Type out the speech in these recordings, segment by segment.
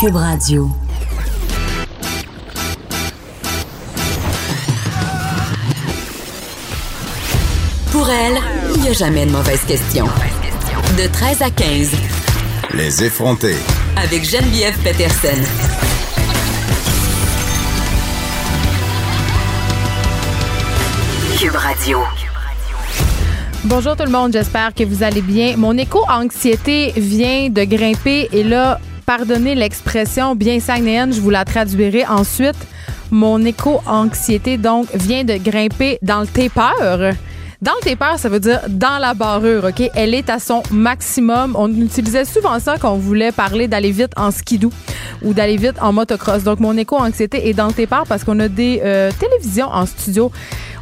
Cube Radio. Pour elle, il n'y a jamais de mauvaise question. De 13 à 15. Les effronter. Avec Geneviève Peterson. Cube Radio. Bonjour tout le monde, j'espère que vous allez bien. Mon éco-anxiété vient de grimper et là, pardonnez l'expression bien sagnéenne, je vous la traduirai ensuite. Mon éco-anxiété, donc, vient de grimper dans le taper. Dans le taper, ça veut dire dans la barrure, OK? Elle est à son maximum. On utilisait souvent ça quand on voulait parler d'aller vite en skidoo ou d'aller vite en motocross. Donc, mon éco-anxiété est dans le taper parce qu'on a des euh, télévisions en studio.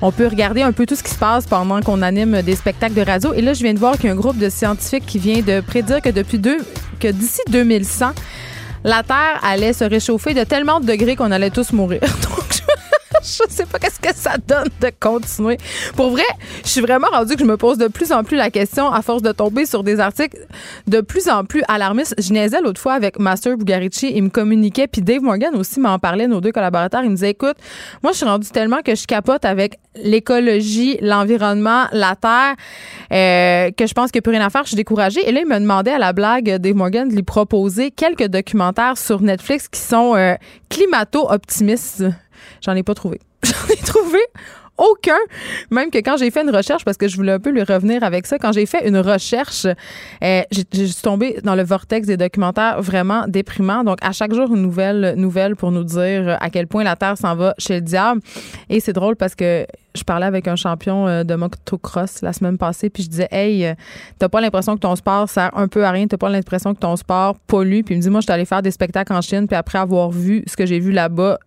On peut regarder un peu tout ce qui se passe pendant qu'on anime des spectacles de radio. Et là, je viens de voir qu'il y a un groupe de scientifiques qui vient de prédire que depuis deux, que d'ici 2100, la Terre allait se réchauffer de tellement de degrés qu'on allait tous mourir. Donc, je sais pas qu'est-ce que ça donne de continuer. Pour vrai, je suis vraiment rendue que je me pose de plus en plus la question à force de tomber sur des articles de plus en plus alarmistes. Je niaisais l'autre fois avec Master Bugarici, il me communiquait, puis Dave Morgan aussi m'en parlait, nos deux collaborateurs. Il me disait, écoute, moi, je suis rendue tellement que je capote avec l'écologie, l'environnement, la terre, euh, que je pense qu'il n'y a plus rien à faire. Je suis découragée. Et là, il me demandait à la blague, Dave Morgan, de lui proposer quelques documentaires sur Netflix qui sont euh, climato-optimistes. J'en ai pas trouvé. J'en ai trouvé aucun. Même que quand j'ai fait une recherche, parce que je voulais un peu lui revenir avec ça, quand j'ai fait une recherche, euh, j'ai tombé dans le vortex des documentaires vraiment déprimants. Donc, à chaque jour, une nouvelle nouvelle pour nous dire à quel point la Terre s'en va chez le diable. Et c'est drôle parce que je parlais avec un champion euh, de motocross la semaine passée, puis je disais, hey, euh, t'as pas l'impression que ton sport sert un peu à rien, t'as pas l'impression que ton sport pollue. Puis il me dit, moi, je suis allé faire des spectacles en Chine, puis après avoir vu ce que j'ai vu là-bas,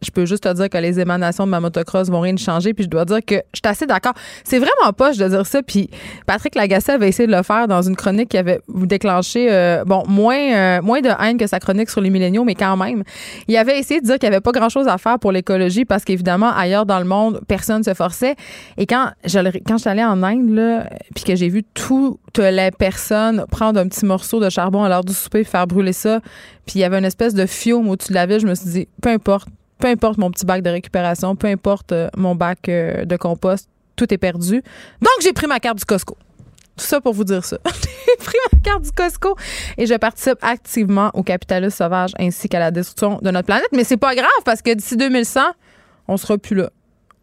je peux juste te dire que les émanations de ma motocross vont rien changer. Puis je dois dire que je suis assez d'accord. C'est vraiment je dois dire ça. Puis Patrick Lagacé avait essayé de le faire dans une chronique qui avait déclenché, euh, bon, moins, euh, moins de haine que sa chronique sur les milléniaux, mais quand même. Il avait essayé de dire qu'il n'y avait pas grand-chose à faire pour l'écologie parce qu'évidemment, ailleurs dans le monde, personne se forçait. Et quand je, quand je suis allée en Inde, là, puis que j'ai vu toutes les personnes prendre un petit morceau de charbon à l'heure du souper et faire brûler ça, puis il y avait une espèce de fiume au-dessus de la ville, je me suis dit, peu importe peu importe mon petit bac de récupération, peu importe euh, mon bac euh, de compost, tout est perdu. Donc, j'ai pris ma carte du Costco. Tout ça pour vous dire ça. j'ai pris ma carte du Costco et je participe activement au capitalisme sauvage ainsi qu'à la destruction de notre planète. Mais c'est pas grave parce que d'ici 2100, on sera plus là.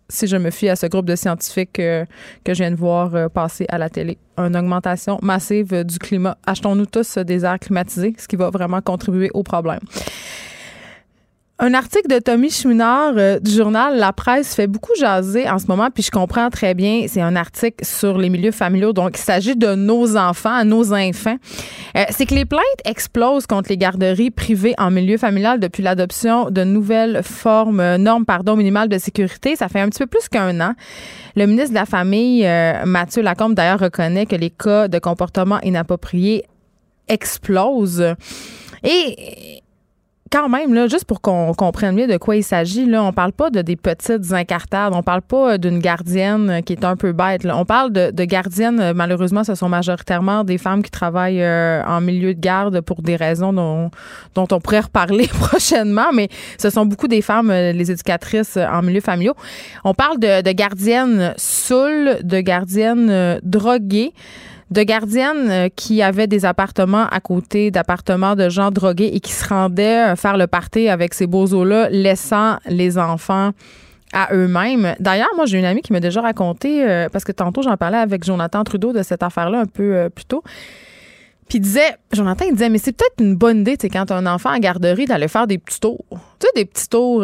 Si je me fie à ce groupe de scientifiques euh, que je viens de voir passer à la télé, une augmentation massive du climat. Achetons-nous tous des airs climatisés, ce qui va vraiment contribuer au problème. Un article de Tommy Chouinard euh, du journal La Presse fait beaucoup jaser en ce moment, puis je comprends très bien. C'est un article sur les milieux familiaux, donc il s'agit de nos enfants, nos enfants. Euh, c'est que les plaintes explosent contre les garderies privées en milieu familial depuis l'adoption de nouvelles formes, euh, normes, pardon, minimales de sécurité. Ça fait un petit peu plus qu'un an. Le ministre de la Famille, Mathieu Lacombe, d'ailleurs, reconnaît que les cas de comportement inapproprié explosent. Et quand même, là, juste pour qu'on comprenne mieux de quoi il s'agit, là, on parle pas de des petites incartades, on parle pas d'une gardienne qui est un peu bête. On parle de, gardiennes, malheureusement, ce sont majoritairement des femmes qui travaillent euh, en milieu de garde pour des raisons dont, on pourrait reparler prochainement, mais ce sont beaucoup des femmes, euh, les éducatrices en milieu familial. On parle de, gardiennes saoules, de gardiennes euh, droguées de gardiennes euh, qui avaient des appartements à côté d'appartements de gens drogués et qui se rendaient euh, faire le party avec ces beaux là laissant les enfants à eux-mêmes. D'ailleurs, moi, j'ai une amie qui m'a déjà raconté, euh, parce que tantôt, j'en parlais avec Jonathan Trudeau de cette affaire-là un peu plus tôt. Puis il disait, Jonathan, il disait, mais c'est peut-être une bonne idée, tu quand tu as un enfant en garderie, d'aller faire des petits tours. Tu sais, des petits tours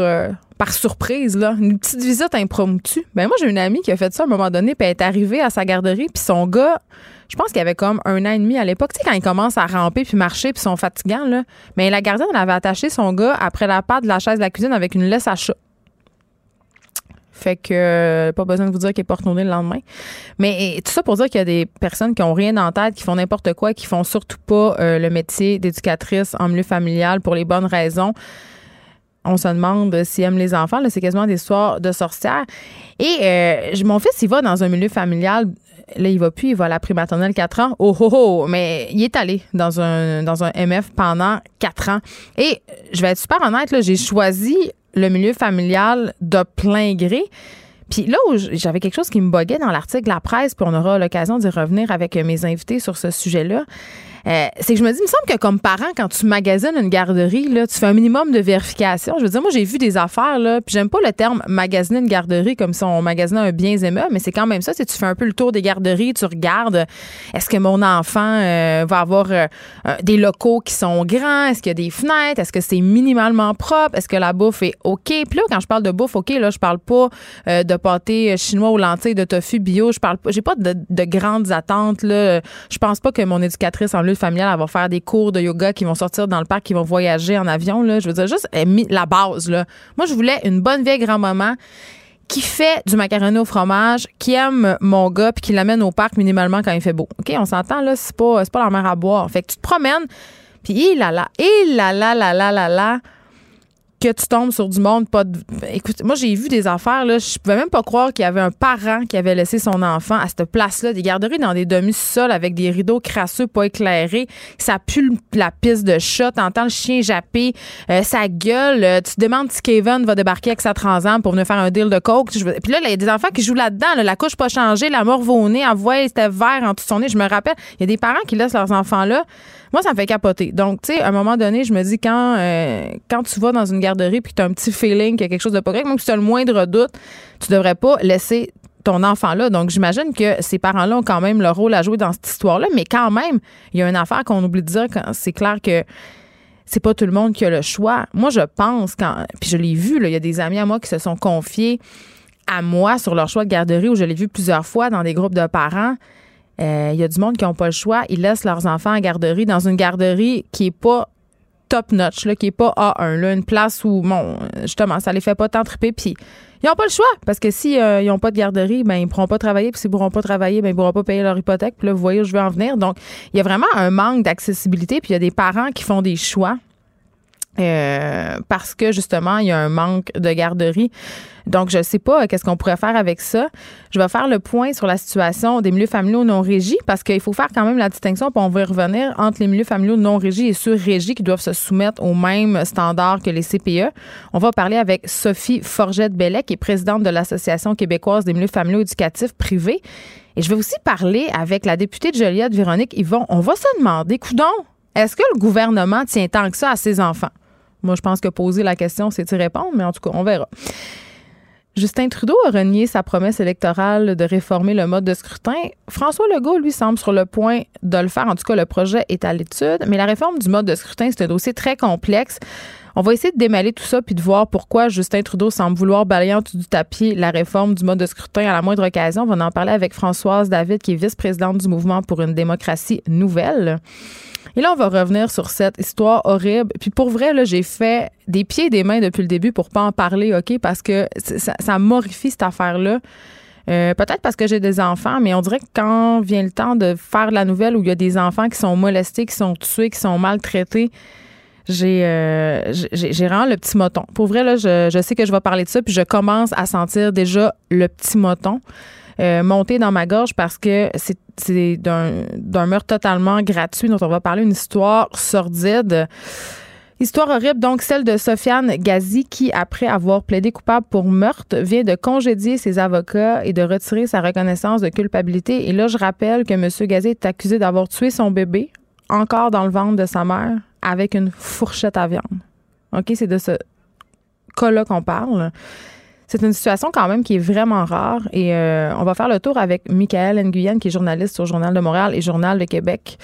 par surprise, là. Une petite visite impromptue. Ben moi, j'ai une amie qui a fait ça à un moment donné, puis elle est arrivée à sa garderie, puis son gars je pense qu'il y avait comme un an et demi à l'époque. Tu sais, quand ils commencent à ramper puis marcher puis sont fatigants, là. Mais la gardienne, avait attaché son gars après la patte de la chaise de la cuisine avec une laisse à chat. Fait que euh, pas besoin de vous dire qu'il est retourné le lendemain. Mais tout ça pour dire qu'il y a des personnes qui ont rien en tête, qui font n'importe quoi, qui font surtout pas euh, le métier d'éducatrice en milieu familial pour les bonnes raisons on se demande s'ils aiment les enfants. C'est quasiment des histoires de sorcières. Et euh, mon fils, il va dans un milieu familial là, il va plus, il va à la prématernelle 4 ans. Oh, oh, oh, mais il est allé dans un, dans un MF pendant 4 ans. Et je vais être super honnête, j'ai choisi le milieu familial de plein gré. Puis là j'avais quelque chose qui me boguait dans l'article la presse, puis on aura l'occasion d'y revenir avec mes invités sur ce sujet-là, euh, c'est que je me dis, il me semble que comme parent, quand tu magasines une garderie, là, tu fais un minimum de vérification. Je veux dire, moi, j'ai vu des affaires, là, puis j'aime pas le terme magasiner une garderie comme si on magasinait un bien aimable, mais c'est quand même ça. Tu fais un peu le tour des garderies, tu regardes, est-ce que mon enfant euh, va avoir euh, des locaux qui sont grands? Est-ce qu'il y a des fenêtres? Est-ce que c'est minimalement propre? Est-ce que la bouffe est OK? Puis là, quand je parle de bouffe OK, là, je parle pas de pâté chinois ou lentilles de tofu bio. Je parle pas, j'ai pas de, de, grandes attentes, là. Je pense pas que mon éducatrice en familiale, elle va faire des cours de yoga qui vont sortir dans le parc, qui vont voyager en avion. Là. Je veux dire, juste la base. Là. Moi, je voulais une bonne vieille grand-maman qui fait du macaroni au fromage, qui aime mon gars, puis qui l'amène au parc minimalement quand il fait beau. OK, on s'entend, là, c'est pas, pas la mer à boire. Fait que tu te promènes, puis il là là, il là là là là là là que tu tombes sur du monde pas de... écoute moi j'ai vu des affaires là je pouvais même pas croire qu'il y avait un parent qui avait laissé son enfant à cette place là des garderies dans des demi-sols avec des rideaux crasseux pas éclairés. Ça pue la piste de chat t'entends le chien japper euh, sa gueule euh, tu demandes si Kevin va débarquer avec sa transam pour venir faire un deal de coke. Puis là il y a des enfants qui jouent là-dedans la couche pas changée la mort au nez à voix c'était vert en tout son nez. Je me rappelle il y a des parents qui laissent leurs enfants là moi, ça me fait capoter. Donc, tu sais, à un moment donné, je me dis, quand, euh, quand tu vas dans une garderie puis que tu un petit feeling qu'il y a quelque chose de pas correct, même si tu as le moindre doute, tu devrais pas laisser ton enfant là. Donc, j'imagine que ces parents-là ont quand même leur rôle à jouer dans cette histoire-là. Mais quand même, il y a une affaire qu'on oublie de dire quand c'est clair que c'est pas tout le monde qui a le choix. Moi, je pense quand, puis je l'ai vu, il y a des amis à moi qui se sont confiés à moi sur leur choix de garderie où je l'ai vu plusieurs fois dans des groupes de parents. Il euh, y a du monde qui n'ont pas le choix. Ils laissent leurs enfants en garderie dans une garderie qui est pas top notch, qui est pas A1, là, une place où, bon, justement, ça les fait pas tant triper. Puis ils n'ont pas le choix parce que si euh, ils n'ont pas de garderie, ben ils pourront pas travailler. Puis s'ils pourront pas travailler, ben ils pourront pas payer leur hypothèque. Puis là, vous voyez où je veux en venir. Donc, il y a vraiment un manque d'accessibilité. Puis il y a des parents qui font des choix euh, parce que justement, il y a un manque de garderie. Donc, je ne sais pas qu'est-ce qu'on pourrait faire avec ça. Je vais faire le point sur la situation des milieux familiaux non régis parce qu'il faut faire quand même la distinction, puis on va y revenir, entre les milieux familiaux non régis et ceux régis qui doivent se soumettre aux mêmes standards que les CPE. On va parler avec Sophie Forgette-Bellet, qui est présidente de l'Association québécoise des milieux familiaux éducatifs privés. Et je vais aussi parler avec la députée de Joliette, Véronique Yvon. On va se demander, coudon, est-ce que le gouvernement tient tant que ça à ses enfants? Moi, je pense que poser la question, c'est y répondre, mais en tout cas, on verra. Justin Trudeau a renié sa promesse électorale de réformer le mode de scrutin. François Legault, lui, semble sur le point de le faire. En tout cas, le projet est à l'étude. Mais la réforme du mode de scrutin, c'est un dossier très complexe. On va essayer de démêler tout ça puis de voir pourquoi Justin Trudeau semble vouloir balayer en du tapis la réforme du mode de scrutin à la moindre occasion. On va en parler avec Françoise David, qui est vice-présidente du mouvement pour une démocratie nouvelle. Et là, on va revenir sur cette histoire horrible. Puis pour vrai, là, j'ai fait des pieds et des mains depuis le début pour pas en parler, OK? Parce que ça, ça m'horrifie, cette affaire-là. Euh, peut-être parce que j'ai des enfants, mais on dirait que quand vient le temps de faire la nouvelle où il y a des enfants qui sont molestés, qui sont tués, qui sont maltraités, j'ai euh, j'ai vraiment le petit moton. Pour vrai, là, je, je, sais que je vais parler de ça, puis je commence à sentir déjà le petit moton. Euh, monter dans ma gorge parce que c'est d'un meurtre totalement gratuit dont on va parler, une histoire sordide. Histoire horrible, donc celle de Sofiane Gazi qui, après avoir plaidé coupable pour meurtre, vient de congédier ses avocats et de retirer sa reconnaissance de culpabilité. Et là, je rappelle que M. Gazi est accusé d'avoir tué son bébé, encore dans le ventre de sa mère, avec une fourchette à viande. OK, c'est de ce cas-là qu'on parle. C'est une situation quand même qui est vraiment rare et euh, on va faire le tour avec Michael Nguyen, qui est journaliste au Journal de Montréal et Journal de Québec.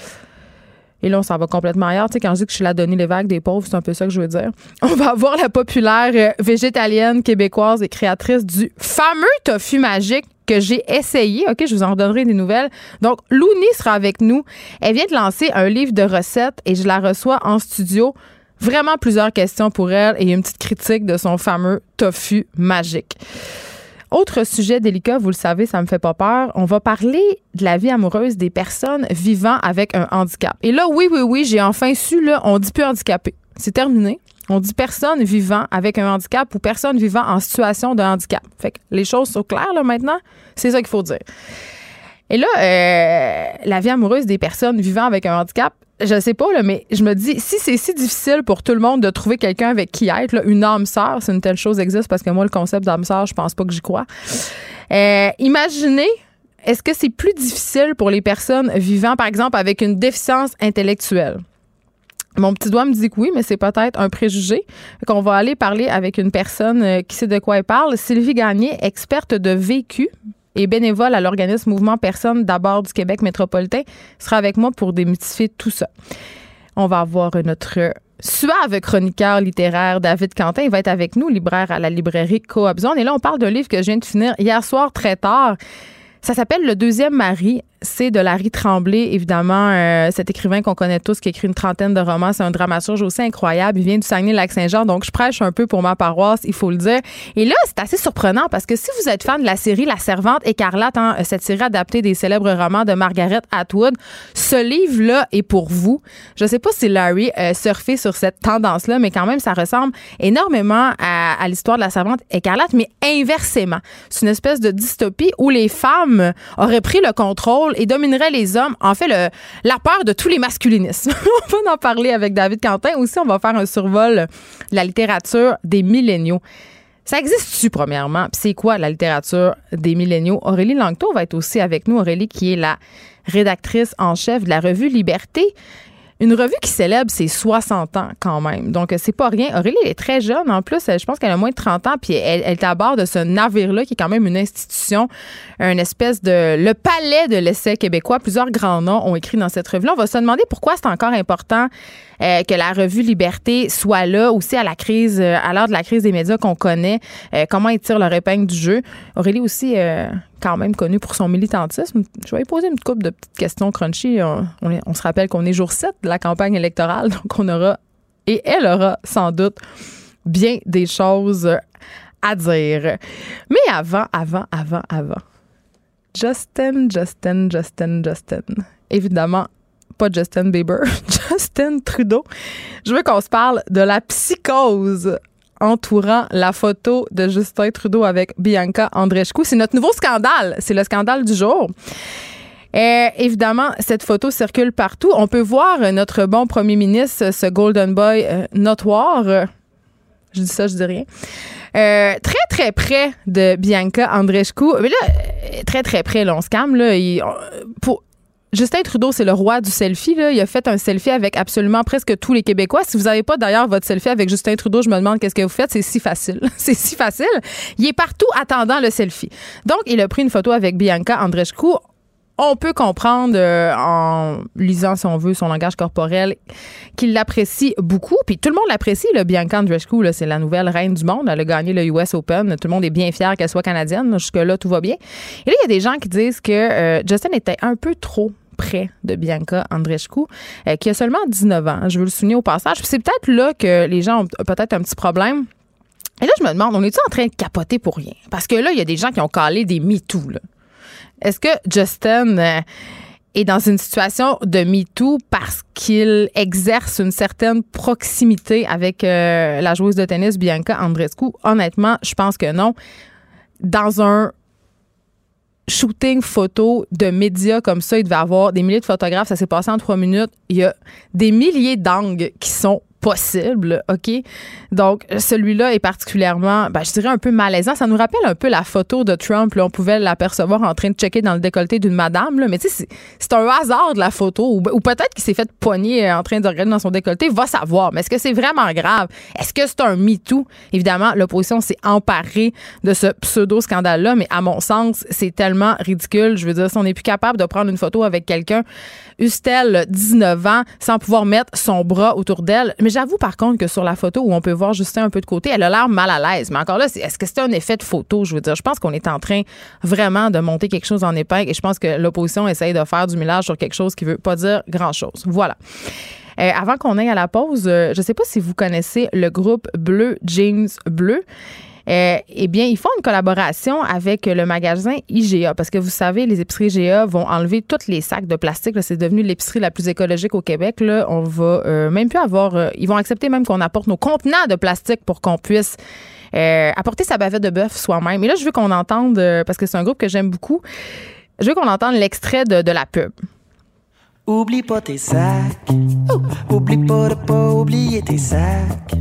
Et là, on s'en va complètement ailleurs. Tu sais, quand je dis que je suis la donnée les vagues des pauvres, c'est un peu ça que je veux dire. On va avoir la populaire euh, végétalienne québécoise et créatrice du fameux tofu magique que j'ai essayé. OK, je vous en redonnerai des nouvelles. Donc, Louni sera avec nous. Elle vient de lancer un livre de recettes et je la reçois en studio. Vraiment plusieurs questions pour elle et une petite critique de son fameux tofu magique. Autre sujet délicat, vous le savez, ça me fait pas peur. On va parler de la vie amoureuse des personnes vivant avec un handicap. Et là, oui, oui, oui, j'ai enfin su, là, on dit plus handicapé. C'est terminé. On dit personne vivant avec un handicap ou personne vivant en situation de handicap. Fait que les choses sont claires, là, maintenant. C'est ça qu'il faut dire. Et là, euh, la vie amoureuse des personnes vivant avec un handicap, je sais pas, là, mais je me dis, si c'est si difficile pour tout le monde de trouver quelqu'un avec qui être, là, une âme sœur, si une telle chose existe, parce que moi, le concept d'âme sœur, je pense pas que j'y crois. Euh, imaginez, est-ce que c'est plus difficile pour les personnes vivant, par exemple, avec une déficience intellectuelle? Mon petit doigt me dit que oui, mais c'est peut-être un préjugé. Qu'on va aller parler avec une personne euh, qui sait de quoi elle parle. Sylvie Gagné, experte de vécu, et bénévole à l'organisme Mouvement Personnes d'abord du Québec métropolitain, sera avec moi pour démythifier tout ça. On va avoir notre suave chroniqueur littéraire David Quentin. Il va être avec nous, libraire à la librairie Coop Zone. Et là, on parle d'un livre que je viens de finir hier soir très tard. Ça s'appelle Le deuxième mari c'est de Larry Tremblay, évidemment, euh, cet écrivain qu'on connaît tous, qui écrit une trentaine de romans. C'est un dramaturge aussi incroyable. Il vient du Saguenay-Lac-Saint-Jean, donc je prêche un peu pour ma paroisse, il faut le dire. Et là, c'est assez surprenant parce que si vous êtes fan de la série La Servante écarlate, hein, cette série adaptée des célèbres romans de Margaret Atwood, ce livre-là est pour vous. Je sais pas si Larry euh, surfait sur cette tendance-là, mais quand même, ça ressemble énormément à, à l'histoire de La Servante écarlate, mais inversement. C'est une espèce de dystopie où les femmes auraient pris le contrôle et dominerait les hommes. En fait, la peur de tous les masculinismes. on va en parler avec David Quentin. Aussi, on va faire un survol de la littérature des milléniaux. Ça existe-tu, premièrement? c'est quoi la littérature des milléniaux? Aurélie Langto va être aussi avec nous. Aurélie, qui est la rédactrice en chef de la revue Liberté. Une revue qui célèbre ses 60 ans quand même. Donc, c'est pas rien. Aurélie, elle est très jeune. En plus, je pense qu'elle a moins de 30 ans. Puis, elle, elle est à bord de ce navire-là, qui est quand même une institution, un espèce de. Le palais de l'essai québécois. Plusieurs grands noms ont écrit dans cette revue-là. On va se demander pourquoi c'est encore important euh, que la revue Liberté soit là aussi à la crise, euh, à l'heure de la crise des médias qu'on connaît. Euh, comment ils tirent leur épingle du jeu. Aurélie aussi, quand même connue pour son militantisme. Je vais lui poser une couple de petites questions crunchy. On, se rappelle qu'on est jour 7 de la campagne électorale, donc on aura, et elle aura sans doute bien des choses à dire. Mais avant, avant, avant, avant. Justin, Justin, Justin, Justin. Évidemment, pas Justin Bieber, Justin Trudeau. Je veux qu'on se parle de la psychose entourant la photo de Justin Trudeau avec Bianca Andreescu. C'est notre nouveau scandale. C'est le scandale du jour. Et évidemment, cette photo circule partout. On peut voir notre bon premier ministre, ce Golden Boy euh, notoire. Je dis ça, je dis rien. Euh, très, très près de Bianca Andreescu. Mais là, euh, très, très près, là, on se calme. Là, Justin Trudeau, c'est le roi du selfie. Il a fait un selfie avec absolument presque tous les Québécois. Si vous n'avez pas d'ailleurs votre selfie avec Justin Trudeau, je me demande qu'est-ce que vous faites. C'est si facile. c'est si facile. Il est partout attendant le selfie. Donc, il a pris une photo avec Bianca Andreescu on peut comprendre euh, en lisant, si on veut, son langage corporel qu'il l'apprécie beaucoup. Puis tout le monde l'apprécie. Le Bianca Andreescu, c'est la nouvelle reine du monde. Elle a gagné le US Open. Tout le monde est bien fier qu'elle soit canadienne. Jusque-là, tout va bien. Et là, il y a des gens qui disent que euh, Justin était un peu trop près de Bianca Andreescu, euh, qui a seulement 19 ans. Je veux le souligner au passage. C'est peut-être là que les gens ont peut-être un petit problème. Et là, je me demande, on est-tu en train de capoter pour rien? Parce que là, il y a des gens qui ont calé des MeToo, là. Est-ce que Justin euh, est dans une situation de MeToo parce qu'il exerce une certaine proximité avec euh, la joueuse de tennis Bianca Andreescu? Honnêtement, je pense que non. Dans un shooting photo de médias comme ça, il devait avoir des milliers de photographes. Ça s'est passé en trois minutes. Il y a des milliers d'angles qui sont possible, OK? Donc, celui-là est particulièrement, ben, je dirais un peu malaisant. Ça nous rappelle un peu la photo de Trump. Là. On pouvait l'apercevoir en train de checker dans le décolleté d'une madame. Là. Mais tu sais, c'est un hasard de la photo. Ou, peut-être qu'il s'est fait poigner en train de regarder dans son décolleté. Va savoir. Mais est-ce que c'est vraiment grave? Est-ce que c'est un MeToo? Évidemment, l'opposition s'est emparée de ce pseudo-scandale-là. Mais à mon sens, c'est tellement ridicule. Je veux dire, si on n'est plus capable de prendre une photo avec quelqu'un, Ustel, 19 ans, sans pouvoir mettre son bras autour d'elle. J'avoue par contre que sur la photo où on peut voir Justin un peu de côté, elle a l'air mal à l'aise. Mais encore là, est-ce que c'est un effet de photo? Je veux dire, je pense qu'on est en train vraiment de monter quelque chose en épingle et je pense que l'opposition essaye de faire du millage sur quelque chose qui veut pas dire grand-chose. Voilà. Euh, avant qu'on aille à la pause, euh, je ne sais pas si vous connaissez le groupe Bleu Jeans Bleu. Euh, eh bien, ils font une collaboration avec le magasin IGA parce que vous savez, les épiceries IGA vont enlever tous les sacs de plastique. C'est devenu l'épicerie la plus écologique au Québec. On va euh, même plus avoir. Euh, ils vont accepter même qu'on apporte nos contenants de plastique pour qu'on puisse apporter sa bavette de bœuf soi-même. Et là, je veux qu'on entende parce que c'est un groupe que j'aime beaucoup Je veux qu'on entende l'extrait de, de la pub. Oublie pas tes sacs. Oublie pas de pas oublier tes sacs.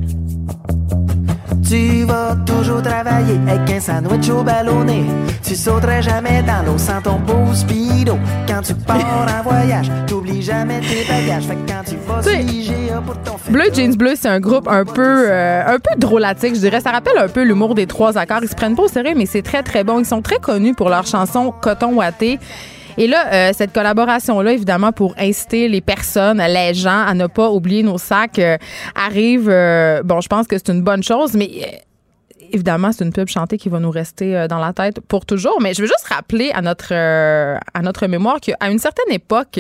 Tu vas toujours travailler avec un sandwich au ballonné. Tu sauterais jamais dans l'eau sans ton beau speedo. Quand tu pars en voyage, t'oublies jamais tes bagages. Fait que quand tu vas sur pour ton Bleu Jeans Bleu, c'est un groupe un peu, euh, un peu drôlatique, je dirais. Ça rappelle un peu l'humour des trois accords. Ils se prennent pas au sérieux, mais c'est très, très bon. Ils sont très connus pour leur chanson Coton Watté. Et là, euh, cette collaboration-là, évidemment, pour inciter les personnes, les gens à ne pas oublier nos sacs, euh, arrive. euh, bon, je pense que c'est une bonne chose, mais évidemment, c'est une pub chantée qui va nous rester dans la tête pour toujours. Mais je veux juste rappeler à notre, à notre mémoire qu'à une certaine époque,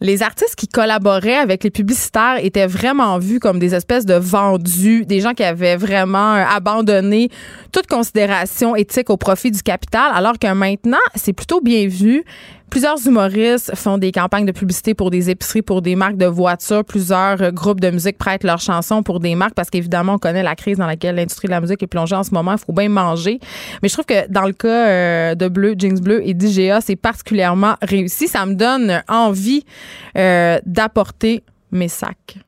les artistes qui collaboraient avec les publicitaires étaient vraiment vus comme des espèces de vendus, des gens qui avaient vraiment euh, abandonné toute considération éthique au profit du capital, alors que maintenant, c'est plutôt bien vu. Plusieurs humoristes font des campagnes de publicité pour des épiceries, pour des marques de voitures. Plusieurs euh, groupes de musique prêtent leurs chansons pour des marques parce qu'évidemment, on connaît la crise dans laquelle l'industrie de la musique est plongée en ce moment. Il faut bien manger. Mais je trouve que dans le cas euh, de Bleu, Jeans Bleu et d'IGA, c'est particulièrement réussi. Ça me donne envie euh, d'apporter mes sacs.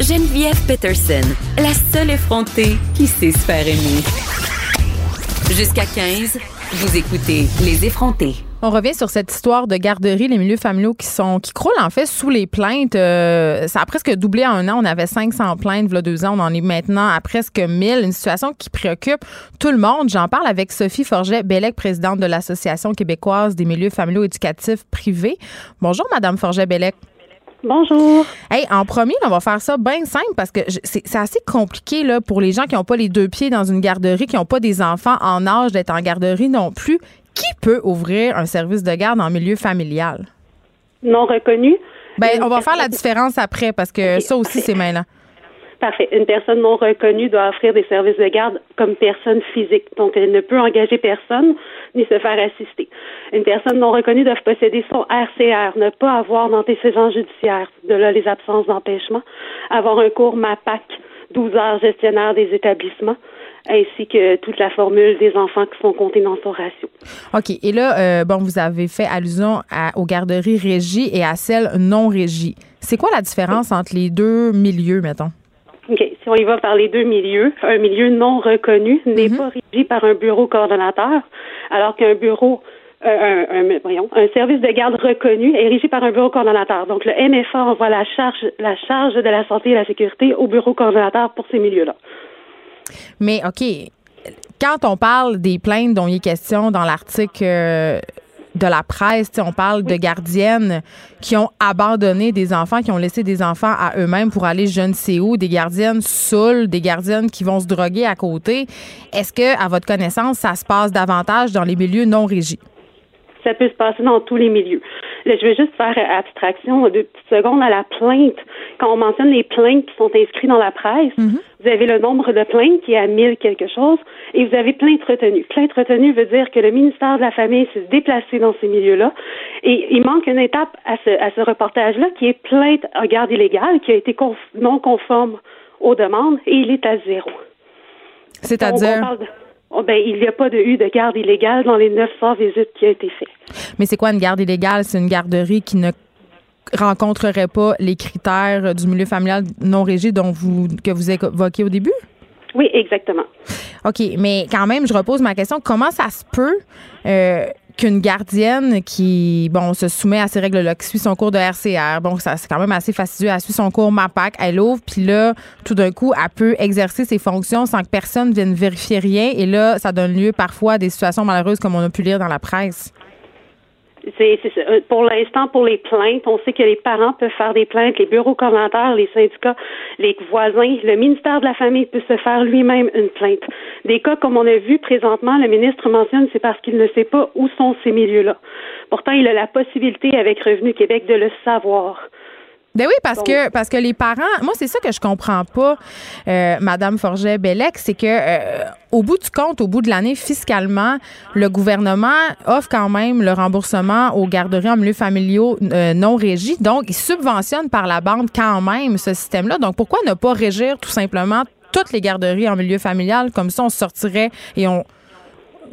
Geneviève Peterson, la seule effrontée qui sait se faire aimer. Jusqu'à 15, vous écoutez Les effrontés. On revient sur cette histoire de garderie, les milieux familiaux qui sont qui croulent en fait sous les plaintes. Euh, ça a presque doublé en un an. On avait 500 plaintes a deux ans. On en est maintenant à presque 1000. Une situation qui préoccupe tout le monde. J'en parle avec Sophie Forget-Bellec, présidente de l'Association québécoise des milieux familiaux éducatifs privés. Bonjour, Madame Forget-Bellec. Bonjour. Hey, en premier, on va faire ça bien simple parce que c'est assez compliqué là, pour les gens qui n'ont pas les deux pieds dans une garderie, qui n'ont pas des enfants en âge d'être en garderie non plus. Qui peut ouvrir un service de garde en milieu familial? Non reconnu. Ben, on va faire la différence après parce que ça aussi, c'est mêlant. Parfait. Une personne non reconnue doit offrir des services de garde comme personne physique. Donc, elle ne peut engager personne ni se faire assister. Une personne non reconnue doit posséder son RCR, ne pas avoir d'antécédents judiciaires, de là les absences d'empêchement, avoir un cours MAPAC, 12 heures gestionnaire des établissements, ainsi que toute la formule des enfants qui sont comptés dans son ratio. OK. Et là, euh, bon, vous avez fait allusion à- aux garderies régies et à celles non régies. C'est quoi la différence entre les deux milieux, mettons? OK. Si on y va par les deux milieux, un milieu non reconnu n'est pas régi par un bureau coordonnateur, alors qu'un bureau, euh, un, un- voyons, un service de garde reconnu est régi par un bureau coordonnateur. Donc, le MFA envoie la charge, la charge de la santé et la sécurité au bureau coordonnateur pour ces milieux-là. Mais OK, quand on parle des plaintes dont il est question dans l'article euh, de la presse, on parle de gardiennes qui ont abandonné des enfants, qui ont laissé des enfants à eux-mêmes pour aller je ne sais où, des gardiennes saoules, des gardiennes qui vont se droguer à côté. Est-ce que, à votre connaissance, ça se passe davantage dans les milieux non régis? Ça peut se passer dans tous les milieux. Là, je vais juste faire abstraction deux petites secondes à la plainte. Quand on mentionne les plaintes qui sont inscrites dans la presse, vous avez le nombre de plaintes qui est à 1000 quelque chose et vous avez plainte retenue. Plainte retenue veut dire que le ministère de la Famille s'est déplacé dans ces milieux-là et il manque une étape à ce, à ce reportage-là qui est plainte en garde illégale qui a été conf- non conforme aux demandes et il est à zéro. C'est-à-dire, oh, ben, il n'y a pas de eu de garde illégale dans les 900 visites qui ont été faites. mais c'est quoi une garde illégale? C'est une garderie qui ne rencontrerait pas les critères du milieu familial non régi dont vous, que vous évoquiez au début? Oui, exactement. OK, mais quand même, je repose ma question. Comment ça se peut euh, qu'une gardienne qui, bon, se soumet à ces règles-là, qui suit son cours de RCR, bon, ça, c'est quand même assez fastidieux, elle suit son cours MAPAC, elle ouvre, puis là, tout d'un coup, elle peut exercer ses fonctions sans que personne vienne vérifier rien, et là, ça donne lieu parfois à des situations malheureuses comme on a pu lire dans la presse. C'est. Euh, Pour l'instant, pour les plaintes, on sait que les parents peuvent faire des plaintes, les bureaux coordonnateurs, les syndicats, les voisins, le ministère de la Famille peut se faire lui-même une plainte. Des cas comme on a vu présentement, le ministre mentionne, c'est parce qu'il ne sait pas où sont ces milieux-là. Pourtant, il a la possibilité avec Revenu Québec de le savoir. Ben oui, parce que parce que les parents, moi c'est ça que je comprends pas, euh, Madame Forget Bellec, c'est que euh, au bout du compte, au bout de l'année, fiscalement, le gouvernement offre quand même le remboursement aux garderies en milieu familiaux euh, non régis, donc il subventionne par la bande quand même ce système-là. Donc pourquoi ne pas régir tout simplement toutes les garderies en milieu familial? Comme ça, on sortirait et on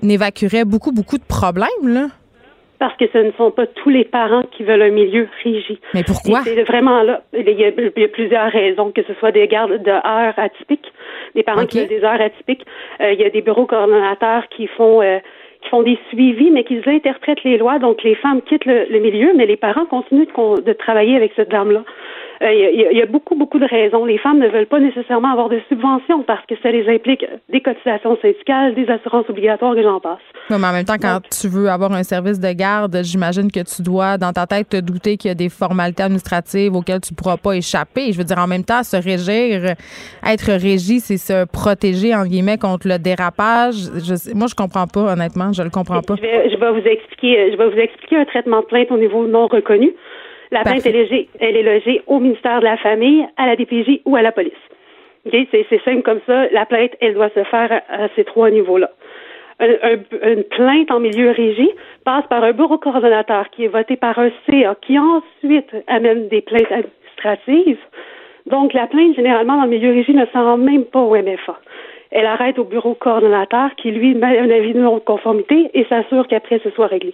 évacuerait beaucoup, beaucoup de problèmes, là? Parce que ce ne sont pas tous les parents qui veulent un milieu rigide. Mais pourquoi? C'est vraiment là. Il y, a, plusieurs raisons, que ce soit des gardes de heures atypiques, des parents qui ont des heures atypiques. Euh, il y a des bureaux coordonnateurs qui font euh, qui font des suivis, mais qui interprètent les lois. Donc, les femmes quittent le, milieu, mais les parents continuent de travailler avec cette dame-là. Euh, il y, a beaucoup, beaucoup de raisons. Les femmes ne veulent pas nécessairement avoir de subventions parce que ça les implique des cotisations syndicales, des assurances obligatoires et j'en passe. mais en même temps, quand tu veux avoir un service de garde, j'imagine que tu dois, dans ta tête, te douter qu'il y a des formalités administratives auxquelles tu ne pourras pas échapper. Je veux dire, en même temps, se régir, être régi, c'est se protéger, en guillemets, contre le dérapage. Je, moi, je comprends pas, honnêtement. Je le comprends pas. Je vais, je vais vous expliquer, je vais vous expliquer un traitement de plainte au niveau non reconnu. La plainte, elle est, elle est logée au ministère de la Famille, à la DPJ ou à la police. C'est simple comme ça. La plainte, elle doit se faire à, ces trois niveaux-là. une plainte en milieu régi passe par un bureau coordonnateur qui est voté par un CA, qui ensuite amène des plaintes administratives. Donc, la plainte, généralement, dans le milieu régi, ne s'en rend même pas au MFA. Elle arrête au bureau coordonnateur qui, lui, met un avis de non-conformité et s'assure qu'après, ce soit réglé.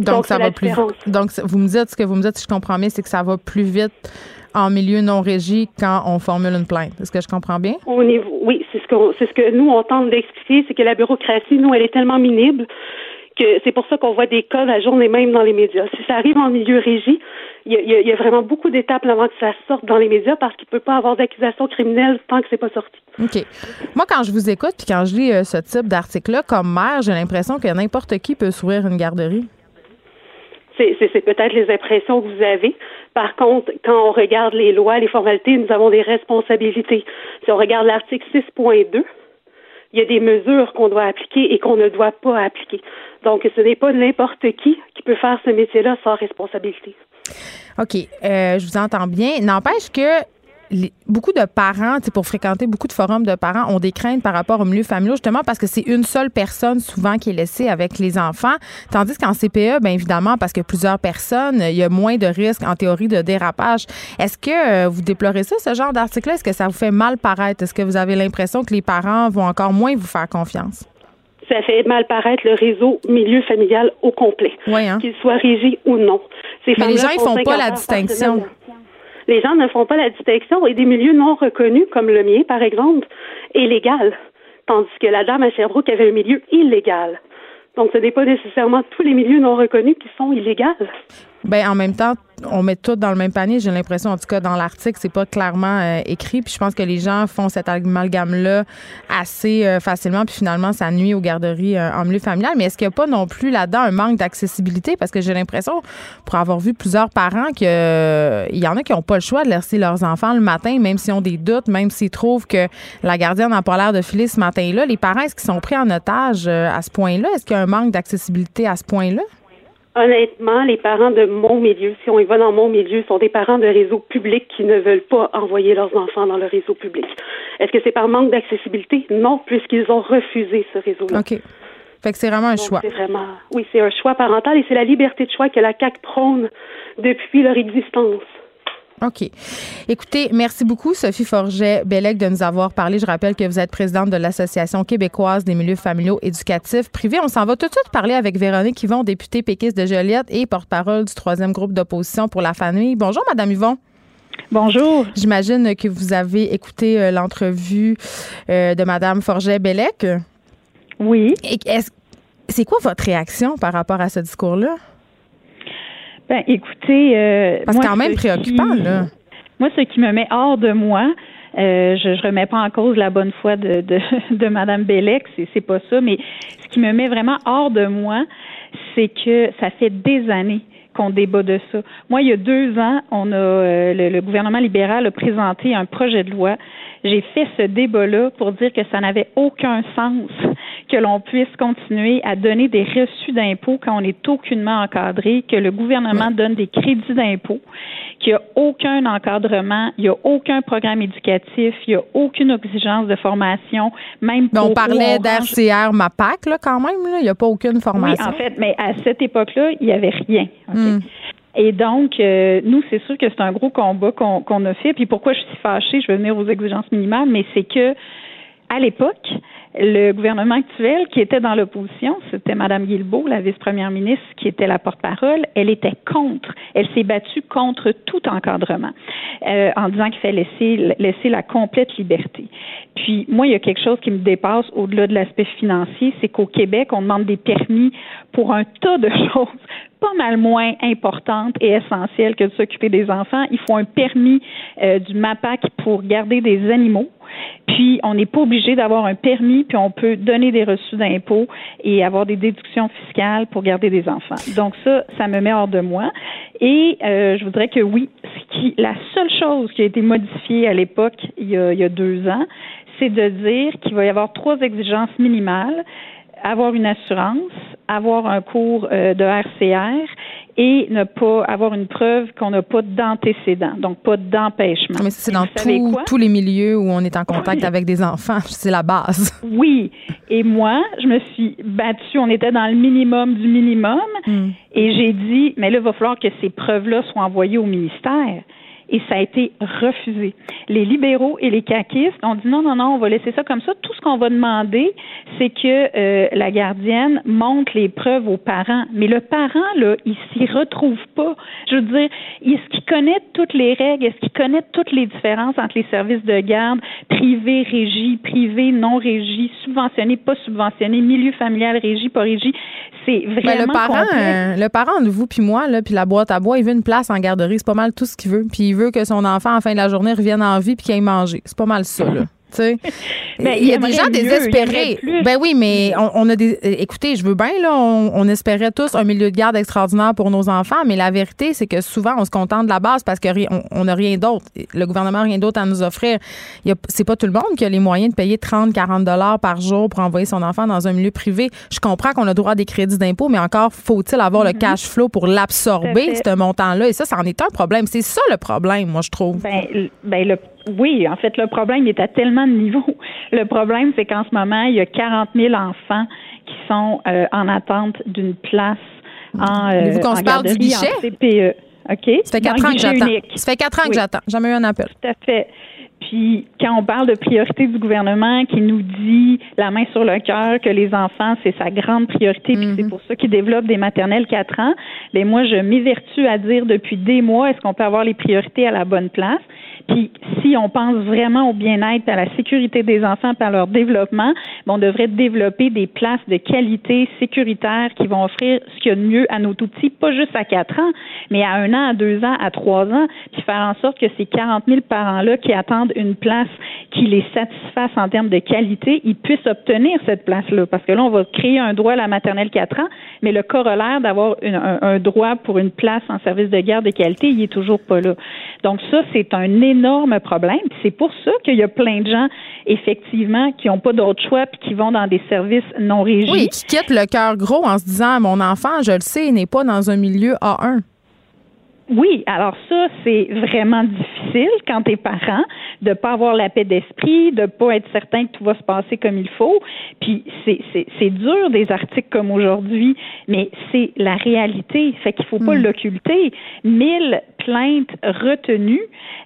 Donc, ça va plus Donc, vous me dites, ce que vous me dites, si je comprends bien, c'est que ça va plus vite en milieu non régi quand on formule une plainte. Est-ce que je comprends bien? Au niveau, oui, c'est ce, que c'est ce que nous, on tente d'expliquer, c'est que la bureaucratie, nous, elle est tellement minible que c'est pour ça qu'on voit des cas la journée même dans les médias. Si ça arrive en milieu régi, il y, a, vraiment beaucoup d'étapes avant que ça sorte dans les médias parce qu'il ne peut pas avoir d'accusation criminelle tant que c'est pas sorti. OK. Moi, quand je vous écoute puis quand je lis euh, ce type d'article-là, comme mère, j'ai l'impression que n'importe qui peut s'ouvrir une garderie. C'est peut-être les impressions que vous avez. Par contre, quand on regarde les lois, les formalités, nous avons des responsabilités. Si on regarde l'article 6.2, il y a des mesures qu'on doit appliquer et qu'on ne doit pas appliquer. Donc, ce n'est pas n'importe qui qui peut faire ce métier-là sans responsabilité. OK, euh, je vous entends bien. N'empêche que beaucoup de parents, pour fréquenter beaucoup de forums de parents, ont des craintes par rapport au milieu familial, justement parce que c'est une seule personne souvent qui est laissée avec les enfants. Tandis qu'en CPE, bien évidemment, parce que plusieurs personnes, il y a moins de risques en théorie de dérapage. Est-ce que euh, vous déplorez ça, ce genre d'article-là? Est-ce que ça vous fait mal paraître? Est-ce que vous avez l'impression que les parents vont encore moins vous faire confiance? ça fait mal paraître le réseau milieu familial au complet, hein. qu'il soit régi ou non. Mais les gens, ils font pas la distinction les gens ne font pas la distinction et des milieux non reconnus, comme le mien, par exemple, est légal. Tandis que la dame à Sherbrooke avait un milieu illégal. Donc, ce n'est pas nécessairement tous les milieux non reconnus qui sont illégaux. Ben en même temps, on met tout dans le même panier. J'ai l'impression, en tout cas, dans l'article, c'est pas clairement euh, écrit. Puis je pense que les gens font cet amalgame-là assez euh, facilement. Puis finalement, ça nuit aux garderies euh, en milieu familial. Mais est-ce qu'il n'y a pas non plus là-dedans un manque d'accessibilité? Parce que j'ai l'impression, pour avoir vu plusieurs parents, qu'il y en a qui n'ont pas le choix de laisser leurs enfants le matin, même s'ils ont des doutes, même s'ils trouvent que la gardienne n'a pas l'air de filer ce matin-là. Les parents, est-ce qu'ils sont pris en otage à ce point-là? Est-ce qu'il y a un manque d'accessibilité à ce point-là? Honnêtement, les parents de mon milieu, si on y va dans mon milieu, sont des parents de réseaux publics qui ne veulent pas envoyer leurs enfants dans le réseau public. Est-ce que c'est par manque d'accessibilité? Non, puisqu'ils ont refusé ce réseau-là. OK. Fait que c'est vraiment un choix. C'est vraiment, oui, c'est un choix parental et c'est la liberté de choix que la CAQ prône depuis leur existence. OK. Écoutez, merci beaucoup, Sophie Forget-Bellec, de nous avoir parlé. Je rappelle que vous êtes présidente de l'Association québécoise des milieux familiaux éducatifs privés. On s'en va tout de suite parler avec Véronique Yvon, députée péquiste de Joliette et porte-parole du troisième groupe d'opposition pour la famille. Bonjour, Madame Yvon. Bonjour. J'imagine que vous avez écouté euh, l'entrevue euh, de Madame Forget-Bellec. Oui. C'est quoi votre réaction par rapport à ce discours-là? Ben, écoutez. Euh, Parce quand même préoccupant, là. Moi, ce qui me met hors de moi, euh, je, je remets pas en cause la bonne foi de, de, de Mme Bellec, c'est, c'est pas ça, mais ce qui me met vraiment hors de moi, c'est que ça fait des années qu'on débat de ça. Moi, il y a deux ans, on a euh, le, gouvernement libéral a présenté un projet de loi. J'ai fait ce débat-là pour dire que ça n'avait aucun sens que l'on puisse continuer à donner des reçus d'impôts quand on n'est aucunement encadré, que le gouvernement donne des crédits d'impôts, qu'il n'y a aucun encadrement, il n'y a aucun programme éducatif, il n'y a aucune exigence de formation, même pour. on parlait d'RCR MAPAC, là, quand même, il n'y a pas aucune formation. Oui, en fait, mais à cette époque-là, il n'y avait rien. Hmm. Et donc, euh, nous, c'est sûr que c'est un gros combat qu'on a fait. Puis pourquoi je suis fâchée, je vais venir aux exigences minimales, mais c'est que à l'époque, le gouvernement actuel qui était dans l'opposition, c'était Mme Guilbeault, la vice-première ministre, qui était la porte-parole. Elle était contre. Elle s'est battue contre tout encadrement euh, en disant qu'il fallait laisser, laisser la complète liberté. Puis moi, il y a quelque chose qui me dépasse au-delà de l'aspect financier, c'est qu'au Québec, on demande des permis pour un tas de choses pas mal moins importantes et essentielles que de s'occuper des enfants. Il faut un permis euh, du MAPAC pour garder des animaux. Puis, on n'est pas obligé d'avoir un permis, puis on peut donner des reçus d'impôts et avoir des déductions fiscales pour garder des enfants. Donc, ça, ça me met hors de moi. Et euh, je voudrais que oui, ce qui, la seule chose qui a été modifiée à l'époque, il, y a deux ans, c'est de dire qu'il va y avoir trois exigences minimales avoir une assurance, avoir un cours euh, de RCR et ne pas avoir une preuve qu'on n'a pas d'antécédent, donc pas d'empêchement. Mais c'est dans tous les milieux où on est en contact avec des enfants, c'est la base. Oui, et moi, je me suis battue, on était dans le minimum du minimum, hmm. et j'ai dit, mais là, il va falloir que ces preuves-là soient envoyées au ministère et ça a été refusé. Les libéraux et les caquistes ont dit non, non, non, on va laisser ça comme ça. Tout ce qu'on va demander, c'est que euh, la gardienne montre les preuves aux parents. Mais le parent, là, il s'y retrouve pas. Je veux dire, est-ce qu'il connaît toutes les règles? Est-ce qu'il connaît toutes les différences entre les services de garde privé, régie, privé, non régie, subventionné, pas subventionné, milieu familial, régie, pas régie? C'est ben, vraiment. le parent, euh, le parent de vous puis moi, là, puis la boîte à bois, il veut une place en garderie. C'est pas mal tout ce qu'il veut. Puis il veut que son enfant, en fin de la journée, revienne en vie puis qu'il aille manger. C'est pas mal ça, là. Il y a des gens désespérés. Ben oui, mais on, a des. Écoutez, je veux bien, là, on, espérait tous un milieu de garde extraordinaire pour nos enfants, mais la vérité, c'est que souvent, on se contente de la base parce qu'on on n'a rien d'autre. Le gouvernement n'a rien d'autre à nous offrir. C'est pas tout le monde qui a les moyens de payer 30, 40 dollars par jour pour envoyer son enfant dans un milieu privé. Je comprends qu'on a droit à des crédits d'impôt, mais encore faut-il avoir le mm-hmm. cash flow pour l'absorber, ce montant-là. Et ça, ça en est un problème. C'est ça le problème, moi, je trouve. Ben, ben le oui, en fait, le problème est à tellement de niveaux. Le problème, c'est qu'en ce moment, il y a 40 000 enfants qui sont euh, en attente d'une place en, euh, vous qu'on parle du guichet? CPE. OK? Ça fait quatre ans que j'attends. Ça fait quatre ans que j'attends. Jamais eu un appel. Tout à fait. Puis quand on parle de priorité du gouvernement qui nous dit la main sur le cœur que les enfants c'est sa grande priorité puis c'est mhm. pour ça qu'il développe des maternelles quatre ans, ben moi je m'évertue à dire depuis des mois est-ce qu'on peut avoir les priorités à la bonne place? Puis si on pense vraiment au bien-être, à la sécurité des enfants, par leur développement, ben, on devrait développer des places de qualité sécuritaire qui vont offrir ce qu'il y a de mieux à nos tout petits, pas juste à quatre ans, mais à un an, à deux ans, à trois ans, puis faire en sorte que ces 40 000 parents-là qui attendent une place qui les satisfasse en termes de qualité, ils puissent obtenir cette place-là. Parce que là, on va créer un droit à la maternelle quatre ans, mais le corollaire d'avoir un, un, droit pour une place en service de garde de qualité, il est toujours pas là. Donc ça, c'est un énorme problème. C'est pour ça qu'il y a plein de gens, effectivement, qui n'ont pas d'autre choix puis qui vont dans des services non régis. Oui, qui quittent le cœur gros en se disant mon enfant, je le sais, n'est pas dans un milieu A1. Oui, alors ça, c'est vraiment difficile quand t'es parent de pas avoir la paix d'esprit, de pas être certain que tout va se passer comme il faut. Puis c'est, dur des articles comme aujourd'hui, mais c'est la réalité. Fait qu'il faut pas hmm. l'occulter. Mille plaintes retenues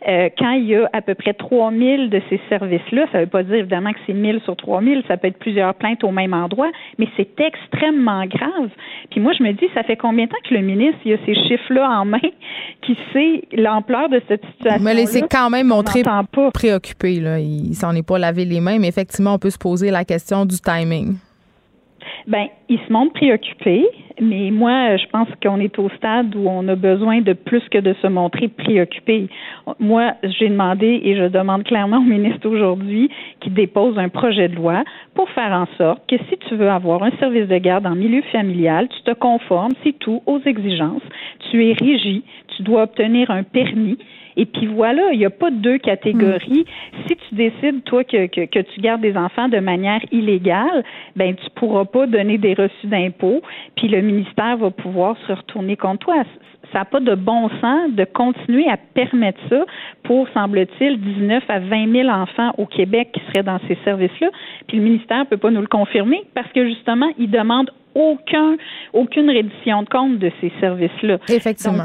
euh, quand il y a à peu près 3000 de ces services-là. Ça veut pas dire évidemment que c'est 1000 sur 3000, ça peut être plusieurs plaintes au même endroit, mais c'est extrêmement grave. Puis moi, je me dis, ça fait combien de temps que le ministre il a ces chiffres-là en main? qui sait l'ampleur de cette situation. Mais c'est quand même montré préoccupé. Là. Il s'en est pas lavé les mains, mais effectivement, on peut se poser la question du timing. Ben, il se montre préoccupé, mais moi, je pense qu'on est au stade où on a besoin de plus que de se montrer préoccupé. Moi, j'ai demandé et je demande clairement au ministre aujourd'hui qu'il dépose un projet de loi pour faire en sorte que si tu veux avoir un service de garde en milieu familial, tu te conformes, c'est tout, aux exigences. Tu es régi, tu dois obtenir un permis et puis voilà, il n'y a pas deux catégories. Hmm. Si tu décides, toi, que, que, tu gardes des enfants de manière illégale, ben tu pourras pas donner des reçus d'impôts, puis le ministère va pouvoir se retourner contre toi ça n'a pas de bon sens de continuer à permettre ça pour, semble-t-il, 19 à 20 000 enfants au Québec qui seraient dans ces services-là. Puis le ministère ne peut pas nous le confirmer parce que justement, il demande aucun, aucune reddition de compte de ces services-là. Effectivement.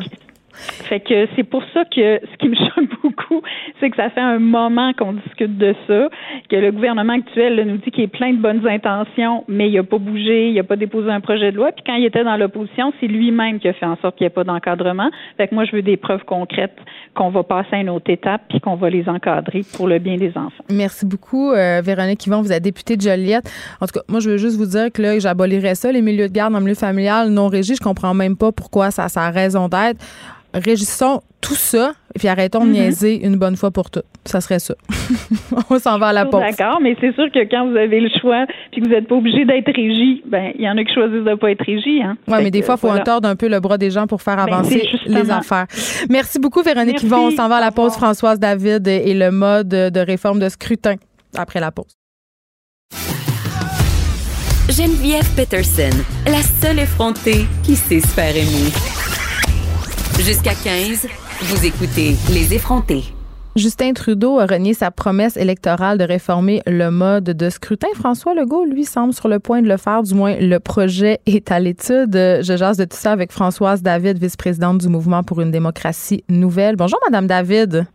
Fait que c'est pour ça que ce qui me choque beaucoup, c'est que ça fait un moment qu'on discute de ça, que le gouvernement actuel nous dit qu'il est plein de bonnes intentions, mais il n'a pas bougé, il n'a pas déposé un projet de loi. Puis quand il était dans l'opposition, c'est lui-même qui a fait en sorte qu'il n'y ait pas d'encadrement. Fait que moi, je veux des preuves concrètes qu'on va passer à une autre étape puis qu'on va les encadrer pour le bien des enfants. Merci beaucoup, euh, Véronique Yvon. Vous êtes députée de Joliette. En tout cas, moi, je veux juste vous dire que là, j'abolirais ça, les milieux de garde en milieu familial non régis. Je comprends même pas pourquoi ça a raison d'être régissons tout ça et puis arrêtons de mhm. niaiser une bonne fois pour toutes. Ça serait ça. On s'en va à la pause. D'accord, mais c'est sûr que quand vous avez le choix puis que vous n'êtes pas obligé d'être régi, ben il y en a qui choisissent de ne pas être régi. Hein? Oui, mais des fois, il faut voilà. un peu le bras des gens pour faire ben, avancer les affaires. Merci beaucoup, Véronique Yvon. On s'en va à la pause, Françoise David et le mode de réforme de scrutin après la pause. Geneviève Peterson, la seule effrontée qui sait se faire aimer. Jusqu'à 15, vous écoutez Les effrontés. Justin Trudeau a renié sa promesse électorale de réformer le mode de scrutin. François Legault, lui, semble sur le point de le faire. Du moins, le projet est à l'étude. Je jase de tout ça avec Françoise David, vice-présidente du Mouvement pour une démocratie nouvelle. Bonjour, Madame David.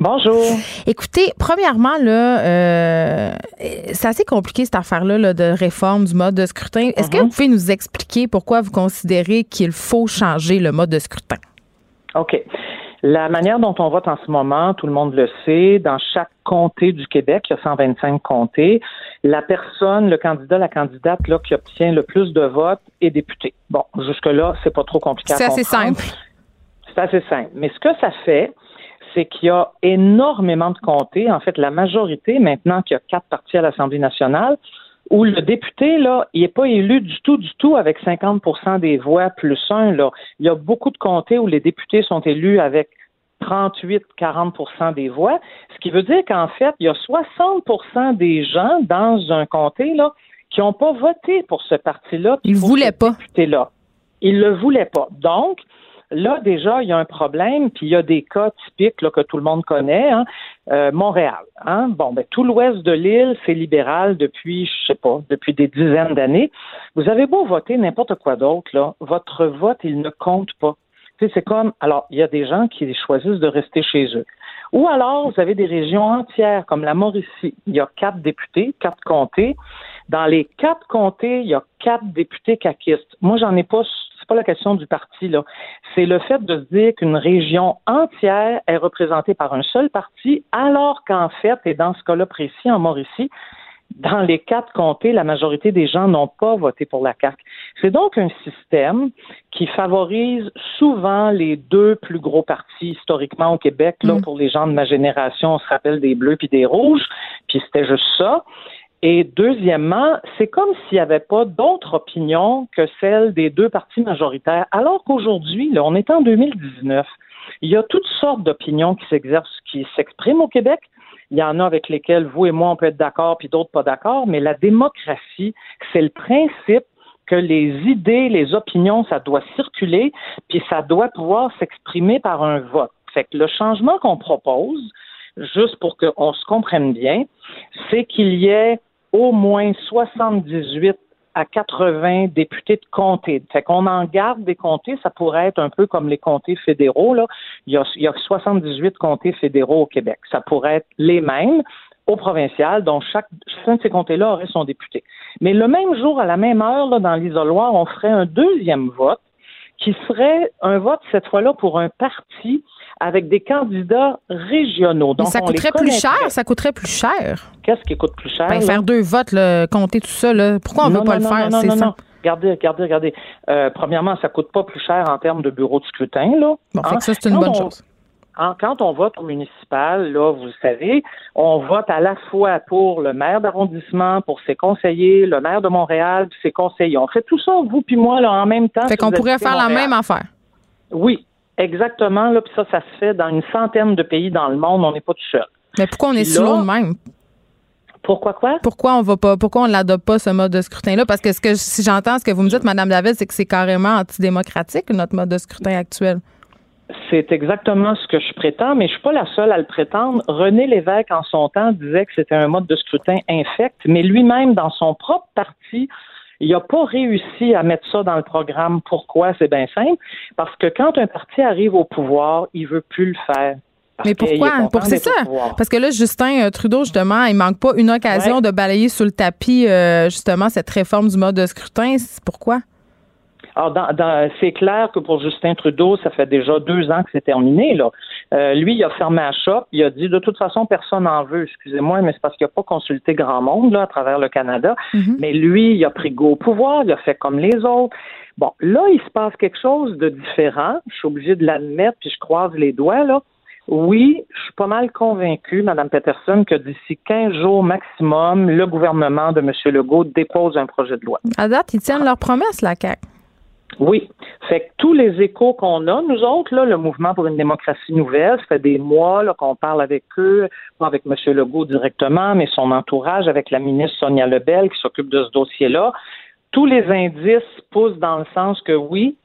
Bonjour. Écoutez, premièrement, là, euh, c'est assez compliqué cette affaire-là de réforme du mode de scrutin. Est-ce que mhm. vous pouvez nous expliquer pourquoi vous considérez qu'il faut changer le mode de scrutin? OK. La manière dont on vote en ce moment, tout le monde le sait, dans chaque comté du Québec, il y a 125 comtés, la personne, le candidat, la candidate là, qui obtient le plus de votes est député. Bon, jusque-là, c'est pas trop compliqué C'est assez simple. C'est assez simple. Mais ce que ça fait, c'est qu'il y a énormément de comtés. En fait, la majorité, maintenant qu'il y a quatre partis à l'Assemblée nationale, où le député, là, il n'est pas élu du tout, du tout avec 50% des voix plus un. Là. Il y a beaucoup de comtés où les députés sont élus avec 38-40% des voix, ce qui veut dire qu'en fait, il y a 60% des gens dans un comté là, qui n'ont pas voté pour ce parti-là. Ils ne voulaient pas. Député-là. Ils le voulaient pas. Donc, Là, déjà, il y a un problème, puis il y a des cas typiques là, que tout le monde connaît. Hein. Euh, Montréal. Hein? Bon, ben, tout l'ouest de l'île, c'est libéral depuis, je sais pas, depuis des dizaines d'années. Vous avez beau voter n'importe quoi d'autre, là, votre vote, il ne compte pas. C'est comme, alors, il y a des gens qui choisissent de rester chez eux. Ou alors, vous avez des régions entières, comme la Mauricie. Il y a quatre députés, quatre comtés. Dans les quatre comtés, il y a quatre députés caquistes. Moi, j'en ai pas pas la question du parti, là. C'est le fait de se dire qu'une région entière est représentée par un seul parti, alors qu'en fait, et dans ce cas-là précis, en Mauricie, dans les quatre comtés, la majorité des gens n'ont pas voté pour la CAQ. C'est donc un système qui favorise souvent les deux plus gros partis historiquement au Québec. Là, mm. pour les gens de ma génération, on se rappelle des bleus puis des rouges, puis c'était juste ça. Et deuxièmement, c'est comme s'il n'y avait pas d'autre opinion que celle des deux partis majoritaires, alors qu'aujourd'hui, on est en 2019, il y a toutes sortes d'opinions qui s'exercent, qui s'expriment au Québec. Il y en a avec lesquelles vous et moi, on peut être d'accord, puis d'autres pas d'accord, mais la démocratie, c'est le principe que les idées, les opinions, ça doit circuler, puis ça doit pouvoir s'exprimer par un vote. Fait que le changement qu'on propose, juste pour qu'on se comprenne bien, c'est qu'il y ait au moins 78 à 80 députés de comté. Fait qu'on en garde des comtés, ça pourrait être un peu comme les comtés fédéraux. Là. Il, y a, il y a 78 comtés fédéraux au Québec. Ça pourrait être les mêmes au provincial, dont chaque, chacun de ces comtés-là aurait son député. Mais le même jour, à la même heure, là, dans l'isoloir, on ferait un deuxième vote qui serait un vote, cette fois-là, pour un parti avec des candidats régionaux. Donc, ça coûterait plus cher? Ça coûterait plus cher? Qu'est-ce qui coûte plus cher? Ben, faire deux votes, compter tout ça, là. pourquoi on ne veut pas le faire? Non, non, non, Regardez, regardez, regardez. Euh, premièrement, ça ne coûte pas plus cher en termes de bureau de scrutin. Là. Bon, fait que ça, c'est une bonne chose. quand on vote au municipal, là, vous le savez, on vote à la fois pour le maire d'arrondissement, pour ses conseillers, le maire de Montréal, puis ses conseillers. On fait tout ça, vous puis moi, là, en même temps. Fait qu'on pourrait faire la même affaire. Oui, Exactement, là, puis ça, ça se fait dans une centaine de pays dans le monde, on n'est pas tout seul. Mais pourquoi on est si loin de même? Pourquoi quoi? Pourquoi on va pas, pourquoi on l'adopte pas ce mode de scrutin-là? Parce que ce que si j'entends ce que vous me dites, Mme David, c'est que c'est carrément antidémocratique, notre mode de scrutin actuel. C'est exactement ce que je prétends, mais je suis pas la seule à le prétendre. René Lévesque, en son temps, disait que c'était un mode de scrutin infect, mais lui-même, dans son propre parti, il n'a pas réussi à mettre ça dans le programme. Pourquoi? C'est bien simple. Parce que quand un parti arrive au pouvoir, il veut plus le faire. Mais pourquoi? Pour c'est ça. Parce que là, Justin euh, Trudeau, justement, il manque pas une occasion de balayer sous le tapis, euh, justement, cette réforme du mode de scrutin. Pourquoi? Alors, dans, c'est clair que pour Justin Trudeau, ça fait déjà deux ans que c'est terminé. Là. Euh, lui, il a fermé la shop. Il a dit de toute façon, personne n'en veut. Excusez-moi, mais c'est parce qu'il n'a pas consulté grand monde là, à travers le Canada. Mm-hmm. Mais lui, il a pris go au pouvoir. Il a fait comme les autres. Bon, là, il se passe quelque chose de différent. Je suis obligée de l'admettre, puis je croise les doigts là. Oui, je suis pas mal convaincue, Mme Peterson, que d'ici 15 jours maximum, le gouvernement de M. Legault dépose un projet de loi. À date, ils tiennent leur promesse, la CAQ. Oui. Fait que tous les échos qu'on a, nous autres, là, le mouvement pour une démocratie nouvelle, ça fait des mois qu'on parle avec eux, pas avec M. Legault directement, mais son entourage, avec la ministre Sonia Lebel qui s'occupe de ce dossier-là. Tous les indices poussent dans le sens que oui,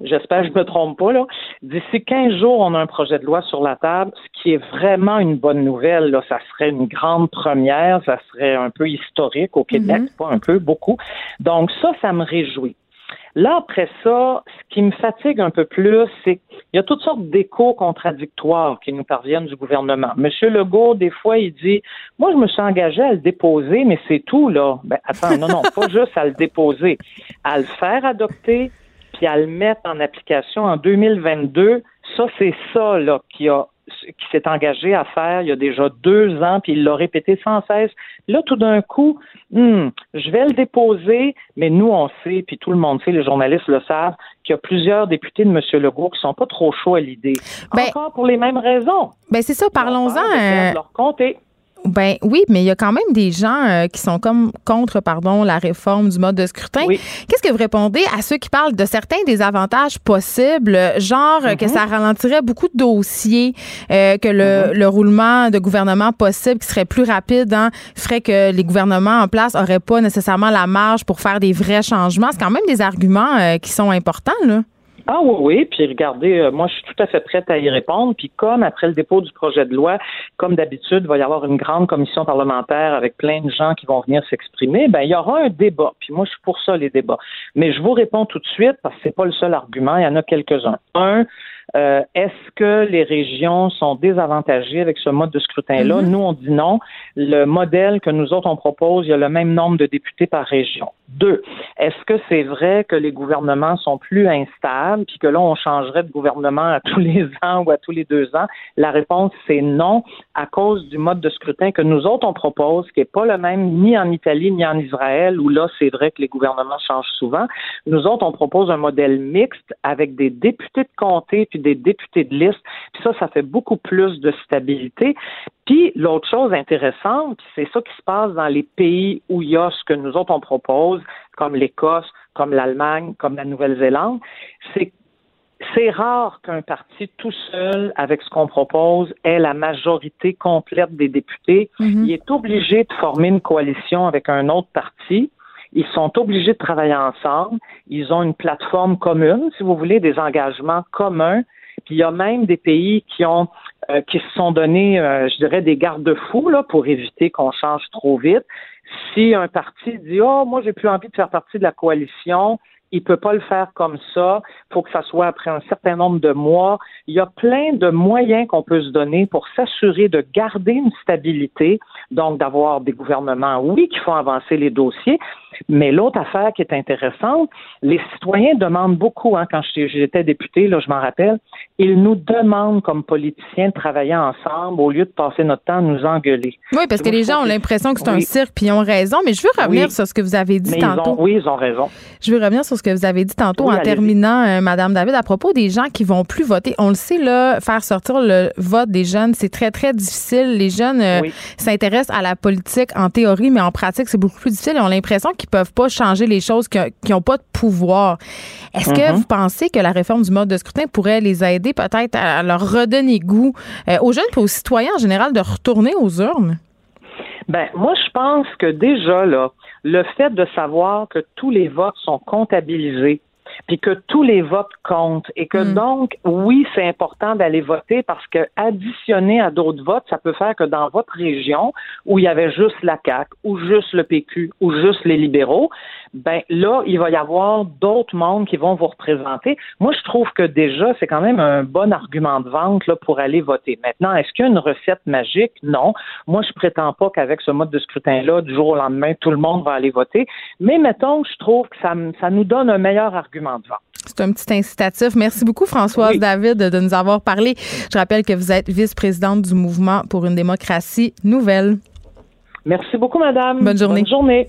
j'espère que je ne me trompe pas, là. D'ici 15 jours, on a un projet de loi sur la table, ce qui est vraiment une bonne nouvelle. Là. Ça serait une grande première, ça serait un peu historique au Québec, mm-hmm. pas un peu, beaucoup. Donc ça, ça me réjouit. Là, après ça, ce qui me fatigue un peu plus, c'est qu'il y a toutes sortes d'échos contradictoires qui nous parviennent du gouvernement. Monsieur Legault, des fois, il dit Moi, je me suis engagé à le déposer, mais c'est tout, là. Ben, attends, non, non, pas juste à le déposer, à le faire adopter, puis à le mettre en application en 2022. Ça, c'est ça, là, qui a qui s'est engagé à faire il y a déjà deux ans, puis il l'a répété sans cesse. Là, tout d'un coup, hmm, je vais le déposer, mais nous, on sait, puis tout le monde sait, les journalistes le savent, qu'il y a plusieurs députés de M. Legault qui sont pas trop chauds à l'idée. Ben, Encore pour les mêmes raisons. Ben c'est ça, parlons-en. Leur compter. Ben oui, mais il y a quand même des gens euh, qui sont comme contre, pardon, la réforme du mode de scrutin. Qu'est-ce que vous répondez à ceux qui parlent de certains des avantages possibles, genre que mhm. ça ralentirait beaucoup de dossiers, euh, que le, mhm. le, roulement de gouvernement possible qui serait plus rapide hein, ferait que les gouvernements en place auraient pas nécessairement la marge pour faire des vrais changements? C'est quand même des arguments euh, qui sont importants là. Ah oui, oui. Puis regardez, euh, moi, je suis tout à fait prête à y répondre. Puis comme après le dépôt du projet de loi, comme d'habitude, il va y avoir une grande commission parlementaire avec plein de gens qui vont venir s'exprimer, ben il y aura un débat. Puis moi, je suis pour ça, les débats. Mais je vous réponds tout de suite parce que c'est pas le seul argument. Il y en a quelques-uns. Un, euh, est-ce que les régions sont désavantagées avec ce mode de scrutin-là? Mm-hmm. Nous, on dit non. Le modèle que nous autres, on propose, il y a le même nombre de députés par région. Deux, est-ce que c'est vrai que les gouvernements sont plus instables, puis que là, on changerait de gouvernement à tous les ans ou à tous les deux ans? La réponse, c'est non, à cause du mode de scrutin que nous autres, on propose, qui n'est pas le même ni en Italie ni en Israël, où là, c'est vrai que les gouvernements changent souvent. Nous autres, on propose un modèle mixte avec des députés de comté, puis des députés de liste. Puis ça, ça fait beaucoup plus de stabilité. Puis l'autre chose intéressante, c'est ça qui se passe dans les pays où il y a ce que nous autres on propose, comme l'Écosse, comme l'Allemagne, comme la Nouvelle-Zélande, c'est c'est rare qu'un parti tout seul, avec ce qu'on propose, ait la majorité complète des députés. Mm-hmm. Il est obligé de former une coalition avec un autre parti. Ils sont obligés de travailler ensemble. Ils ont une plateforme commune, si vous voulez, des engagements communs. Puis il y a même des pays qui ont euh, qui se sont donnés, euh, je dirais, des garde-fous là pour éviter qu'on change trop vite. Si un parti dit oh moi j'ai plus envie de faire partie de la coalition, il peut pas le faire comme ça. Il faut que ça soit après un certain nombre de mois. Il y a plein de moyens qu'on peut se donner pour s'assurer de garder une stabilité, donc d'avoir des gouvernements, oui, qui font avancer les dossiers. Mais l'autre affaire qui est intéressante, les citoyens demandent beaucoup, hein, quand j'étais député, là, je m'en rappelle, ils nous demandent comme politiciens de travailler ensemble au lieu de passer notre temps à nous engueuler. Oui, parce que les gens ont l'impression que c'est un cirque, puis ils ont raison. Mais je veux revenir sur ce que vous avez dit tantôt. oui, ils ont raison. Je veux revenir sur ce que vous avez dit tantôt en terminant, euh, Madame David, à propos des gens qui vont plus voter. On le sait, là, faire sortir le vote des jeunes, c'est très, très difficile. Les jeunes euh, s'intéressent à la politique en théorie, mais en pratique, c'est beaucoup plus difficile. Ils ont l'impression qu'ils peuvent pas changer les choses, qu'ils n'ont pas de pouvoir. Est-ce que mm-hmm. vous pensez que la réforme du mode de scrutin pourrait les aider peut-être à leur redonner goût euh, aux jeunes et aux citoyens en général de retourner aux urnes? Ben, moi, je pense que déjà, là, le fait de savoir que tous les votes sont comptabilisés, puis que tous les votes comptent et que Mm. donc, oui, c'est important d'aller voter parce que additionné à d'autres votes, ça peut faire que dans votre région où il y avait juste la CAQ ou juste le PQ ou juste les libéraux, ben là, il va y avoir d'autres mondes qui vont vous représenter. Moi, je trouve que déjà, c'est quand même un bon argument de vente là, pour aller voter. Maintenant, est-ce qu'il y a une recette magique? Non. Moi, je prétends pas qu'avec ce mode de scrutin-là, du jour au lendemain, tout le monde va aller voter. Mais mettons, je trouve que ça, ça nous donne un meilleur argument de vente. C'est un petit incitatif. Merci beaucoup, Françoise Oui. David, de nous avoir parlé. Je rappelle que vous êtes vice-présidente du mouvement pour une démocratie nouvelle. Merci beaucoup, madame. Bonne journée. Bonne journée.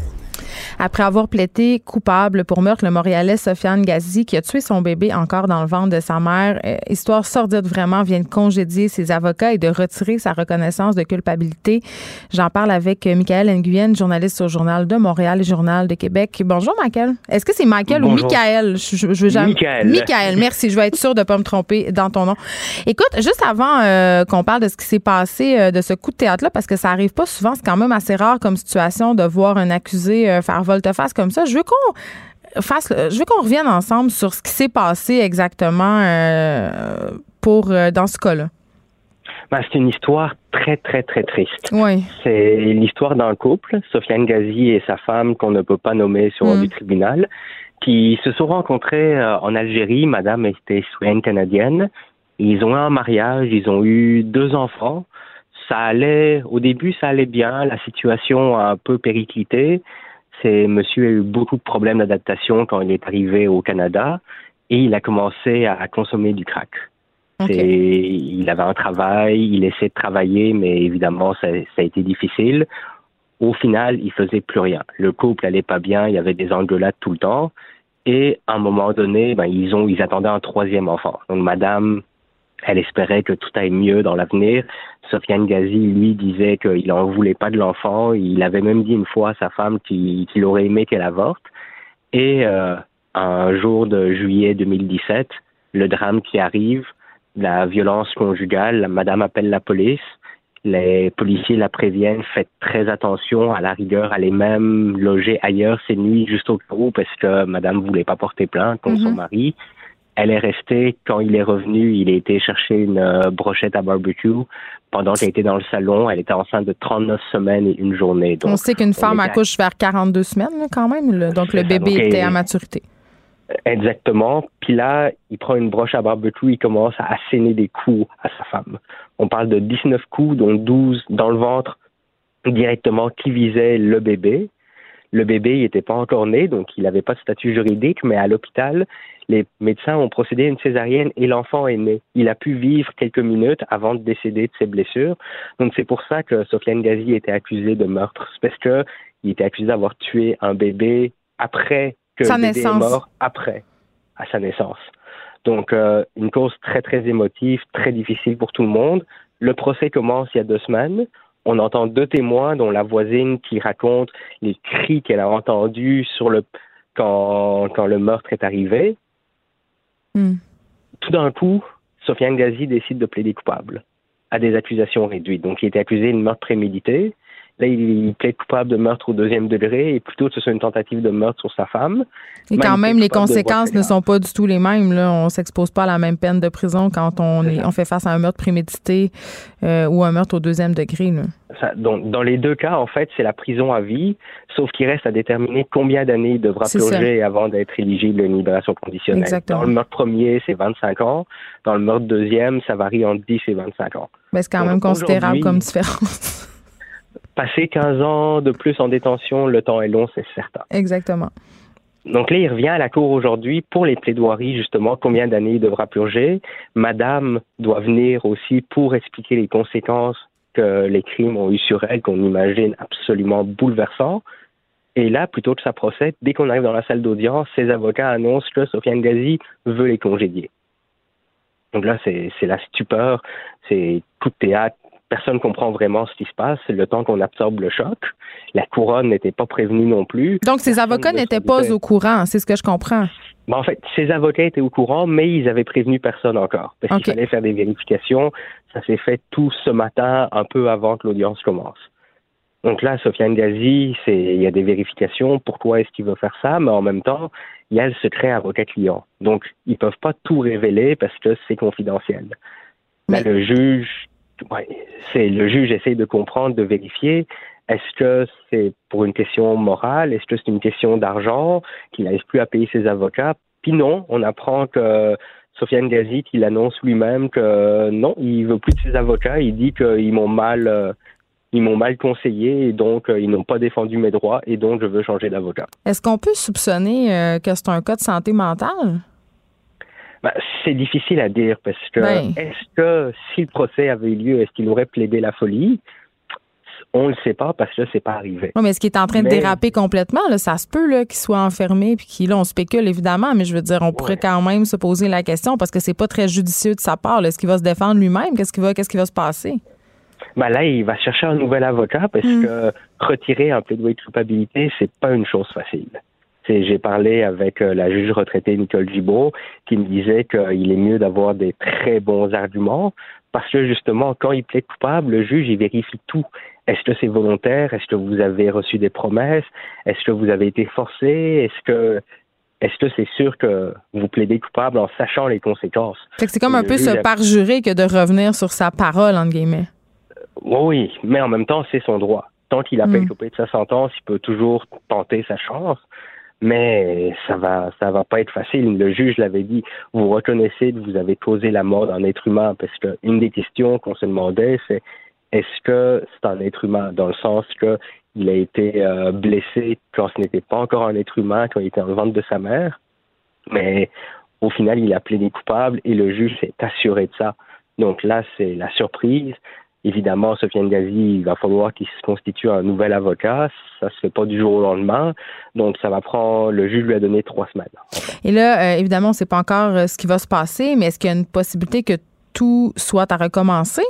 Après avoir plaidé coupable pour meurtre, le Montréalais Sofiane Gazi, qui a tué son bébé encore dans le ventre de sa mère, euh, histoire sordide vraiment, vient de congédier ses avocats et de retirer sa reconnaissance de culpabilité. J'en parle avec euh, Michael Nguyen, journaliste au Journal de Montréal et Journal de Québec. Bonjour, Michael. Est-ce que c'est Michael ou. Michael? Je, je, je veux jamais- Michael. Michael, merci. Je vais être sûre de ne pas me tromper dans ton nom. Écoute, juste avant euh, qu'on parle de ce qui s'est passé, euh, de ce coup de théâtre-là, parce que ça arrive pas souvent, c'est quand même assez rare comme situation de voir un accusé euh, faire volte-face comme ça. Je veux qu'on fasse, je veux qu'on revienne ensemble sur ce qui s'est passé exactement euh, pour euh, dans ce cas-là. Ben, c'est une histoire très, très, très triste. Oui. C'est l'histoire d'un couple, Sofiane Ghazi et sa femme, qu'on ne peut pas nommer sur Mm. du tribunal, qui se sont rencontrés euh, en Algérie. Madame était citoyenne canadienne. Ils ont eu un mariage, ils ont eu deux enfants. Ça allait, au début, ça allait bien. La situation a un peu périclité. C'est, monsieur a eu beaucoup de problèmes d'adaptation quand il est arrivé au Canada et il a commencé à consommer du crack. Il avait un travail, il essaie de travailler, mais évidemment, ça, ça a été difficile. Au final, il faisait plus rien. Le couple allait pas bien, il y avait des engueulades tout le temps. Et à un moment donné, ben, ils ont, ils attendaient un troisième enfant. Donc, madame, elle espérait que tout aille mieux dans l'avenir. Sofiane Ghazi, lui, disait qu'il n'en voulait pas de l'enfant. Il avait même dit une fois à sa femme qu'il aurait aimé qu'elle avorte. Et euh, un jour de juillet 2017, le drame qui arrive, la violence conjugale, la madame appelle la police. Les policiers la préviennent, faites très attention. À la rigueur, allez même loger ailleurs ces nuits juste au cas où parce que madame voulait pas porter plainte contre son Mhm. mari. Elle est restée. Quand il est revenu, il a été chercher une euh, brochette à barbecue. Pendant qu'elle était dans le salon, elle était enceinte de 39 semaines et une journée. Donc, on sait qu'une femme à- accouche vers 42 semaines là, quand même. là. donc le bébé Donc, était à maturité. Exactement. Puis là, il prend une broche à barbecue, il commence à asséner des coups à sa femme. On parle de 19 coups, dont 12 dans le ventre directement qui visaient le bébé. Le bébé il n'était pas encore né, donc il n'avait pas de statut juridique, mais à l'hôpital, les médecins ont procédé à une césarienne et l'enfant est né. Il a pu vivre quelques minutes avant de décéder de ses blessures. Donc c'est pour ça que Sofiane Ghazi était accusé de meurtre. C'est parce que il était accusé d'avoir tué un bébé après que Sa le bébé naissance. est mort, après, à sa naissance. Donc euh, une cause très très émotive, très difficile pour tout le monde. Le procès commence il y a deux semaines. On entend deux témoins, dont la voisine qui raconte les cris qu'elle a entendus sur le quand, quand le meurtre est arrivé. Hmm. Tout d'un coup, Sofiane Ghazi décide de plaider coupable à des accusations réduites. Donc, il était accusé de meurtre prémédité. Là, il plaide coupable de meurtre au deuxième degré et plutôt que ce soit une tentative de meurtre sur sa femme. Et quand Même même, les conséquences ne sont pas du tout les mêmes. Là. On s'expose pas à la même peine de prison quand on, est, on fait face à un meurtre prémédité euh, ou un meurtre au deuxième degré. Là. Ça, donc, dans les deux cas, en fait, c'est la prison à vie, sauf qu'il reste à déterminer combien d'années il devra purger avant d'être éligible à une libération conditionnelle. Exactement. Dans le meurtre premier, c'est 25 ans. Dans le meurtre deuxième, ça varie entre 10 et 25 ans. Ben, c'est quand Donc, même considérable comme différence. Passer 15 ans de plus en détention, le temps est long, c'est certain. Exactement. Donc là, il revient à la cour aujourd'hui pour les plaidoiries, justement, combien d'années il devra purger. Madame doit venir aussi pour expliquer les conséquences que les crimes ont eu sur elle, qu'on imagine absolument bouleversants. Et là, plutôt que ça procède, dès qu'on arrive dans la salle d'audience, ses avocats annoncent que Sofiane Ghazi veut les congédier. Donc là, c'est c'est la stupeur, c'est coup de théâtre. Personne ne comprend vraiment ce qui se passe. Le temps qu'on absorbe le choc. La couronne n'était pas prévenue non plus. Donc, ces avocats ne n'étaient pas au courant, c'est ce que je comprends. Ben, en fait, ses avocats étaient au courant, mais ils avaient prévenu personne encore. Parce Ok. qu'il fallait faire des vérifications. Ça s'est fait tout ce matin, un peu avant que l'audience commence. Donc là, Sofiane Gazi, il y a des vérifications. Pourquoi est-ce qu'il veut faire ça? Mais en même temps, il y a le secret avocat-client. Donc, ils peuvent pas tout révéler parce que c'est confidentiel. Là, le juge, ouais, c'est le juge essaye de comprendre, de vérifier. Est-ce que c'est pour une question morale? Est-ce que c'est une question d'argent qu'il n'arrive plus à payer ses avocats? Puis non, on apprend que Sofiane Gazit, il annonce lui-même que non, il veut plus de ses avocats. Il dit qu'ils m'ont mal, euh, ils m'ont mal conseillé et donc euh, ils n'ont pas défendu mes droits et donc je veux changer d'avocat. Est-ce qu'on peut soupçonner euh, que c'est un cas de santé mentale? Ben, c'est difficile à dire parce que est-ce que si le procès avait eu lieu, est-ce qu'il aurait plaidé la folie? On ne le sait pas parce que c'est pas arrivé. Oui, mais est-ce qu'il est en train de déraper complètement? Là? Ça se peut là, qu'il soit enfermé puis qu'il, on spécule évidemment, mais je veux dire, on pourrait quand même se poser la question parce que c'est pas très judicieux de sa part. Est-ce qu'il va se défendre lui-même? Qu'est-ce qui va, qu'est-ce qui va se passer? Ben là, il va chercher un nouvel avocat parce Mm. que retirer un plaidoyer de culpabilité, c'est pas une chose facile. J'ai parlé avec euh, la juge retraitée Nicole Gibault qui me disait qu'il est mieux d'avoir des très bons arguments parce que justement, quand il plaide coupable, le juge, il vérifie tout. Est-ce que c'est volontaire? Est-ce que vous avez reçu des promesses? Est-ce que vous avez été forcé? Est-ce que est-ce que c'est sûr que vous plaidez coupable en sachant les conséquences? C'est comme un peu se a- parjurer que de revenir sur sa parole, entre guillemets. Oui, mais en même temps, c'est son droit. Tant qu'il n'a pas Mm. écopé de sa sentence, il peut toujours tenter sa chance. Mais ça va, ça va pas être facile. Le juge l'avait dit. Vous reconnaissez que vous avez causé la mort d'un être humain, parce que une des questions qu'on se demandait, c'est est-ce que c'est un être humain, dans le sens que il a été euh, blessé quand ce n'était pas encore un être humain, quand il était dans le ventre de sa mère? Mais au final, il a plaidé coupable et le juge s'est assuré de ça. Donc là, c'est la surprise. Évidemment, Sofiane Gazi, il va falloir qu'il se constitue un nouvel avocat. Ça se fait pas du jour au lendemain. Donc, ça va prendre, le juge lui a donné trois semaines. Et là, euh, évidemment, on sait pas encore euh, ce qui va se passer, mais est-ce qu'il y a une possibilité que tout soit à recommencer?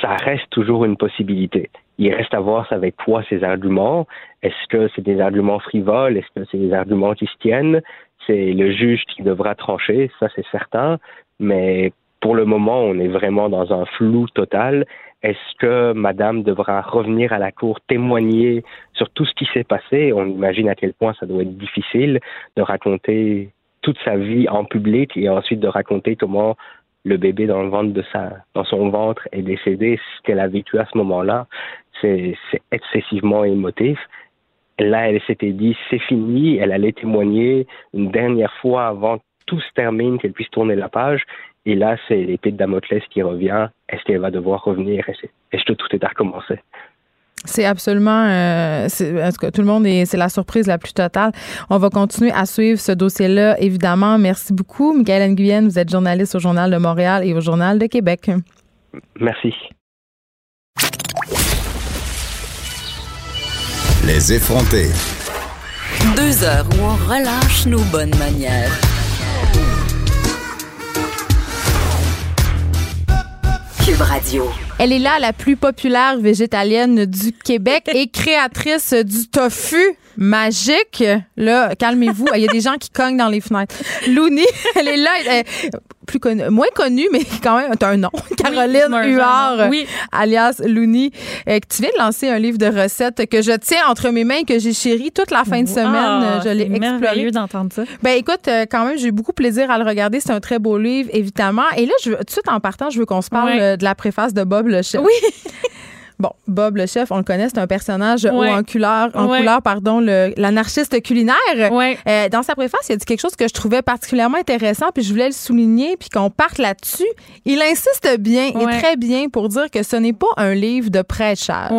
Ça reste toujours une possibilité. Il reste à voir avec quoi ces arguments. Est-ce que c'est des arguments frivoles? Est-ce que c'est des arguments qui se tiennent? C'est le juge qui devra trancher, ça c'est certain. Mais pour le moment, on est vraiment dans un flou total. Est-ce que Madame devra revenir à la cour témoigner sur tout ce qui s'est passé? On imagine à quel point ça doit être difficile de raconter toute sa vie en public et ensuite de raconter comment le bébé dans le ventre de sa, dans son ventre est décédé, ce qu'elle a vécu à ce moment-là, c'est excessivement émotif. Là, elle s'était dit, c'est fini, elle allait témoigner une dernière fois avant tout se termine, qu'elle puisse tourner la page. Et là, c'est l'épée de Damoclès qui revient. Est-ce qu'elle va devoir revenir? Est-ce que tout est à recommencer? C'est absolument, euh, en tout cas, tout le monde est, c'est la surprise la plus totale. On va continuer à suivre ce dossier-là, évidemment. Merci beaucoup, Michael Nguyen. Vous êtes journaliste au Journal de Montréal et au Journal de Québec. Merci. Les effrontés. Deux heures où on relâche nos bonnes manières. Cube Radio. Elle est là, la plus populaire végétalienne du Québec et créatrice du tofu magique. Là, calmez-vous. Il y a des gens qui cognent dans les fenêtres. Louni, elle est là, elle est plus connue, moins connue, mais quand même, t'as un nom. Caroline un Huard. Oui. alias Louni, euh, que tu viens de lancer un livre de recettes que je tiens entre mes mains, que j'ai chéri toute la fin de semaine. Je l'ai exploré. merveilleux d'entendre ça. Ben écoute, euh, quand même, j'ai eu beaucoup plaisir à le regarder. C'est un très beau livre, évidemment. Et là, je veux, tout de suite en partant, je veux qu'on se parle euh, de la préface de Bob le chef. Oui. Bon, Bob le chef, on le connaît, c'est un personnage haut en couleur, en Ouais. couleur, pardon, l'anarchiste culinaire. Ouais. Euh, dans sa préface, il a dit quelque chose que je trouvais particulièrement intéressant, puis je voulais le souligner, puis qu'on parte là-dessus. Il insiste bien et très bien pour dire que ce n'est pas un livre de prêchage.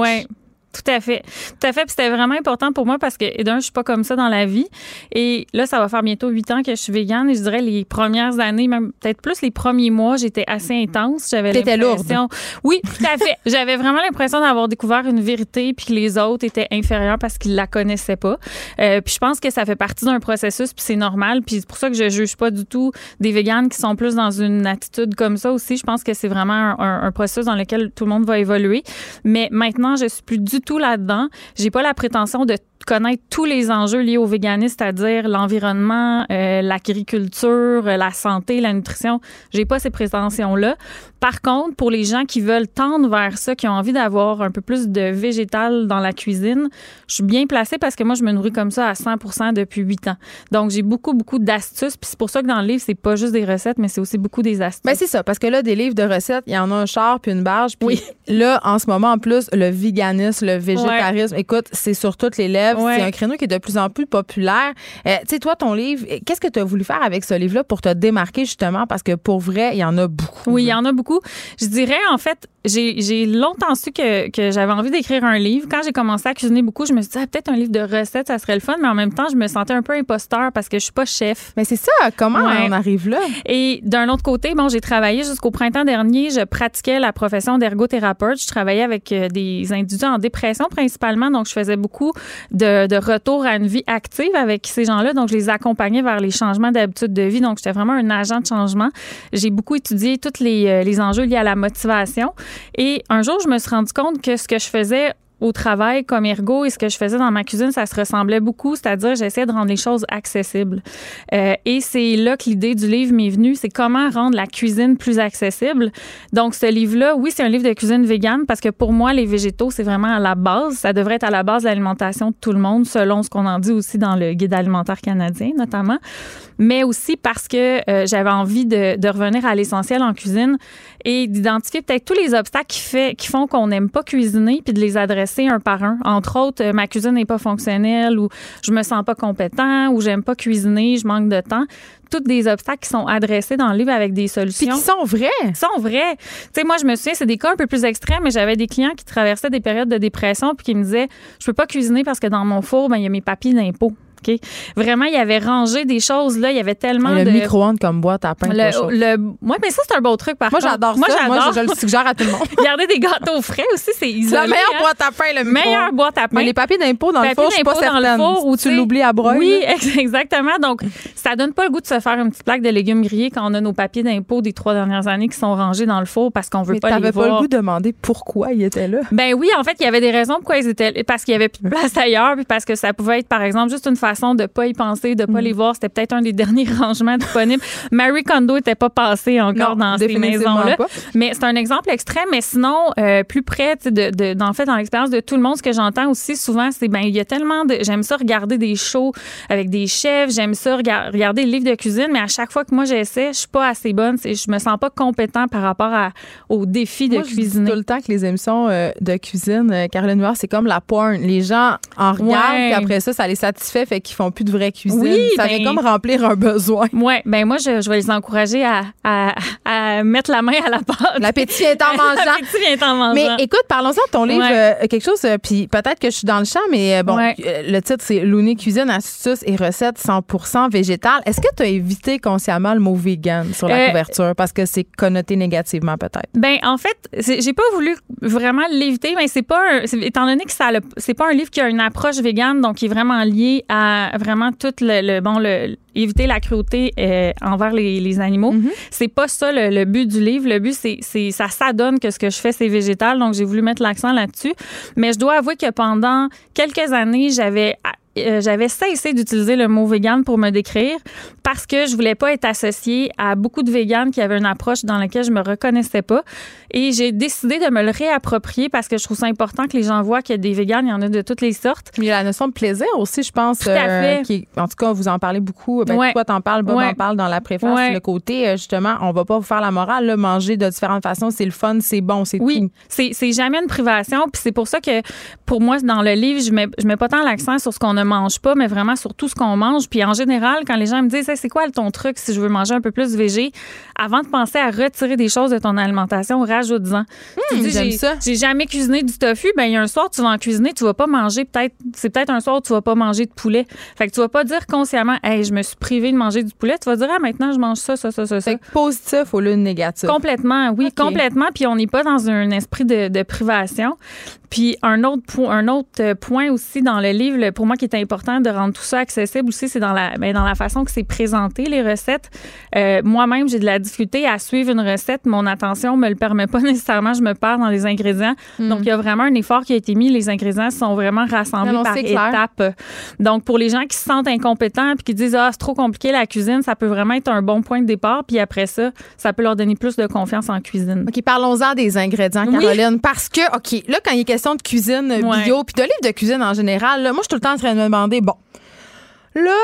Tout à fait. Tout à fait. Puis c'était vraiment important pour moi parce que, d'un, je suis pas comme ça dans la vie. Et là, ça va faire bientôt huit ans que je suis végane. Et je dirais les premières années, même peut-être plus les premiers mois, j'étais assez intense. J'avais T'étais l'impression- Oui, tout à fait. J'avais vraiment l'impression d'avoir découvert une vérité puis que les autres étaient inférieurs parce qu'ils la connaissaient pas. Euh, puis je pense que ça fait partie d'un processus puis c'est normal. Puis c'est pour ça que je juge pas du tout des véganes qui sont plus dans une attitude comme ça aussi. Je pense que c'est vraiment un, un- un processus dans lequel tout le monde va évoluer. Mais maintenant, je suis plus du tout là-dedans. J'ai pas la prétention de connaître tous les enjeux liés au véganisme, c'est-à-dire l'environnement, euh, l'agriculture, euh, la santé, la nutrition. J'ai pas ces prétentions-là. Par contre, pour les gens qui veulent tendre vers ça, qui ont envie d'avoir un peu plus de végétal dans la cuisine, je suis bien placée parce que moi, je me nourris comme ça à 100% depuis 8 ans. Donc, j'ai beaucoup, beaucoup d'astuces. Puis c'est pour ça que dans le livre, c'est pas juste des recettes, mais c'est aussi beaucoup des astuces. Ben c'est ça, parce que là, des livres de recettes, il y en a un char puis une barge. Puis là, en ce moment, en plus, le véganisme, le végétarisme, écoute, c'est sur toutes les lèvres. C'est un créneau qui est de plus en plus populaire. Euh, tu sais, toi, ton livre, qu'est-ce que tu as voulu faire avec ce livre-là pour te démarquer justement? Parce que pour vrai, il y en a beaucoup. Oui, il y en a beaucoup. Je dirais, en fait, j'ai longtemps su que, que j'avais envie d'écrire un livre. Quand j'ai commencé à cuisiner beaucoup, je me suis dit, ah, peut-être un livre de recettes, ça serait le fun, mais en même temps, je me sentais un peu imposteur parce que je suis pas chef. Mais c'est ça, comment on arrive là? Et d'un autre côté, bon, j'ai travaillé jusqu'au printemps dernier, je pratiquais la profession d'ergothérapeute. Je travaillais avec euh, des individus en dépression principalement, donc je faisais beaucoup de, de retour à une vie active avec ces gens-là, donc je les accompagnais vers les changements d'habitude de vie. Donc, j'étais vraiment un agent de changement. J'ai beaucoup étudié tous les, euh, les enjeux liés à la motivation. Et un jour, je me suis rendu compte que ce que je faisais au travail comme ergo et ce que je faisais dans ma cuisine, ça se ressemblait beaucoup, c'est-à-dire j'essayais de rendre les choses accessibles. Euh, et c'est là que l'idée du livre m'est venue, c'est comment rendre la cuisine plus accessible. Donc ce livre-là, oui, c'est un livre de cuisine végane parce que pour moi, les végétaux, c'est vraiment à la base. Ça devrait être à la base de l'alimentation de tout le monde, selon ce qu'on en dit aussi dans le guide alimentaire canadien, notamment. Mais aussi parce que euh, j'avais envie de, de, revenir à l'essentiel en cuisine et d'identifier peut-être tous les obstacles qui, fait, qui font qu'on n'aime pas cuisiner puis de les adresser un par un. Entre autres, euh, ma cuisine n'est pas fonctionnelle ou je me sens pas compétent ou j'aime pas cuisiner, je manque de temps toutes des obstacles qui sont adressés dans le livre avec des solutions. Puis qui sont vrais. Sont vrais. Tu sais, moi, je me souviens, c'est des cas un peu plus extrêmes, mais j'avais des clients qui traversaient des périodes de dépression puis qui me disaient, je peux pas cuisiner parce que dans mon four, ben, il y a mes papiers d'impôts. Vraiment, il y avait rangé des choses là. Il y avait tellement le de. Le micro-ondes comme boîte à pain. Le, le, mais ça, c'est un beau truc, par moi, J'adore moi, j'adore Moi, je, le suggère à tout le monde. Garder des gâteaux frais aussi, c'est isolé. La meilleure hein. boîte à pain, le Meilleure boîte à pain. Mais les papiers d'impôt dans le four, je suis pas certaine. Four, où tu l'oublies à broyer. Oui, exactement. Donc, ça donne pas le goût de se faire une petite plaque de légumes grillés quand on a nos papiers d'impôt des trois dernières années qui sont rangés dans le four parce qu'on veut pas les voir. pas le goût de demander pourquoi ils étaient là? Ben oui, en fait, il y avait des raisons pourquoi ils étaient là. Parce qu'il y avait plus de place ailleurs, puis parce que ça pouvait être, par exemple, juste une façon de pas y penser de pas mm. les voir. C'était peut-être un des derniers rangements disponibles. Marie Kondo n'était pas passée encore dans ces maisons-là. Mais c'est un exemple extrême. Mais sinon, euh, plus près, de, de, dans, fait, dans l'expérience de tout le monde, ce que j'entends aussi souvent, c'est ben il y a tellement de. J'aime ça regarder des shows avec des chefs. J'aime ça regarder les livres de cuisine. Mais à chaque fois que moi j'essaie, je suis pas assez bonne. Je me sens pas compétent par rapport à, au défi de cuisiner. Je tout le temps que les émissions euh, de cuisine, euh, Caroline Noir, c'est comme la porn. Les gens en regardent, puis après ça, ça les satisfait, fait qu'ils font plus de vraie cuisine. Oui, ça vient ben comme remplir un besoin. Oui, ben moi, je, vais les encourager à, à, mettre la main à la pâte. L'appétit est en mangeant. L'appétit vient en mangeant. Mais écoute, parlons-en de ton livre, euh, quelque chose, euh, puis peut-être que je suis dans le champ, mais euh, bon, le titre, c'est Looney Cuisine, astuces et recettes 100% végétales. Est-ce que tu as évité consciemment le mot vegan sur la couverture? Parce que c'est connoté négativement peut-être? Ben en fait, j'ai pas voulu vraiment l'éviter, mais c'est pas, un, étant donné que ça, c'est pas un livre qui a une approche végane, donc qui est vraiment lié à vraiment toute le, bon le éviter la cruauté euh, envers les, les animaux. Mm-hmm. C'est pas ça le, but du livre. Le but c'est c'est ça s'adonne que ce que je fais c'est végétal, donc j'ai voulu mettre l'accent là-dessus. Mais je dois avouer que pendant quelques années j'avais euh, j'avais cessé d'utiliser le mot vegan pour me décrire parce que je voulais pas être associée à beaucoup de véganes qui avaient une approche dans laquelle je me reconnaissais pas. Et j'ai décidé de me le réapproprier parce que je trouve ça important que les gens voient qu'il y a des véganes, il y en a de toutes les sortes. Il y a la notion de plaisir aussi, je pense. Tout à euh, qui, en tout cas, vous en parlez beaucoup. Ben, ouais. Toi, t'en parles, Bob en parle dans la préface. Le côté, euh, justement, on va pas vous faire la morale. Là, manger de différentes façons, c'est le fun, c'est bon, c'est oui, c'est jamais une privation. Puis c'est pour ça que, pour moi, dans le livre, je mets, je mets pas tant l'accent sur ce qu'on ne mange pas, mais vraiment sur tout ce qu'on mange. Puis en général, quand les gens me disent, c'est quoi ton truc si je veux manger un peu plus végé, avant de penser à retirer des choses de ton alimentation, rajoute-en. Mmh, ça. J'ai jamais cuisiné du tofu. Ben, il y a un soir, tu vas en cuisiner, tu vas pas manger peut-être, c'est peut-être un soir, tu vas pas manger de poulet. Fait que tu vas pas dire consciemment, hey, je me suis privé de manger du poulet. Tu vas dire, ah, maintenant, je mange ça, ça, ça, ça. C'est positif au lieu de négatif. Complètement, oui, complètement. Puis on n'est pas dans un esprit de, de privation. Puis un autre, un autre point aussi dans le livre, pour moi qui est est important de rendre tout ça accessible aussi, c'est dans la, ben, dans la façon que c'est présenté, les recettes. Euh, moi-même, j'ai de la difficulté à suivre une recette. Mon attention me le permet pas nécessairement. Je me perds dans les ingrédients. Hmm. Donc, il y a vraiment un effort qui a été mis. Les ingrédients sont vraiment rassemblés Non, par étapes. Donc, pour les gens qui se sentent incompétents puis qui disent ah c'est trop compliqué la cuisine, ça peut vraiment être un bon point de départ. Puis après ça, ça peut leur donner plus de confiance en cuisine. OK, parlons-en des ingrédients, Oui. Caroline. Parce que, OK, là, quand il est question de cuisine euh, Ouais. bio, puis de livres de cuisine en général, là, moi, je suis tout le temps en train de me demander, bon, là,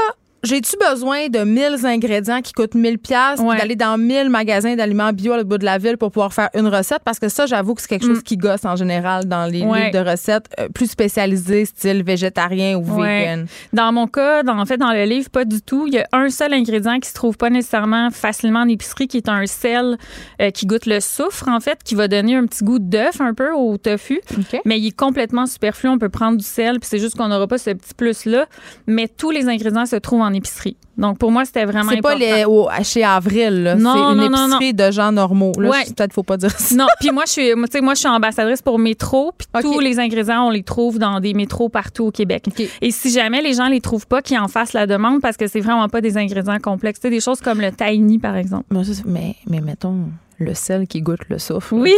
j'ai-tu besoin de 1000 ingrédients qui coûtent 1000 pièces Ouais. d'aller dans 1000 magasins d'aliments bio à l'autre bout de la ville pour pouvoir faire une recette? Parce que ça, j'avoue que c'est quelque chose qui gosse en général dans les Mm. Ouais. livres de recettes euh, plus spécialisés, style végétarien ou Ouais. vegan. Dans mon cas, dans, en fait, dans le livre, pas du tout. Il y a un seul ingrédient qui se trouve pas nécessairement facilement en épicerie, qui est un sel euh, qui goûte le soufre, en fait, qui va donner un petit goût d'œuf un peu au tofu. Mais il est complètement superflu. On peut prendre du sel, puis c'est juste qu'on n'aura pas ce petit plus-là. Mais tous les ingrédients se trouvent en épicerie. Donc, pour moi, c'était vraiment C'est pas les, au- chez Avril, c'est une non, non, épicerie de gens normaux. Là, Ouais. peut-être faut pas dire ça. Non, puis moi je suis moi, je suis ambassadrice pour métro, puis tous les ingrédients on les trouve dans des métros partout au Québec. Et si jamais les gens les trouvent pas, qu'ils en fassent la demande parce que c'est vraiment pas des ingrédients complexes, Tu sais, des choses comme le tahini par exemple. Mais, mais mettons, le sel qui goûte le soufre. Oui,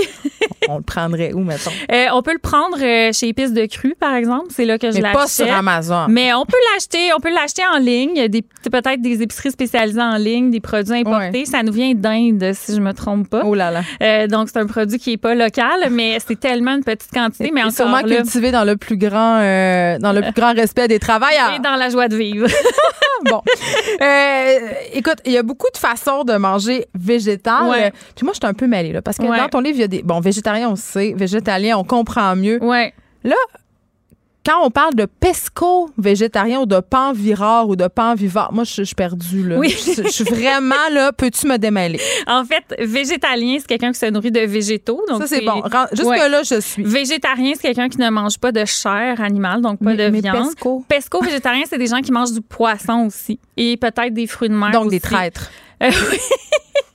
On le prendrait où, mettons? Euh, on peut le prendre euh, chez Épices de Cru par exemple, c'est là que je Mais pas sur l'achète. Amazon. Mais on peut l'acheter, on peut l'acheter en ligne. Des peut-être des épiceries spécialisées en ligne, des produits importés. Ça nous vient d'Inde, si je me trompe pas. Oh là là. Euh, donc c'est un produit qui est pas local, mais c'est tellement une petite quantité. Mais Et encore sûrement là, cultivé dans le plus grand, euh, dans le plus grand respect des travailleurs. et dans la joie de vivre. bon. Euh, écoute, il y a beaucoup de façons de manger végétal. Ouais. Puis moi, je suis un peu mêlée, là, parce que Ouais. dans ton livre, il y a des. Bon, végétarien, on sait. Végétalien, on comprend mieux. ouais. Quand on parle de pesco végétarien ou de pan virard ou de pan vivant, moi, je suis perdue, là. Oui. Je, suis vraiment, là, peux-tu me démêler? En fait, végétalien, c'est quelqu'un qui se nourrit de végétaux. Donc Ça, c'est bon. Ouais. Jusque-là, je suis. Végétarien, c'est quelqu'un qui ne mange pas de chair animale, donc pas Mais- de mais viande. pesco. Végétarien, c'est des gens qui mangent du poisson aussi et peut-être des fruits de mer. Donc, des traîtres. Euh, oui.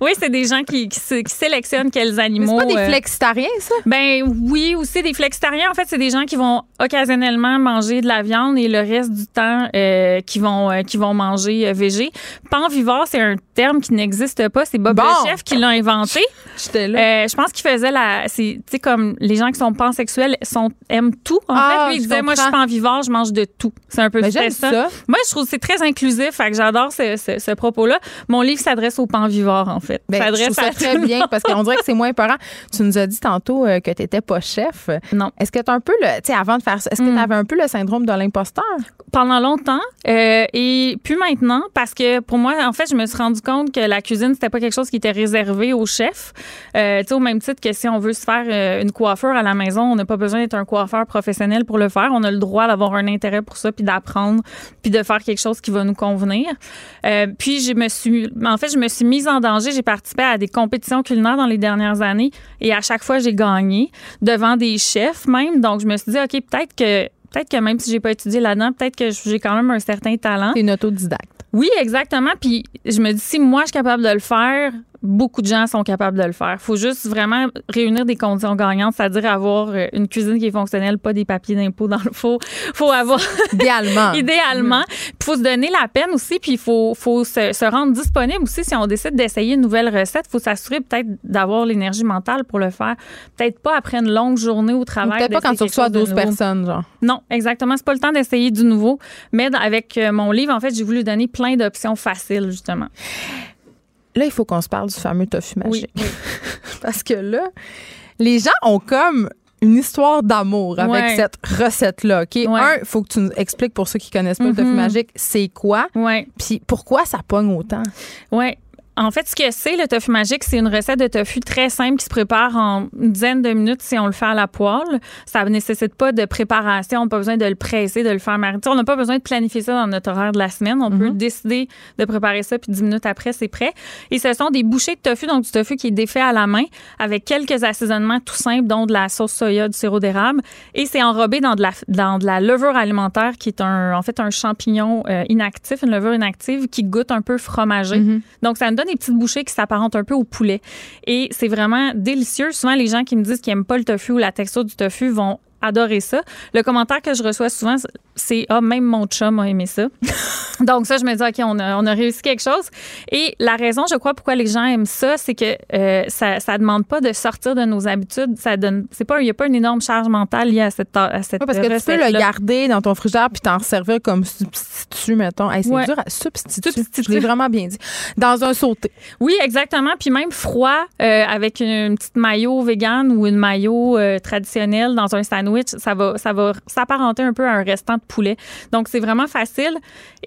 oui, c'est des gens qui, qui sé- qui sélectionnent quels Mais animaux. c'est pas des euh, flexitariens, ça? Ben oui, aussi des flexitariens. En fait, c'est des gens qui vont occasionnellement manger de la viande et le reste du temps euh, qui vont euh, qui vont manger végé. Panvivore, c'est un terme qui n'existe pas. C'est Bob Bon. le chef qui l'a inventé. J'étais là. Je pense qu'il faisait la. Tu sais, comme les gens qui sont pansexuels sont, aiment tout. En Ah, fait, lui, il disait Moi, je suis panvivore, je mange de tout. C'est un peu Ben, j'aime ça. Moi, je trouve que c'est très inclusif. Fait que j'adore ce, ce- ce propos-là. Mon livre s'adresse aux panvivores, en fait. Ben, je trouve ça très bien parce qu'on dirait que c'est moins peurant. Tu nous as dit tantôt euh, que tu n'étais pas chef. Non. Est-ce que tu as un peu le. Tu sais, avant de faire ça, est-ce que Mm. tu avais un peu le syndrome de l'imposteur? pendant longtemps euh, et plus maintenant parce que pour moi en fait je me suis rendu compte que la cuisine c'était pas quelque chose qui était réservé aux chefs euh, tu sais au même titre que si on veut se faire une coiffure à la maison on n'a pas besoin d'être un coiffeur professionnel pour le faire on a le droit d'avoir un intérêt pour ça puis d'apprendre puis de faire quelque chose qui va nous convenir Euh, puis je me suis en fait je me suis mise en danger j'ai participé à des compétitions culinaires dans les dernières années et à chaque fois j'ai gagné devant des chefs même donc je me suis dit ok peut-être que peut-être que même si j'ai pas étudié là-dedans, peut-être que j'ai quand même un certain talent. Une autodidacte. Oui, exactement. Puis je me dis, si moi je suis capable de le faire, beaucoup de gens sont capables de le faire. faut juste vraiment réunir des conditions gagnantes, c'est-à-dire avoir euh, une cuisine qui est fonctionnelle, pas des papiers d'impôt dans le faux. faut avoir Idéalement. idéalement. Il faut se donner la peine aussi, puis il faut, faut se, se rendre disponible aussi. Si on décide d'essayer une nouvelle recette, il faut s'assurer peut-être d'avoir l'énergie mentale pour le faire. Peut-être pas après une longue journée au travail. Peut-être pas quand tu reçois quelque chose 12 de nouveau. personnes, genre. Non, exactement. C'est pas le temps d'essayer du nouveau. Mais avec euh, mon livre, en fait, j'ai voulu donner plein d'options faciles, justement. Là, il faut qu'on se parle du fameux tofu magique. Oui. Parce que là, les gens ont comme une histoire d'amour avec Ouais. cette recette-là. OK? Ouais. Un, il faut que tu nous expliques pour ceux qui connaissent pas le tofu Mhm. magique, c'est quoi? Ouais. Puis pourquoi ça pogne autant? Ouais. En fait, ce que c'est, le tofu magique, c'est une recette de tofu très simple qui se prépare en une dizaine de minutes si on le fait à la poêle. Ça ne nécessite pas de préparation, on n'a pas besoin de le presser, de le faire mariner. On n'a pas besoin de planifier ça dans notre horaire de la semaine. On peut décider de préparer ça, puis dix minutes après, c'est prêt. Et ce sont des bouchées de tofu, donc du tofu qui est défait à la main, avec quelques assaisonnements tout simples, dont de la sauce soya, du sirop d'érable. Et c'est enrobé dans de, la, dans de la levure alimentaire, qui est un, en fait un champignon euh, inactif, une levure inactive qui goûte un peu fromagé. Donc, ça me donne des petites bouchées qui s'apparentent un peu au poulet. Et c'est vraiment délicieux. Souvent, les gens qui me disent qu'ils n'aiment pas le tofu ou la texture du tofu vont adoré ça. Le commentaire que je reçois souvent, c'est ah même mon chum a aimé ça. Donc ça, je me dis ok, on a, on a réussi quelque chose. Et la raison, je crois, pourquoi les gens aiment ça, c'est que euh, ça, ça demande pas de sortir de nos habitudes. Ça donne, c'est pas, il y a pas une énorme charge mentale liée à cette à cette Ouais, parce que tu peux le garder dans ton frigidaire puis t'en servir comme substitut, mettons. Hey, c'est Ouais. dur à substituer. Substitut. Je l'ai vraiment bien dit. Dans un sauté. Oui, exactement. Puis même froid, euh, avec une, une petite maillot vegan ou une maillot euh, traditionnelle dans un sandwich, ça va, ça va s'apparenter un peu à un restant de poulet. Donc c'est vraiment facile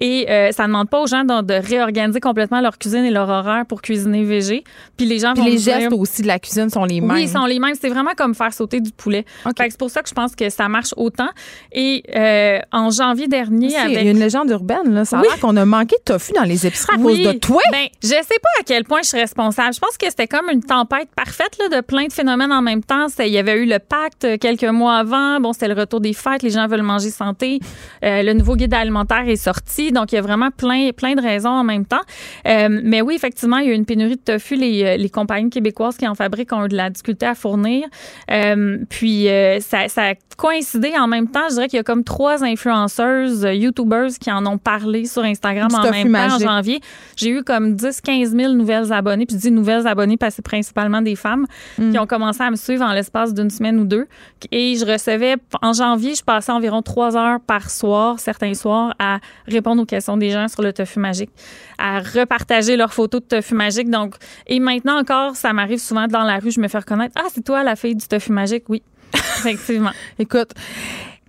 et euh, ça ne demande pas aux gens de, de réorganiser complètement leur cuisine et leur horaire pour cuisiner végé. Puis les gens Puis vont les dire- gestes aussi de la cuisine sont les mêmes. oui, ils sont les mêmes. C'est vraiment comme faire sauter du poulet. C'est pour ça que je pense que ça marche autant. Et euh, en janvier dernier, avec Il y a une légende urbaine, là. Ça a Oui. l'air qu'on a manqué de tofu dans les épiceries à Oui. cause de toi. Ben, je sais pas à quel point je suis responsable. Je pense que c'était comme une tempête parfaite là, de plein de phénomènes en même temps. Il y avait eu le pacte euh, quelques mois avant. Bon, c'était le retour des fêtes. Les gens veulent manger santé. Euh, le nouveau guide alimentaire est sorti. Donc, il y a vraiment plein, plein de raisons en même temps. Euh, mais oui, effectivement, il y a eu une pénurie de tofu. Les, euh, les compagnies québécoises qui en fabriquent ont eu de la difficulté à fournir. Euh, puis, ça, ça a coïncidé en même temps. Je dirais qu'il y a comme trois influenceuses, YouTubers qui en ont parlé sur Instagram Du en même temps en janvier. J'ai eu comme 10-15 000 nouvelles abonnées. Puis je dis nouvelles abonnées parce que c'est principalement des femmes Mm. qui ont commencé à me suivre en l'espace d'une semaine ou deux. Et je recevais, en janvier, je passais environ trois heures par soir, certains soirs, à répondre aux questions des gens sur le tofu magique, à repartager leurs photos de tofu magique. Donc, et maintenant encore, ça m'arrive souvent dans la rue, je me fais reconnaître. Ah, c'est toi la fille du tofu magique? Oui. Effectivement. Écoute,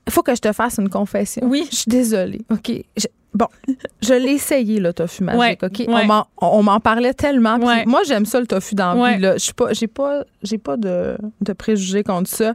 il faut que je te fasse une confession. Oui. Je suis désolée. OK. Je- bon, je l'ai essayé, le tofu magique. Ouais, OK? ouais. On m'en- parlait tellement. Ouais. Moi, j'aime ça, le tofu dans la Ouais. vie. là. Je suis pas, pas, j'ai pas de, de préjugés contre ça.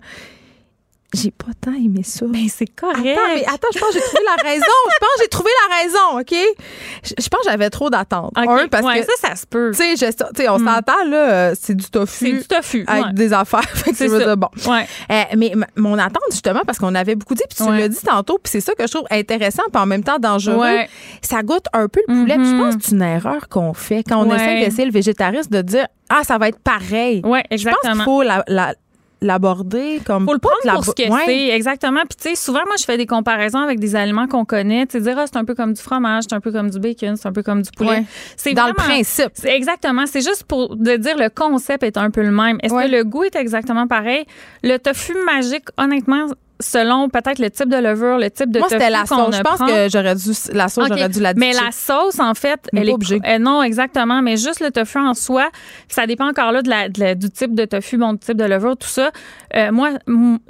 J'ai pas tant aimé ça. Ben, c'est correct. Attends, mais attends, je pense que j'ai trouvé la raison. Je pense que j'ai trouvé la raison, OK? Je, je pense que j'avais trop d'attentes. OK. Un, parce Ouais, que, ça, ça se peut. tu sais, on s'entend, là, euh, c'est du tofu. C'est du tofu. Avec ouais. des affaires. C'est ça. bon. Ouais. Euh, mais mon attente, justement, parce qu'on avait beaucoup dit, puis tu l'as dit tantôt, puis c'est ça que je trouve intéressant, puis en même temps dangereux. Ouais. Ça goûte un peu le poulet. Puis je Mhm. pense que c'est une erreur qu'on fait quand on essaie d'essayer le végétarisme de dire Ah, ça va être pareil. Ouais, Je pense qu'il exactement. faut la- la- l'aborder comme. Faut le prendre la pour ce que ouais. c'est, exactement. Puis tu sais, souvent moi je fais des comparaisons avec des aliments qu'on connaît, tu sais dire ah, c'est un peu comme du fromage, c'est un peu comme du bacon, c'est un peu comme du poulet. Ouais. C'est Dans le principe. c'est exactement, c'est juste pour de dire le concept est un peu le même. Est-ce Ouais. que le goût est exactement pareil? Le tofu magique honnêtement selon peut-être le type de levure, le type de Moi, c'était la sauce. Je pense prend. que j'aurais dû. La sauce, j'aurais dû la Mais la sauce, en fait, elle est euh, non, exactement. Mais juste le tofu en soi, ça dépend encore là de la, de la- du type de tofu, bon, du type de levure, tout ça. Euh, moi,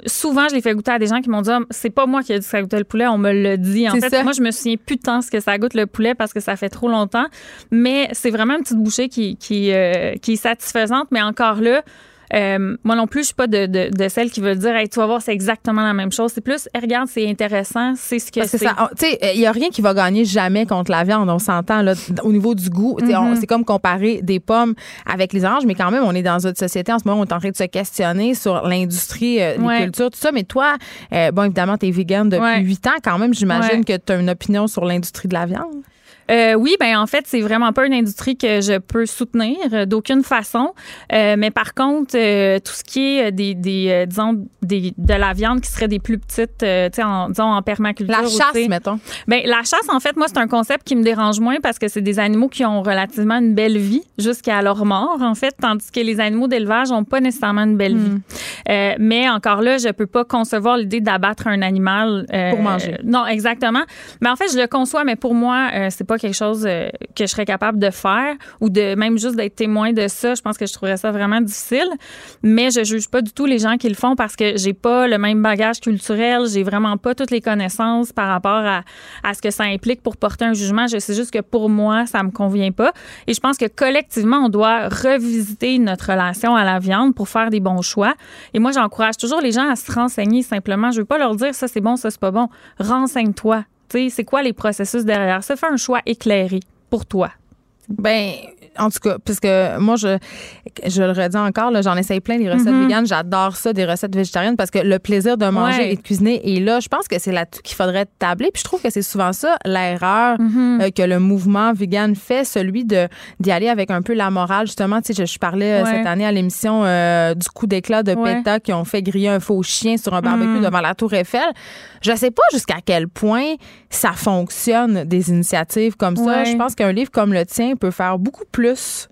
souvent, je l'ai fait goûter à des gens qui m'ont dit, Ah, c'est pas moi qui ai dit que ça goûtait le poulet, on me le dit. En fait, ça. moi, je me souviens plus tant ce que ça goûte le poulet parce que ça fait trop longtemps. Mais c'est vraiment une petite bouchée qui, qui, euh, qui est satisfaisante. Mais encore là, euh, moi non plus, je suis pas de, de, de celle qui veut dire, hey, tu vas voir, c'est exactement la même chose. C'est plus, hey, regarde, c'est intéressant, c'est ce que Parce c'est. tu sais, il y a rien qui va gagner jamais contre la viande. On s'entend là au niveau du goût. Mm-hmm. on- C'est comme comparer des pommes avec les oranges, mais quand même, on est dans une société en ce moment. où On est en train de se questionner sur l'industrie, euh, les Ouais. cultures, tout ça. Mais toi, euh, bon, évidemment, tu es vegan depuis Ouais. huit ans. Quand même, j'imagine Ouais. que tu as une opinion sur l'industrie de la viande. Euh, oui, ben en fait, c'est vraiment pas une industrie que je peux soutenir euh, d'aucune façon. Euh, mais par contre, euh, tout ce qui est euh, des, des euh, disons, des, de la viande qui serait des plus petites, euh, tu sais, en, disons en permaculture. La chasse, mettons. Ben, la chasse, en fait, moi, c'est un concept qui me dérange moins parce que c'est des animaux qui ont relativement une belle vie jusqu'à leur mort, en fait, tandis que les animaux d'élevage n'ont pas nécessairement une belle vie. Euh, mais encore là, je peux pas concevoir l'idée d'abattre un animal euh, Pour manger. non, exactement. Mais en fait, je le conçois, mais pour moi, euh, c'est pas quelque chose euh, que je serais capable de faire ou de même juste d'être témoin de ça. Je pense que je trouverais ça vraiment difficile. Mais je juge pas du tout les gens qui le font parce que j'ai pas le même bagage culturel, j'ai vraiment pas toutes les connaissances par rapport à, à ce que ça implique pour porter un jugement. Je sais juste que pour moi, ça me convient pas. Et je pense que collectivement, on doit revisiter notre relation à la viande pour faire des bons choix. Et moi, j'encourage toujours les gens à se renseigner simplement. Je veux pas leur dire ça c'est bon, ça c'est pas bon. Renseigne-toi. C'est quoi les processus derrière ça? Fais un choix éclairé pour toi. Ben, en tout cas, parce que moi, je, je le redis encore, là, j'en essaye plein des recettes Mhm. véganes. J'adore ça, des recettes végétariennes, parce que le plaisir de manger Ouais. et de cuisiner est là. Je pense que c'est là-dessus qu'il faudrait tabler. Puis je trouve que c'est souvent ça, l'erreur Mhm. euh, que le mouvement vegan fait, celui de d'y aller avec un peu la morale. Justement, tu sais, je, je parlais euh, Ouais. cette année à l'émission euh, du coup d'éclat de Ouais. PETA qui ont fait griller un faux chien sur un barbecue Mhm. devant la Tour Eiffel. Je sais pas jusqu'à quel point ça fonctionne, des initiatives comme ça. Je pense qu'un livre comme le tien peut faire beaucoup plus.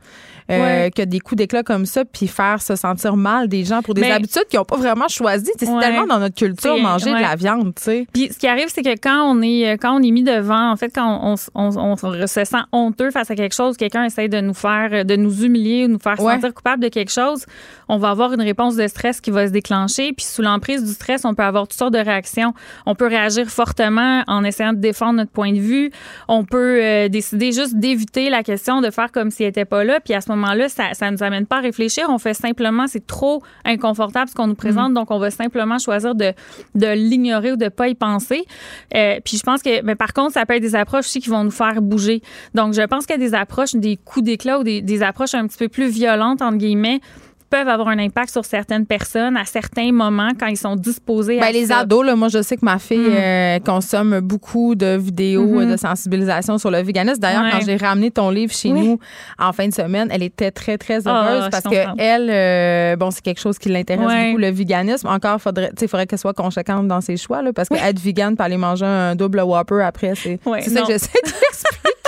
Euh, Ouais. que des coups d'éclat comme ça, puis faire se sentir mal des gens pour des Mais- habitudes qu'ils n'ont pas vraiment choisies. C'est Ouais. tellement dans notre culture manger de la viande, tu sais. Puis ce qui arrive, c'est que quand on est quand on est mis devant, en fait, quand on, on, on- on se sent honteux face à quelque chose, quelqu'un essaie de nous faire, de nous humilier ou nous faire sentir coupable de quelque chose, on va avoir une réponse de stress qui va se déclencher. Puis sous l'emprise du stress, on peut avoir toutes sortes de réactions. On peut réagir fortement en essayant de défendre notre point de vue. On peut euh, décider juste d'éviter la question, de faire comme s'il n'était pas là. Puis à ce moment-là, ça, ça nous amène pas à réfléchir. On fait simplement, c'est trop inconfortable ce qu'on nous présente, donc on va simplement choisir de, de l'ignorer ou de pas y penser. Euh, puis je pense que, mais par contre, ça peut être des approches aussi qui vont nous faire bouger. Donc je pense que des approches, des coups d'éclat ou des, des approches un petit peu plus violentes entre guillemets peuvent avoir un impact sur certaines personnes à certains moments quand ils sont disposés à Ben, les ça. ados, là, moi, je sais que ma fille Mm. euh, consomme beaucoup de vidéos euh, de sensibilisation sur le véganisme. D'ailleurs, Ouais. quand j'ai ramené ton livre chez Oui. nous en fin de semaine, elle était très, très Ah, heureuse parce que elle, euh, bon, c'est quelque chose qui l'intéresse Ouais. beaucoup, le véganisme. Encore, faudrait, tu sais, faudrait qu'elle soit conséquente dans ses choix, là, parce que être vegan puis aller manger un double Whopper après, c'est Ouais, c'est ça que j'essaie d'expliquer.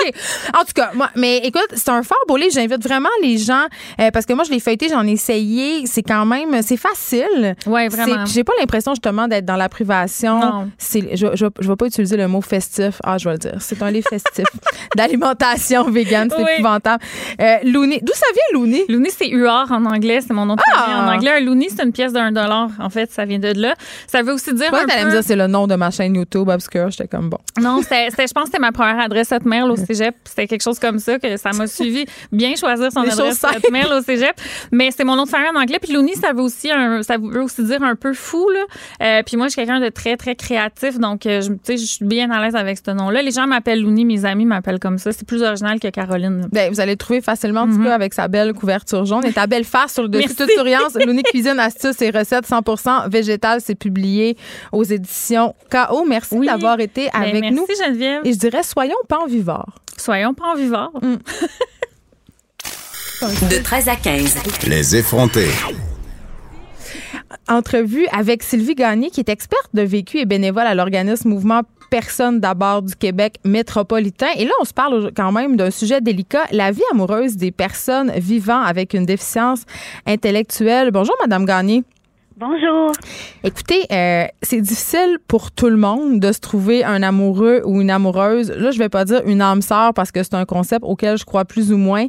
En tout cas, moi, mais écoute, c'est un fort beau livre. J'invite vraiment les gens, euh, parce que moi, je l'ai feuilleté, j'en ai essayé. C'est quand même, c'est facile. C'est- vraiment. J'ai pas l'impression justement d'être dans la privation. Non. Je, je, je vais pas utiliser le mot festif. Ah, je vais le dire. C'est un livre festif d'alimentation végane. C'est Oui. épouvantable. Euh, Looney. D'où ça vient, Looney? Looney, c'est UR en anglais, c'est mon nom de Ah! famille en anglais. Un looney, c'est une pièce d'un dollar. En fait, ça vient de là. Ça veut aussi dire un t'allais me dire c'est le nom de ma chaîne YouTube obscure? J'étais comme bon. Non, je pense que c'était ma première adresse hotmail au cégep. C'était quelque chose comme ça que ça m'a suivi. Bien choisir son Des adresse hotmail au cégep. Mais c'est mon nom de famille en anglais. Puis Looney, ça veut aussi un, ça veut aussi dire un peu fou, là. Euh, puis moi, je suis quelqu'un de très, très créatif. Donc, euh, je, je suis bien à l'aise avec ce nom-là. Les gens m'appellent Looney, mes amis m'appellent comme ça. C'est plus original que Caroline. Ben, vous allez le trouver facilement, en tout cas, avec sa belle couverture jaune et ta belle face sur le dessus. Merci. Toute surveillance. Looney Cuisine, astuces et recettes 100% végétales. C'est publié aux éditions KO. Merci Oui. d'avoir été Ben, avec merci, nous. Geneviève. Et je dirais, soyons panvivores. Soyons pas en vivant. De 13 à 15. Les effrontés. entrevue avec Sylvie Gagné, qui est experte de vécu et bénévole à l'organisme Mouvement Personne d'abord du Québec métropolitain. Et là, on se parle quand même d'un sujet délicat, la vie amoureuse des personnes vivant avec une déficience intellectuelle. Bonjour, Madame Gagné. Bonjour. Écoutez, euh, c'est difficile pour tout le monde de se trouver un amoureux ou une amoureuse. Là, je vais pas dire une âme sœur parce que c'est un concept auquel je crois plus ou moins.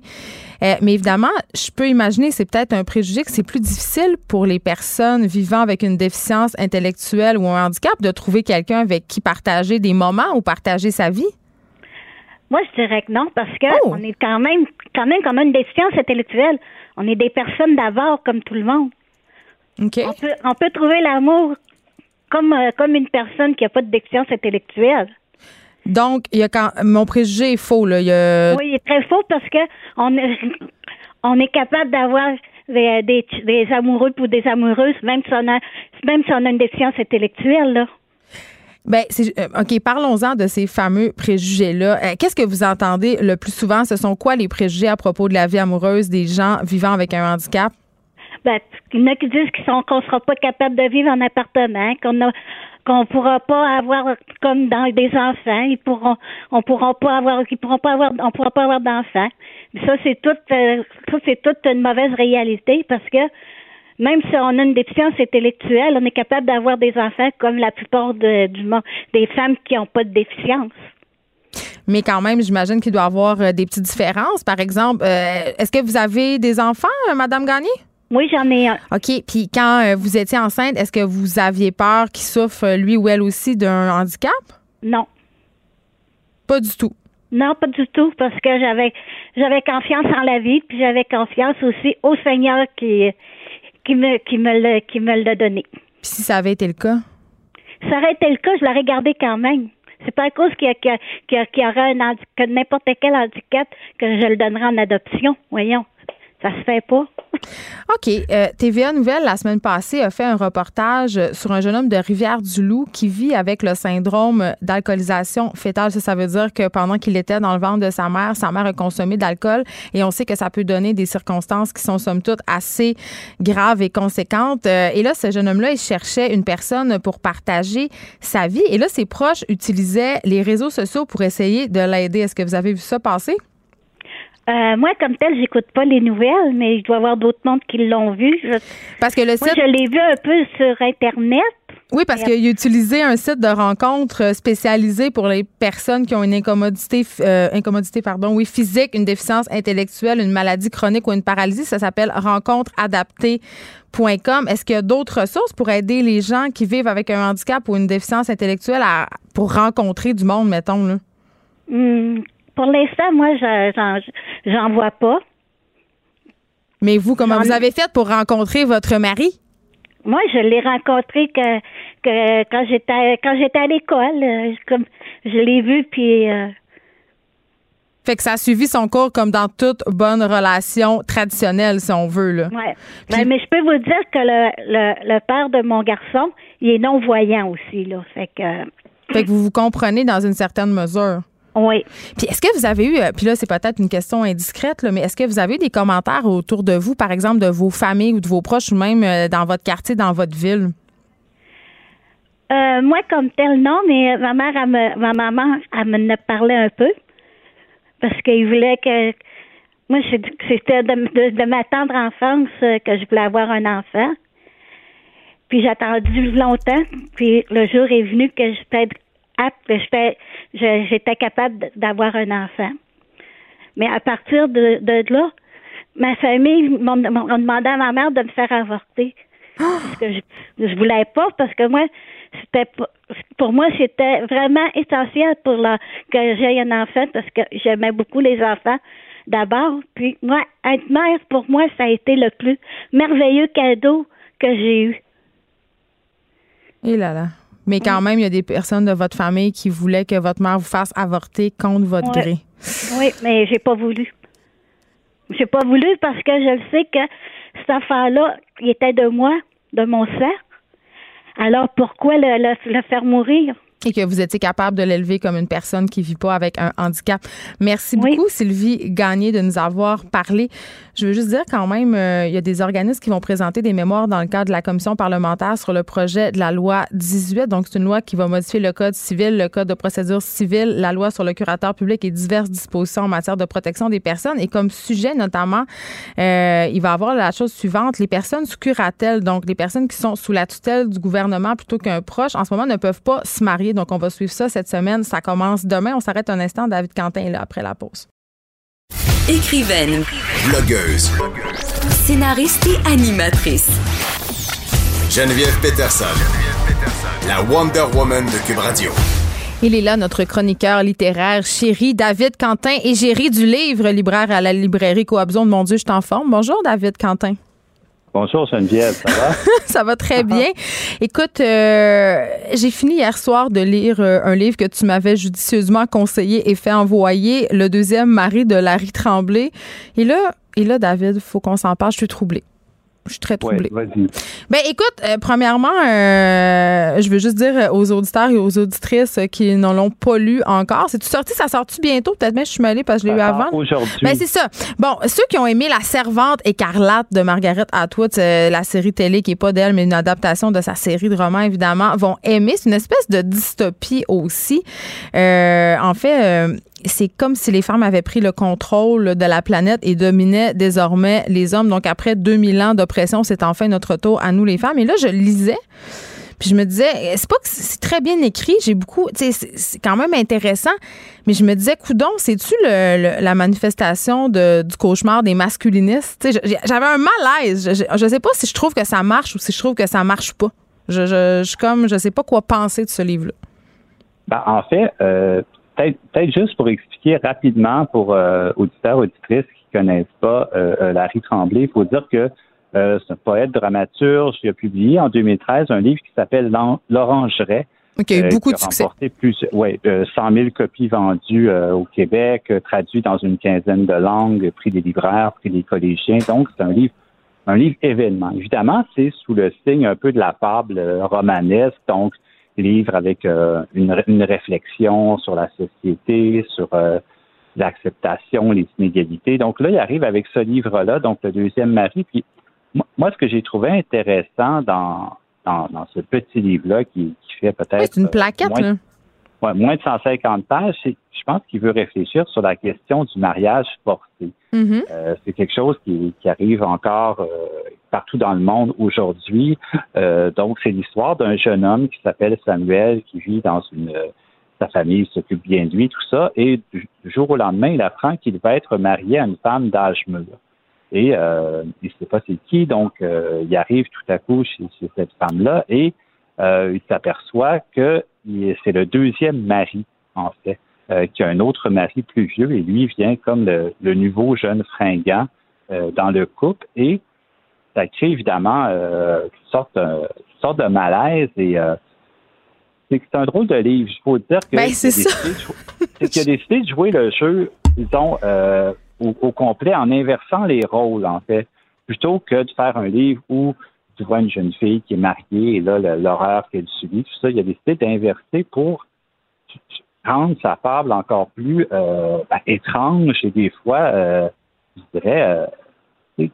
Euh, mais évidemment, je peux imaginer, c'est peut-être un préjugé que c'est plus difficile pour les personnes vivant avec une déficience intellectuelle ou un handicap de trouver quelqu'un avec qui partager des moments ou partager sa vie. Moi, je dirais que non, parce que Oh. on est quand même, quand même comme une déficience intellectuelle. On est des personnes d'abord, comme tout le monde. On peut, on peut trouver l'amour comme, euh, comme une personne qui n'a pas de déficience intellectuelle. Donc, il y a quand mon préjugé est faux. Là. Il y a- Oui, il est très faux parce que on est, on est capable d'avoir des, des, des amoureux pour des amoureuses, même si on a, même si on a une déficience intellectuelle, là. Ben, euh, OK, parlons-en de ces fameux préjugés-là. Euh, qu'est-ce que vous entendez le plus souvent? Ce sont quoi les préjugés à propos de la vie amoureuse des gens vivant avec un handicap? Ben, il y en a qui disent qu'on sera pas capable de vivre en appartement, qu'on a, qu'on pourra pas avoir comme dans des enfants, ils pourront, on pourra pas avoir, ils pourront pas avoir, on pourra pas avoir d'enfants. Ça c'est toute, euh, ça c'est toute une mauvaise réalité parce que même si on a une déficience intellectuelle, on est capable d'avoir des enfants comme la plupart du monde, des femmes qui n'ont pas de déficience. Mais quand même, j'imagine qu'il doit y avoir euh, des petites différences. Par exemple, euh, est-ce que vous avez des enfants, Madame Gagné? Oui, j'en ai un. OK. Puis quand euh, vous étiez enceinte, est-ce que vous aviez peur qu'il souffre, euh, lui ou elle aussi, d'un handicap? Non. Pas du tout. Non, pas du tout, parce que j'avais j'avais confiance en la vie, puis j'avais confiance aussi au Seigneur qui qui me qui me le qui me l'a donné. Puis si ça avait été le cas? Ça aurait été le cas, je l'aurais gardé quand même. C'est pas à cause qu'il y, a, qu'il y, a, qu'il y aurait un handicap, n'importe quel handicap que je le donnerai en adoption. Voyons. Ça se fait pas. OK. Euh, TVA Nouvelle, la semaine passée, a fait un reportage sur un jeune homme de Rivière-du-Loup qui vit avec le syndrome d'alcoolisation fétale. Ça, ça veut dire que pendant qu'il était dans le ventre de sa mère, sa mère a consommé d'alcool et on sait que ça peut donner des circonstances qui sont, somme toute, assez graves et conséquentes. Euh, et là, ce jeune homme-là, il cherchait une personne pour partager sa vie. Et là, ses proches utilisaient les réseaux sociaux pour essayer de l'aider. Est-ce que vous avez vu ça passer? Euh, moi, comme tel, j'écoute pas les nouvelles, mais je dois avoir d'autres mondes qui l'ont vu. parce que le site... Moi, je l'ai vu un peu sur Internet. Oui, parce qu'il a utilisé un site de rencontre spécialisé pour les personnes qui ont une incommodité, euh, incommodité pardon, oui, physique, une déficience intellectuelle, une maladie chronique ou une paralysie. Ça s'appelle rencontreadaptée.com. Est-ce qu'il y a d'autres ressources pour aider les gens qui vivent avec un handicap ou une déficience intellectuelle à, pour rencontrer du monde, mettons? Là? Hmm, pour l'instant, moi, j'en vois pas. Mais vous, comment vous avez fait pour rencontrer votre mari? Moi, je l'ai rencontré que, que quand j'étais quand j'étais à l'école, euh, comme je l'ai vu puis euh, fait que ça a suivi son cours comme dans toute bonne relation traditionnelle, si on veut. Là. Ouais. Ben, mais je peux vous dire que le, le, le, père de mon garçon, il est non-voyant aussi. Là. Fait que, fait que vous vous comprenez dans une certaine mesure. Oui. Puis est-ce que vous avez eu, euh, puis là c'est peut-être une question indiscrète, là, mais est-ce que vous avez eu des commentaires autour de vous, par exemple de vos familles ou de vos proches ou même euh, dans votre quartier, dans votre ville? Euh, moi comme tel non, mais ma mère, me, ma maman, elle me parlait un peu parce qu'il voulait que moi c'était de, de, ma tendre enfance que je voulais avoir un enfant. Puis j'ai attendu longtemps, puis le jour est venu que je être j'étais capable d'avoir un enfant. Mais à partir de, là, ma famille m'a demandé à ma mère de me faire avorter. Parce que je, je voulais pas, parce que moi, c'était pour moi, c'était vraiment essentiel pour la, que j'aie un enfant, parce que j'aimais beaucoup les enfants d'abord. Puis moi, être mère, pour moi, ça a été le plus merveilleux cadeau que j'ai eu. Et là là. Mais quand même, il y a des personnes de votre famille qui voulaient que votre mère vous fasse avorter contre votre gré. Oui, mais j'ai pas voulu. J'ai pas voulu parce que je sais que cette affaire-là, il était de moi, de mon sang. Alors pourquoi le faire mourir? Et que vous étiez capable de l'élever comme une personne qui vit pas avec un handicap. Merci beaucoup, Sylvie Gagné, de nous avoir parlé. Je veux juste dire quand même, euh, il y a des organismes qui vont présenter des mémoires dans le cadre de la commission parlementaire sur le projet de la loi 18. Donc, c'est une loi qui va modifier le code civil, le code de procédure civile, la loi sur le curateur public et diverses dispositions en matière de protection des personnes. Et comme sujet, notamment, euh, il va avoir la chose suivante, les personnes sous curatelle, donc les personnes qui sont sous la tutelle du gouvernement plutôt qu'un proche, en ce moment ne peuvent pas se marier donc, on va suivre ça cette semaine. Ça commence demain. On s'arrête un instant. David Quentin là après la pause. Écrivaine. Blogueuse. Scénariste et animatrice. Geneviève Peterson. La Wonder Woman de Cube Radio. Il est là, notre chroniqueur littéraire chéri, David Quentin, égérie du livre, libraire à la librairie Coabzon de Mon Dieu, je t'en forme. Bonjour, David Quentin. Bonjour Geneviève, ça va? ça va très bien. Écoute, euh, j'ai fini hier soir de lire euh, un livre que tu m'avais judicieusement conseillé et fait envoyer, Le deuxième mari de Larry Tremblay. Et là, et là David, il faut qu'on s'en parle, je suis troublée. Je suis très troublée. ben écoute, euh, premièrement, euh, je veux juste dire aux auditeurs et aux auditrices qui n'en l'ont pas lu encore, c'est-tu sorti, ça sort-tu bientôt? Peut-être même je suis mêlée parce que je l'ai eu avant. Aujourd'hui. Ben c'est ça. Bon, ceux qui ont aimé La Servante écarlate de Margaret Atwood, la série télé qui est pas d'elle, mais une adaptation de sa série de romans, évidemment, vont aimer. C'est une espèce de dystopie aussi. Euh, en fait, c'est comme si les femmes avaient pris le contrôle de la planète et dominaient désormais les hommes. Donc, après 2000 ans d'oppression, c'est enfin notre tour à nous, les femmes. Et là, je lisais. Puis je me disais, c'est pas que c'est très bien écrit, j'ai beaucoup, c'est quand même intéressant, mais je me disais, coudon, c'est-tu la manifestation du cauchemar des masculinistes? J'avais un malaise. Je, je, sais pas si je trouve que ça marche ou si je trouve que ça marche pas. Je, je, je comme, je sais pas quoi penser de ce livre-là. Ben, en fait, euh, peut-être juste pour expliquer rapidement pour euh, auditeurs, auditrices qui connaissent pas euh, euh Larry Tremblay, il faut dire que euh, c'est un poète dramaturge qui a publié en 2013 un livre qui s'appelle L'Orangerie, OK, euh, beaucoup qui de a succès. remporté plus, ouais, euh, 100 000 copies vendues euh, au Québec, euh, traduit dans une quinzaine de langues, prix des libraires, prix des collégiens. Donc, c'est un livre, un livre événement. Évidemment, c'est sous le signe un peu de la fable euh, romanesque, donc livre avec euh, une, une réflexion sur la société, sur euh, l'acceptation, les inégalités. Donc là, il arrive avec ce livre-là, donc le deuxième mari. Puis moi, moi, ce que j'ai trouvé intéressant dans, dans, dans ce petit livre-là, qui, qui fait peut-être c'est une plaquette, moins, là. Ouais, moins de 150 pages, je pense qu'il veut réfléchir sur la question du mariage forcé. Mhm. Euh, c'est quelque chose qui, qui arrive encore euh, partout dans le monde aujourd'hui. Euh, donc, c'est l'histoire d'un jeune homme qui s'appelle Samuel, qui vit dans une sa famille s'occupe bien de lui, tout ça, et du, jour au lendemain, il apprend qu'il va être marié à une femme d'âge mûr. Et euh, il ne sait pas c'est qui, donc euh, il arrive tout à coup chez, chez cette femme-là et euh, il s'aperçoit que c'est le deuxième mari, en fait, euh, qui a un autre mari plus vieux et lui vient comme le, le nouveau jeune fringant euh, dans le couple et ça crée évidemment euh, toutes sortes de malaise et c'est que c'est un drôle de livre. Il faut dire que Ben, c'est qu'il a décidé de jouer le jeu, disons, au, au complet en inversant les rôles, en fait, plutôt que de faire un livre où tu vois une jeune fille qui est mariée et là, l'horreur qu'elle subit, tout ça, il a décidé d'inverser pour rendre sa fable encore plus euh, ben, étrange et des fois, euh, je dirais, euh,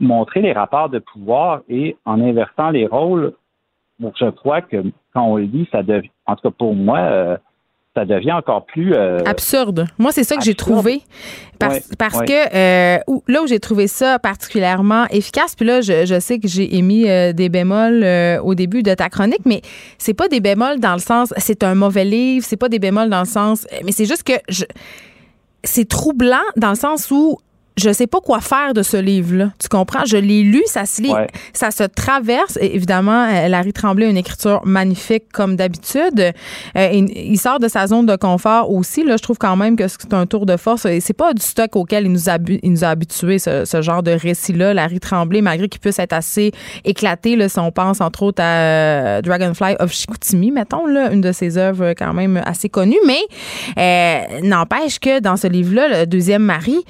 montrer les rapports de pouvoir et en inversant les rôles, je crois que quand on le lit, ça devient, en tout cas pour moi, euh, ça devient encore plus euh, Absurde. Moi, c'est ça que j'ai trouvé. Parce, Ouais, parce ouais. que euh, là où j'ai trouvé ça particulièrement efficace, puis là, je, je sais que j'ai émis euh, des bémols au début de ta chronique, mais c'est pas des bémols dans le sens c'est un mauvais livre, c'est pas des bémols dans le sens. Mais c'est juste que je, c'est troublant dans le sens où je sais pas quoi faire de ce livre-là. Tu comprends? Je l'ai lu, ça se lit, Ouais. ça se traverse. Et évidemment, euh, Larry Tremblay a une écriture magnifique comme d'habitude. Euh, il, sort de sa zone de confort aussi. Là, je trouve quand même que c'est un tour de force. Et c'est pas du stock auquel il nous a, il nous a habitués, ce, ce genre de récit-là. Larry Tremblay, malgré qu'il puisse être assez éclaté, là, si on pense entre autres à euh, Dragonfly of Chicoutimi, mettons, là, une de ses œuvres quand même assez connues. Mais euh, n'empêche que dans ce livre-là, le deuxième mari,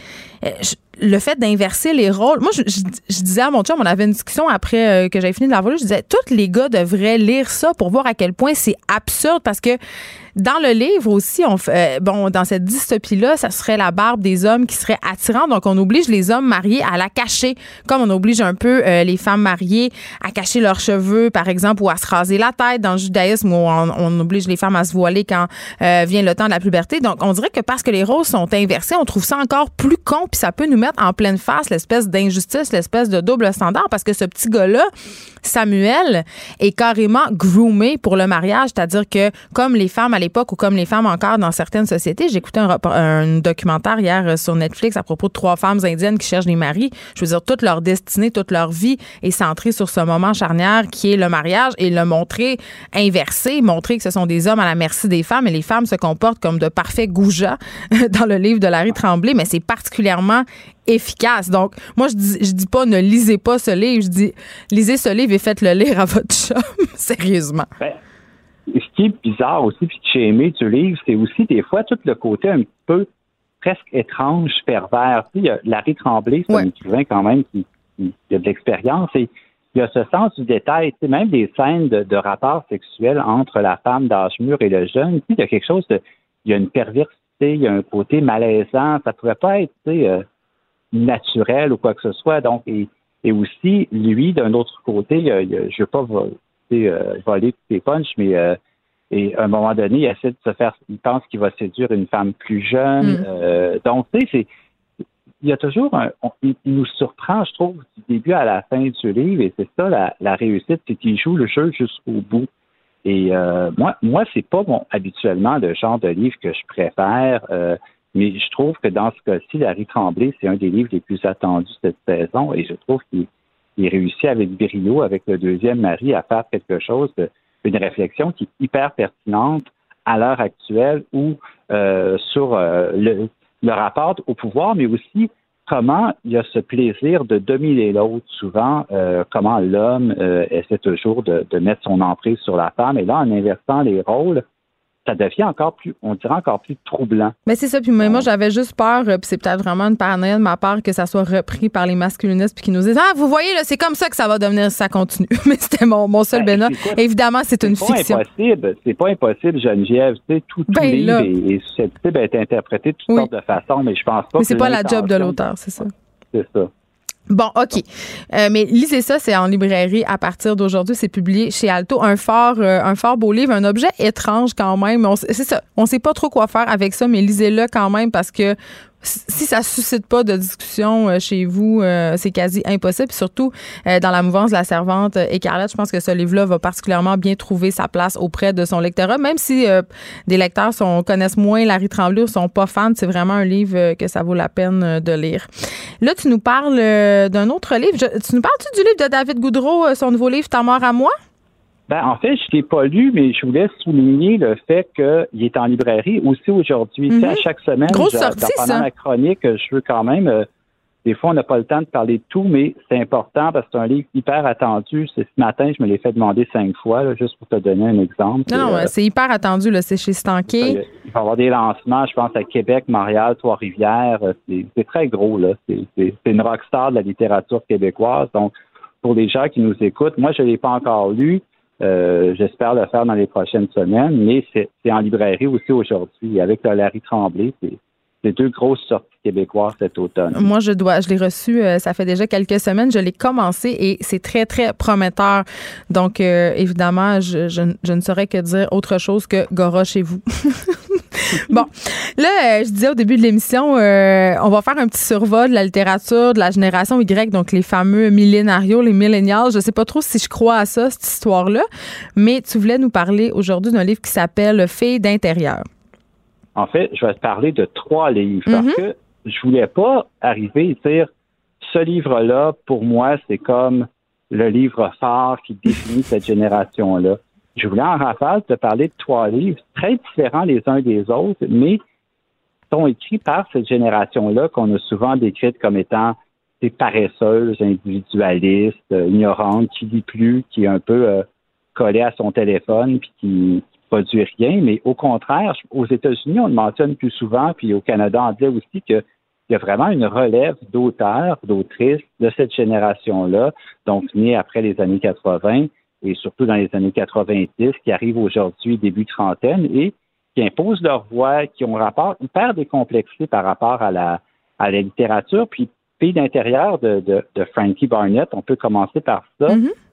le fait d'inverser les rôles. Moi, je, je- je disais à mon chum, on avait une discussion après euh, que j'avais fini de la voler, je disais, tous les gars devraient lire ça pour voir à quel point c'est absurde parce que dans le livre aussi, euh, bon, dans cette dystopie-là, ça serait la barbe des hommes qui serait attirante. Donc, on oblige les hommes mariés à la cacher, comme on oblige un peu euh, les femmes mariées à cacher leurs cheveux, par exemple, ou à se raser la tête. Dans le judaïsme, où on, oblige les femmes à se voiler quand euh, vient le temps de la puberté. Donc, on dirait que parce que les rôles sont inversés, on trouve ça encore plus con, puis ça peut nous mettre en pleine face l'espèce d'injustice, l'espèce de double standard, parce que ce petit gars-là, Samuel, est carrément groomé pour le mariage, c'est-à-dire que comme les femmes l'époque ou comme les femmes encore dans certaines sociétés, j'écoutais un, un documentaire hier euh, sur Netflix à propos de trois femmes indiennes qui cherchent des maris. Je veux dire, toute leur destinée, toute leur vie est centrée sur ce moment charnière qui est le mariage et le montrer inversé, montrer que ce sont des hommes à la merci des femmes et les femmes se comportent comme de parfaits goujats dans le livre de Larry Tremblay, mais c'est particulièrement efficace. Donc, moi, je dis, je dis pas ne lisez pas ce livre, je dis lisez ce livre et faites-le lire à votre chum, sérieusement. Ben, ce qui est bizarre aussi, puis chez aimé du livre, c'est aussi des fois tout le côté un petit peu presque étrange, pervers. Tu sais, il y a Larry Tremblay, c'est Ouais. un écrivain quand même qui, qui- qui a de l'expérience et il y a ce sens du détail. Tu sais, même des scènes de, de rapports sexuels entre la femme d'âge mûr et le jeune, tu sais, il y a quelque chose de. Il y a une perversité, il y a un côté malaisant. Ça pourrait pas être tu sais, euh, naturel ou quoi que ce soit. Donc, et, et aussi, lui, d'un autre côté, il y a- il y a- je ne veux pas sais, euh, voler tous les punchs, mais euh, et à un moment donné, il essaie de se faire, il pense qu'il va séduire une femme plus jeune. Mm. Euh, donc, tu sais, c'est il y a toujours un, on- il, nous surprend, je trouve, du début à la fin du livre, et c'est ça la, la réussite, c'est qu'il joue le jeu jusqu'au bout. Et euh, moi, moi, c'est pas habituellement le genre de livre que je préfère, euh, mais je trouve que dans ce cas-ci, Larry Tremblay, c'est un des livres les plus attendus cette saison, et je trouve qu'il il réussit avec brio, avec le deuxième mari, à faire quelque chose de une réflexion qui est hyper pertinente à l'heure actuelle ou euh, sur euh, le, le rapport au pouvoir, mais aussi comment il y a ce plaisir de dominer l'autre souvent, euh, comment l'homme euh, essaie toujours de, de, mettre son emprise sur la femme. Et là, en inversant les rôles, ça devient encore plus, on dirait encore plus troublant. Mais c'est ça. Puis moi, j'avais juste peur, euh, puis c'est peut-être vraiment une paranoïa de ma part que ça soit repris par les masculinistes puis qu'ils nous disent ah vous voyez là, c'est comme ça que ça va devenir, ça continue. Mais c'était mon, mon seul ben, Évidemment, c'est une fiction. Impossible. C'est pas impossible, Geneviève. Tu sais, tout, ben, livre est, susceptible d'être interprété de toutes sortes de façons, mais je pense pas. Mais c'est pas la job de l'auteur, c'est ça. C'est ça. Bon, OK. Euh, mais lisez ça, c'est en librairie à partir d'aujourd'hui. C'est publié chez Alto. Un fort, euh, un fort beau livre, un objet étrange quand même. C'est ça. On sait pas trop quoi faire avec ça, mais lisez-le quand même parce que si ça suscite pas de discussion euh, chez vous, euh, c'est quasi impossible. surtout euh, dans la mouvance de la servante écarlate, je pense que ce livre-là va particulièrement bien trouver sa place auprès de son lectorat, même si des lecteurs sont, connaissent moins Larry Tremblay ou sont pas fans, c'est vraiment un livre que ça vaut la peine de lire. Là, tu nous parles d'un autre livre. tu nous parles-tu du livre de David Goudreau, son nouveau livre Ta mort à moi? Ben, en fait, je ne l'ai pas lu, mais je voulais souligner le fait qu'il est en librairie aussi aujourd'hui. Mm À chaque semaine, Grosse sortie, pendant ma chronique, je veux quand même. Euh, des fois, on n'a pas le temps de parler de tout, mais c'est important parce que c'est un livre hyper attendu. C'est ce matin, je me l'ai fait demander cinq fois, juste pour te donner un exemple. Non, euh, c'est hyper attendu. C'est chez Stanké. Il va y avoir des lancements, je pense, à Québec, Montréal, Trois-Rivières. Euh, c'est très gros. là. C'est une rockstar de la littérature québécoise. Donc, pour les gens qui nous écoutent, moi, je ne l'ai pas encore lu. Euh, j'espère le faire dans les prochaines semaines, mais c'est en librairie aussi aujourd'hui. Avec le Larry Tremblay, c'est deux grosses sorties québécoises cet automne. Moi, je dois, je l'ai reçu, euh, ça fait déjà quelques semaines. Je l'ai commencé et c'est très, très prometteur. Donc, euh, évidemment, je, je, ne saurais que dire autre chose que Gora chez vous. bon, là, euh, je disais au début de l'émission, euh, on va faire un petit survol de la littérature de la génération Y, donc les fameux millénarios, les millénials. Je sais pas trop si je crois à ça, cette histoire-là, mais tu voulais nous parler aujourd'hui d'un livre qui s'appelle Fille d'intérieur. En fait, je vais te parler de trois livres parce mhm. que je voulais pas arriver et dire ce livre-là, pour moi, c'est comme le livre phare qui définit cette génération-là. Je voulais en rafale te parler de trois livres très différents les uns des autres, mais sont écrits par cette génération-là qu'on a souvent décrite comme étant des paresseuses, individualistes, euh, ignorantes, qui lit plus, qui est un peu euh, collée à son téléphone, puis qui, produit rien. Mais au contraire, aux États-Unis, on le mentionne plus souvent, puis au Canada anglais aussi, qu'il y a vraiment une relève d'auteurs, d'autrices de cette génération-là, donc née après les années 80, et surtout dans les années 90, qui arrivent aujourd'hui début trentaine et qui imposent leur voix, qui ont rapport hyper décomplexé par rapport à la, à la littérature. Puis, Pays d'intérieur de, de, Frankie Barnett, on peut commencer par ça.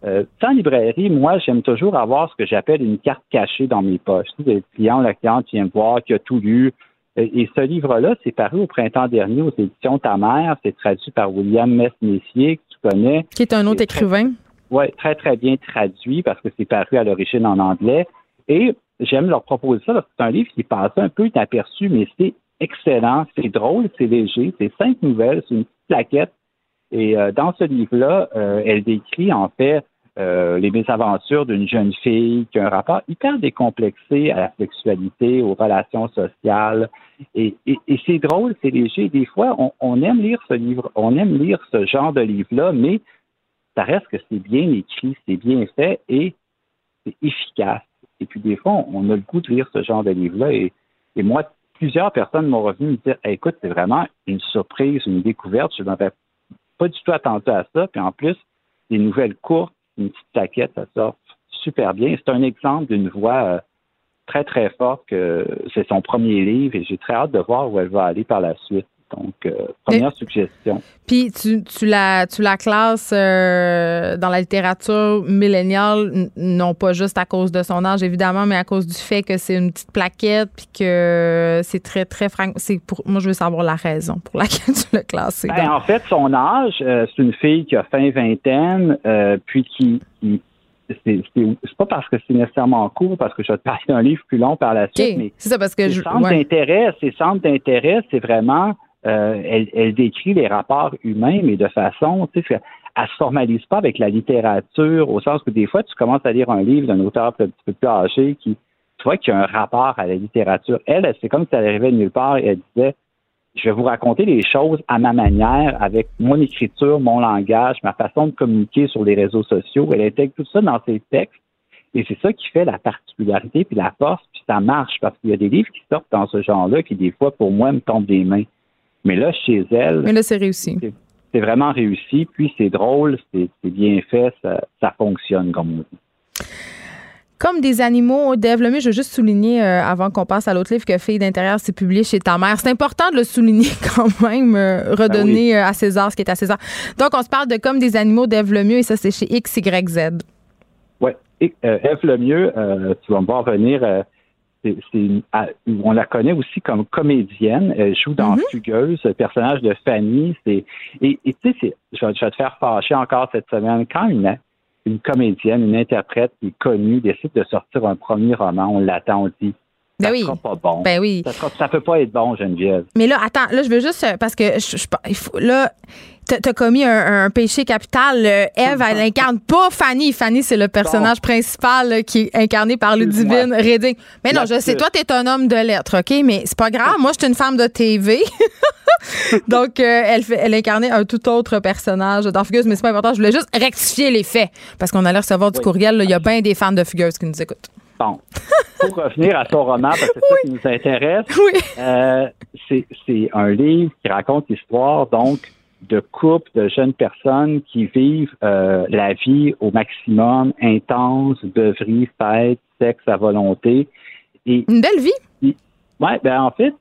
Euh, sans librairie, moi, j'aime toujours avoir ce que j'appelle une carte cachée dans mes poches. Le client la cliente vient me voir, qui a tout lu. Et ce livre-là, c'est paru au printemps dernier aux éditions Ta mère. C'est traduit par William Mess-Messier, que tu connais. Qui est un autre écrivain. Oui, très, très bien traduit parce que c'est paru à l'origine en anglais. Et j'aime leur proposer ça c'est un livre qui passe un peu inaperçu, mais c'est excellent, c'est drôle, c'est léger, c'est cinq nouvelles, c'est une petite plaquette. Et euh, dans ce livre-là, euh, elle décrit en fait euh, les mésaventures d'une jeune fille qui a un rapport hyper décomplexé à la sexualité, aux relations sociales. Et, et c'est drôle, c'est léger. Des fois, on, on, aime lire ce livre, on aime lire ce genre de livre-là, mais ça reste que c'est bien écrit, c'est bien fait et c'est efficace. Et puis des fois, on a le goût de lire ce genre de livre-là. Et, moi, plusieurs personnes m'ont revenu me dire écoute, c'est vraiment une surprise, une découverte. Je n'avais pas du tout attendu à ça. Puis en plus, des nouvelles courtes, une petite taquette, ça sort super bien. C'est un exemple d'une voix euh, très, très forte que c'est son premier livre et j'ai très hâte de voir où elle va aller par la suite. Donc, euh, première suggestion. Puis, tu, tu, la, tu la classes euh, dans la littérature milléniale, non pas juste à cause de son âge, évidemment, mais à cause du fait que c'est une petite plaquette, puis que c'est très, très franc. Pour, moi, je veux savoir la raison pour laquelle tu l'as classée. Ben, en fait, son âge, euh, c'est une fille qui a fin vingtaine, puis qui, qui c'est pas parce que c'est nécessairement en cours, parce que je vais te parler d'un livre plus long par la suite, mais c'est ça parce que je, centres d'intérêt, ces centres d'intérêt, c'est vraiment euh, elle, décrit les rapports humains, mais de façon, tu sais, elle se formalise pas avec la littérature, au sens que des fois, tu commences à lire un livre d'un auteur un petit peu plus âgé qui, tu vois, qui a un rapport à la littérature. Elle, c'est comme si elle arrivait nulle part et elle disait, je vais vous raconter les choses à ma manière, avec mon écriture, mon langage, ma façon de communiquer sur les réseaux sociaux. Elle intègre tout ça dans ses textes. Et c'est ça qui fait la particularité puis la force, puis ça marche parce qu'il y a des livres qui sortent dans ce genre-là qui, des fois, pour moi, me tombent des mains. Mais là, chez elle. Mais là, c'est réussi. C'est vraiment réussi, puis c'est drôle, c'est bien fait, ça, ça fonctionne, comme on dit. Comme des animaux, Dave Lemieux, je veux juste souligner, euh, avant qu'on passe à l'autre livre que Fille d'intérieur s'est publié chez ta mère. C'est important de le souligner quand même, euh, redonner ben euh, à César ce qui est à César. Donc, on se parle de Comme des animaux d'Eve Lemieux et ça, c'est chez XYZ. Oui. Eve Lemieux, tu vas me voir venir, on la connaît aussi comme comédienne. Elle joue dans mm-hmm. Fugueuse, le personnage de Fanny. Et tu sais, je vais te faire fâcher encore cette semaine. Quand une une comédienne, une interprète qui est connue, décide de sortir un premier roman, on l'attend, on dit ben ça oui. sera pas bon. Ben oui. Ça, ne peut pas être bon, Geneviève. Mais là, attends, là, je veux juste, parce que je, je là, t'as commis un, péché capital. Eve, elle incarne pas Fanny. Fanny, c'est le personnage principal qui est incarné par Ludivine Redding. Mais non, je sais, toi, t'es un homme de lettres, OK? Mais c'est pas grave. Moi, je suis une femme de TV. Donc, euh, elle, fait, elle incarnait un tout autre personnage dans Fugueuse, mais c'est pas important. Je voulais juste rectifier les faits parce qu'on allait recevoir du courriel. Il y a bien des fans de Fugueuse qui nous écoutent. Bon. Pour revenir à son roman, parce que c'est ça qui nous intéresse, euh, c'est un livre qui raconte l'histoire, donc, de couples, de jeunes personnes qui vivent euh, la vie au maximum, intense, beuverie, fête, sexe à volonté. Et, Une belle vie? Oui, ben en fait,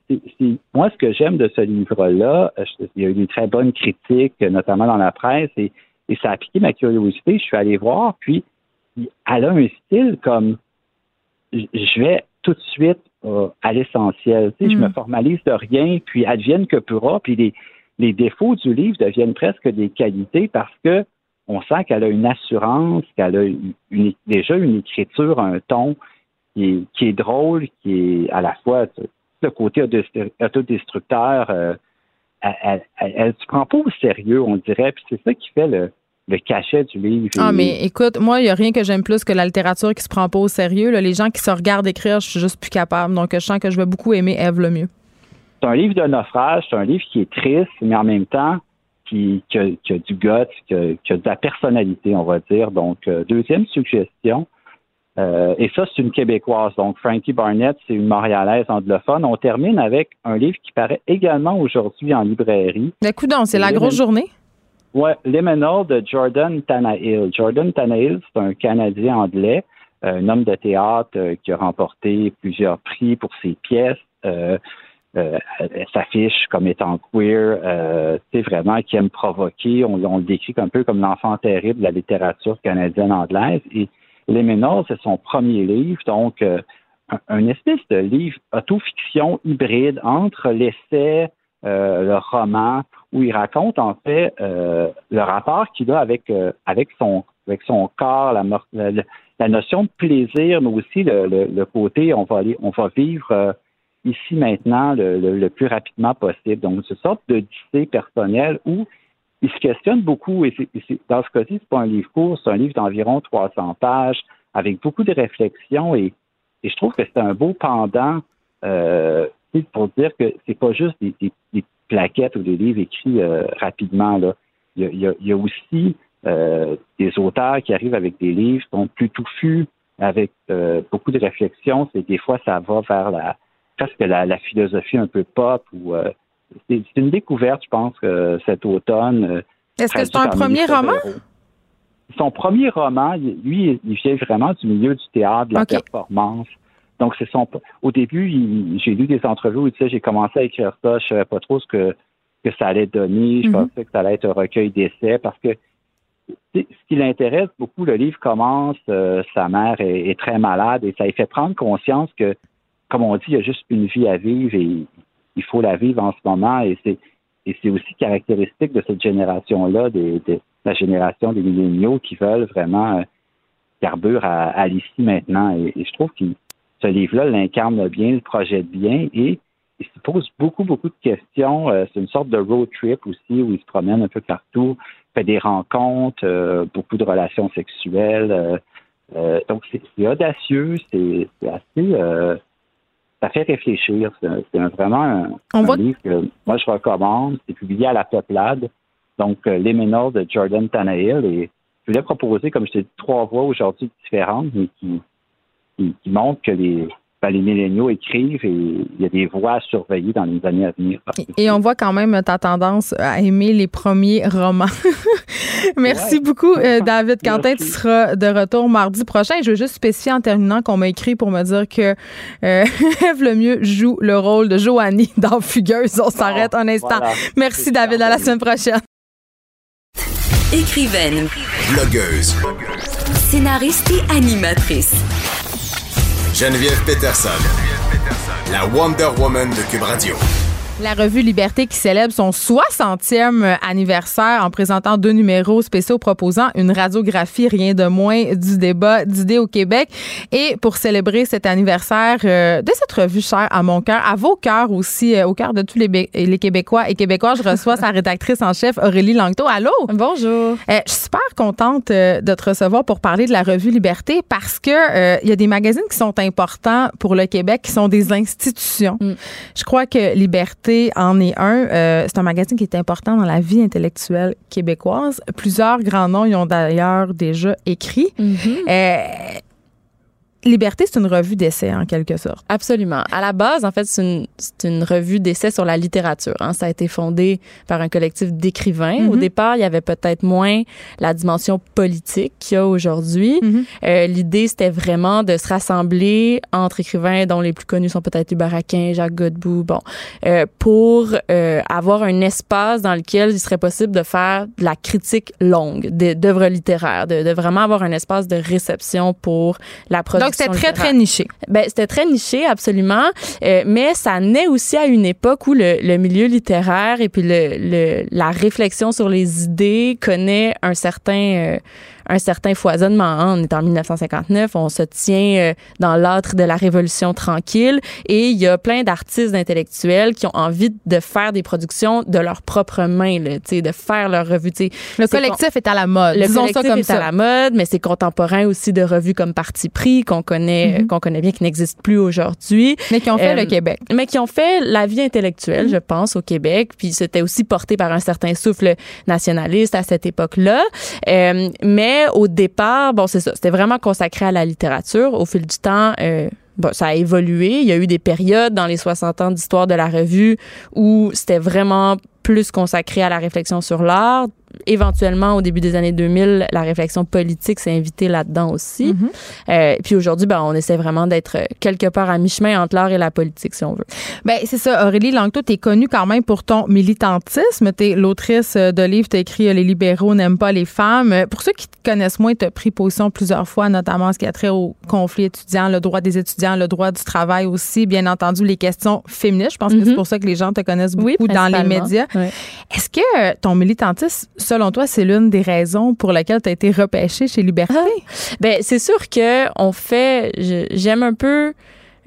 moi, ce que j'aime de ce livre-là, euh, il y a eu une très bonne critique, notamment dans la presse, et, et ça a piqué ma curiosité. Je suis allé voir, puis elle a un style comme je vais tout de suite euh, à l'essentiel. Tu sais, Je me mm. formalise de rien, puis advienne que pourra, puis les, les défauts du livre deviennent presque des qualités parce que on sent qu'elle a une assurance, qu'elle a une, déjà une écriture, un ton qui est, drôle, qui est à la fois le côté autodestructeur. Euh, elle, elle, se prend pas au sérieux, on dirait, puis c'est ça qui fait le, le cachet du livre. Ah, mais écoute, moi, il n'y a rien que j'aime plus que la littérature qui se prend pas au sérieux. Les gens qui se regardent écrire, je suis juste plus capable. Donc, je sens que je vais beaucoup aimer Eve le mieux. C'est un livre de naufrage, c'est un livre qui est triste, mais en même temps, qui, a, du gut, qui a, de la personnalité, on va dire. Donc, euh, deuxième suggestion, euh, et ça, c'est une Québécoise. Donc, Frankie Barnett, c'est une Montréalaise anglophone. On termine avec un livre qui paraît également aujourd'hui en librairie. Mais coudon, c'est la grosse journée? Oui, Liminal de Jordan Tanahill. Jordan Tanahill, c'est un Canadien anglais, euh, un homme de théâtre euh, qui a remporté plusieurs prix pour ses pièces. Euh, euh s'affiche comme étant queer, euh, vraiment qui aime provoquer. On, le décrit un peu comme l'enfant terrible de la littérature canadienne anglaise. Et Liminal, c'est son premier livre, donc un, espèce de livre autofiction hybride entre l'essai, le roman, où il raconte en fait euh, le rapport qu'il a avec euh, avec son avec son corps, la, la, notion de plaisir, mais aussi le, le, côté on va aller, on va vivre euh, ici maintenant le, plus rapidement possible. Donc, une sorte de dictée personnelle où il se questionne beaucoup, et, dans ce cas-ci, c'est pas un livre court, c'est un livre d'environ 300 pages, avec beaucoup de réflexions, et, je trouve que c'est un beau pendant euh, pour dire que c'est pas juste des, plaquettes ou des livres écrits euh, rapidement. Là. Il, y a, aussi euh, des auteurs qui arrivent avec des livres qui sont plus touffus, avec beaucoup de réflexion. C'est des fois ça va vers la presque la, philosophie un peu pop ou c'est une découverte, je pense, cet automne. Est-ce que c'est un premier roman? Son premier roman, lui, il vient vraiment du milieu du théâtre, de la performance. Donc, c'est son. Au début, j'ai lu des entrevues où il disait j'ai commencé à écrire ça, je savais pas trop ce que, que ça allait donner, je mhm. pensais que ça allait être un recueil d'essais parce que ce qui l'intéresse beaucoup, le livre commence, euh, sa mère est, très malade et ça lui fait prendre conscience que, comme on dit, il y a juste une vie à vivre et il faut la vivre en ce moment et c'est et c'est aussi caractéristique de cette génération-là, de, la génération des milléniaux qui veulent vraiment euh, carbure à, l'ici maintenant. Et, je trouve qu'il ce livre-là l'incarne bien, le projette bien et il se pose beaucoup, beaucoup de questions. Euh, c'est une sorte de road trip aussi où il se promène un peu partout, fait des rencontres, euh, beaucoup de relations sexuelles. Euh, donc, c'est audacieux, c'est assez ça fait réfléchir. C'est vraiment un, livre que moi je recommande. C'est publié à la Peuplade, donc euh, Les Ménors de Jordan Tannehill. Et je voulais proposer, comme je t'ai dit, trois voix aujourd'hui différentes, mais qui, qui, qui montrent que les, ben, les milléniaux écrivent et il y a des voix à surveiller dans les années à venir. Et on voit quand même ta tendance à aimer les premiers romans. Merci beaucoup, euh, David Quentin. Tu seras de retour mardi prochain. Je veux juste spécifier en terminant qu'on m'a écrit pour me dire que euh, le mieux joue le rôle de Joanie dans Fugueuse. On s'arrête un instant. Merci, David. À la semaine prochaine. Écrivaine. Blogueuse. Scénariste et animatrice. Geneviève Peterson, la Wonder Woman de Cube Radio. La revue Liberté qui célèbre son 60e anniversaire en présentant deux numéros spéciaux proposant une radiographie rien de moins du débat d'idées au Québec. Et pour célébrer cet anniversaire euh, de cette revue chère à mon cœur, à vos cœurs aussi, euh, au cœur de tous les, les Québécois et Québécois, je reçois sa rédactrice en chef Aurélie Langto. Allô? Bonjour. Euh, je suis super contente de te recevoir pour parler de la revue Liberté parce que il y a des magazines qui sont importants pour le Québec, qui sont des institutions. Mm. Je crois que Liberté en est un. Euh, c'est un magazine qui est important dans la vie intellectuelle québécoise. Plusieurs grands noms y ont d'ailleurs déjà écrit. Mm-hmm. Euh, Liberté, c'est une revue d'essai en quelque sorte. Absolument. À la base, en fait, c'est une, une, revue d'essai sur la littérature. Hein. Ça a été fondé par un collectif d'écrivains. Au mhm. départ, il y avait peut-être moins la dimension politique qu'il y a aujourd'hui. Mhm. euh, L'idée, c'était vraiment de se rassembler entre écrivains dont les plus connus sont peut-être Hubert Jacques Godbout, bon, euh, pour euh, avoir un espace dans lequel il serait possible de faire de la critique longue d'œuvres littéraires, de, de, vraiment avoir un espace de réception pour la production donc, c'était très, très niché. Ben, c'était très niché, absolument. Euh, mais ça naît aussi à une époque où le, le milieu littéraire et puis le, le, la réflexion sur les idées connaît un certain... Euh, un certain foisonnement. Hein. On est en 1959, on se tient euh, dans l'âtre de la Révolution tranquille et il y a plein d'artistes intellectuels qui ont envie de faire des productions de leurs propres mains, là, de faire leur revue. Le collectif est à la mode. Le collectif comme est à la mode, mais c'est contemporain aussi de revues comme Parti pris qu'on connaît, mm-hmm. qu'on connaît bien, qui n'existent plus aujourd'hui. Mais qui ont fait le euh, Québec. Mais qui ont fait la vie intellectuelle, mm-hmm. je pense, au Québec. Puis c'était aussi porté par un certain souffle nationaliste à cette époque-là. Euh, mais au départ, bon, c'est ça, c'était vraiment consacré à la littérature. Au fil du temps, euh, bon, ça a évolué. Il y a eu des périodes dans les 60 ans d'histoire de la revue où c'était vraiment plus consacré à la réflexion sur l'art éventuellement, au début des années 2000, la réflexion politique s'est invitée là-dedans aussi. Mm-hmm. euh, puis aujourd'hui, ben, on essaie vraiment d'être quelque part à mi-chemin entre l'art et la politique, si on veut. Ben c'est ça. Aurélie Langto, tu es connue quand même pour ton militantisme. Tu es l'autrice de livres, tu as écrit Les libéraux n'aiment pas les femmes. Pour ceux qui te connaissent moins, tu as pris position plusieurs fois, notamment ce qui a trait au conflit étudiant, le droit des étudiants, le droit du travail aussi, bien entendu, les questions féministes. Je pense que c'est mm-hmm. pour ça que les gens te connaissent beaucoup dans les médias. Est-ce que ton militantisme selon toi, c'est l'une des raisons pour lesquelles tu as été repêché chez Liberté? Ah. ben, c'est sûr que on fait, j'aime un peu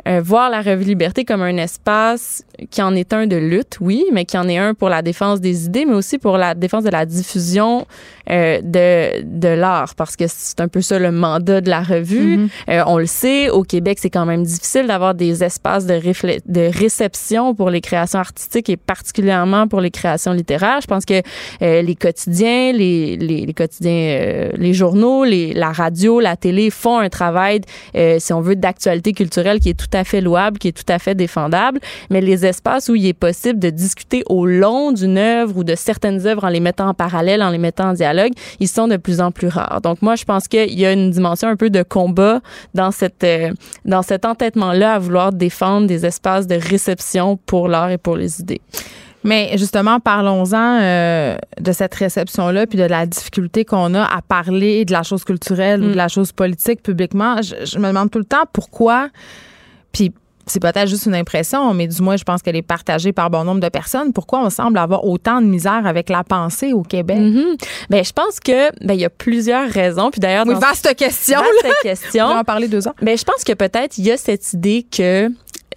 euh, voir la revue Liberté comme un espace qui en est un de lutte, oui, mais qui en est un pour la défense des idées, mais aussi pour la défense de la diffusion euh, de, de l'art, parce que c'est un peu ça le mandat de la revue. Mm-hmm. euh, on le sait, au Québec, c'est quand même difficile d'avoir des espaces de, de réception pour les créations artistiques et particulièrement pour les créations littéraires. Je pense que euh, les quotidiens, les, les, les quotidiens, euh, les journaux, les, la radio, la télé font un travail, si on veut, d'actualité culturelle qui est tout à fait louable, qui est tout à fait défendable, mais les espaces où il est possible de discuter au long d'une œuvre ou de certaines œuvres en les mettant en parallèle, en les mettant en dialogue, ils sont de plus en plus rares. Donc moi, je pense qu'il y a une dimension un peu de combat dans cette euh, dans cet entêtement-là à vouloir défendre des espaces de réception pour l'art et pour les idées. Mais justement, parlons-en euh, de cette réception-là, puis de la difficulté qu'on a à parler de la chose culturelle ou de mm. la chose politique publiquement. Je, je, me demande tout le temps pourquoi, puis c'est peut-être juste une impression, mais du moins, je pense qu'elle est partagée par bon nombre de personnes. Pourquoi on semble avoir autant de misère avec la pensée au Québec? Mm ben, je pense que ben, il y a plusieurs raisons. Puis d'ailleurs, oui, vaste question. Vaste question. On va en parler deux ans. Ben, je pense que peut-être il y a cette idée que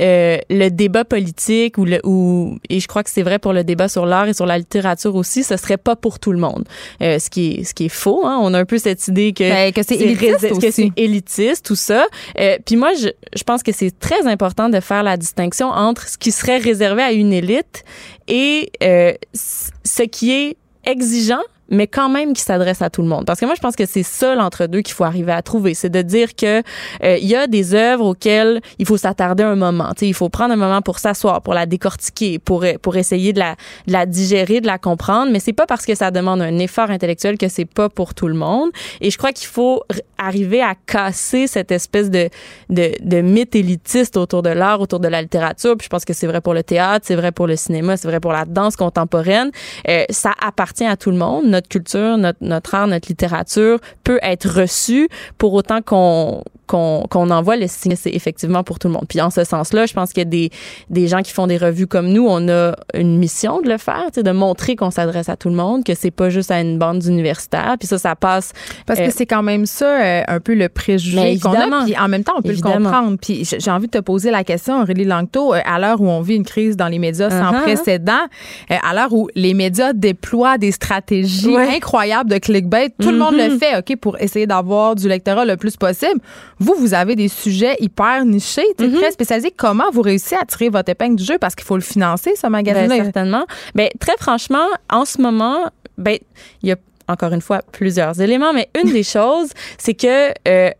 euh, le débat politique ou le ou et je crois que c'est vrai pour le débat sur l'art et sur la littérature aussi, ce serait pas pour tout le monde. Euh, ce qui est ce qui est faux. Hein? On a un peu cette idée que Ben, que c'est élitiste que c'est élitiste tout ça. Euh, Puis moi, je, je pense que c'est très important de faire la distinction entre ce qui serait réservé à une élite et euh, ce qui est exigeant mais quand même qui s'adresse à tout le monde. Parce que moi, je pense que c'est ça l'entre-deux qu'il faut arriver à trouver. C'est de dire que euh, il y a des œuvres auxquelles il faut s'attarder un moment. Tu sais, il faut prendre un moment pour s'asseoir, pour la décortiquer, pour euh, pour essayer de la de la digérer, de la comprendre. Mais c'est pas parce que ça demande un effort intellectuel que c'est pas pour tout le monde. Et je crois qu'il faut arriver à casser cette espèce de de, de mythe élitiste autour de l'art, autour de la littérature. Puis je pense que c'est vrai pour le théâtre, c'est vrai pour le cinéma, c'est vrai pour la danse contemporaine. Euh, ça appartient à tout le monde. Notre culture, notre, art, notre littérature peut être reçue pour autant qu'on qu'on qu'on envoie le signe que c'est effectivement pour tout le monde. Puis en ce sens-là, je pense qu'il y a des, des gens qui font des revues comme nous, on a une mission de le faire, tu sais, de montrer qu'on s'adresse à tout le monde, que c'est pas juste à une bande d'universitaires. Puis ça, ça passe. Parce euh, que c'est quand même ça, euh, un peu le préjugé qu'on a. Puis en même temps, on peut Évidemment. le comprendre. Puis j'ai envie de te poser la question, Aurélie Langto, euh, à l'heure où on vit une crise dans les médias sans Uh-huh. précédent, euh, à l'heure où les médias déploient des stratégies Ouais. incroyables de clickbait, tout le monde le Mhm. fait, OK, pour essayer d'avoir du lectorat le plus possible. Vous, vous avez des sujets hyper nichés, Mhm. très spécialisés. Comment vous réussissez à tirer votre épingle du jeu? Parce qu'il faut le financer, ce Ben, magazine-là. certainement. Ben, très franchement, en ce moment, ben, il y a encore une fois plusieurs éléments, mais une des choses, c'est que euh,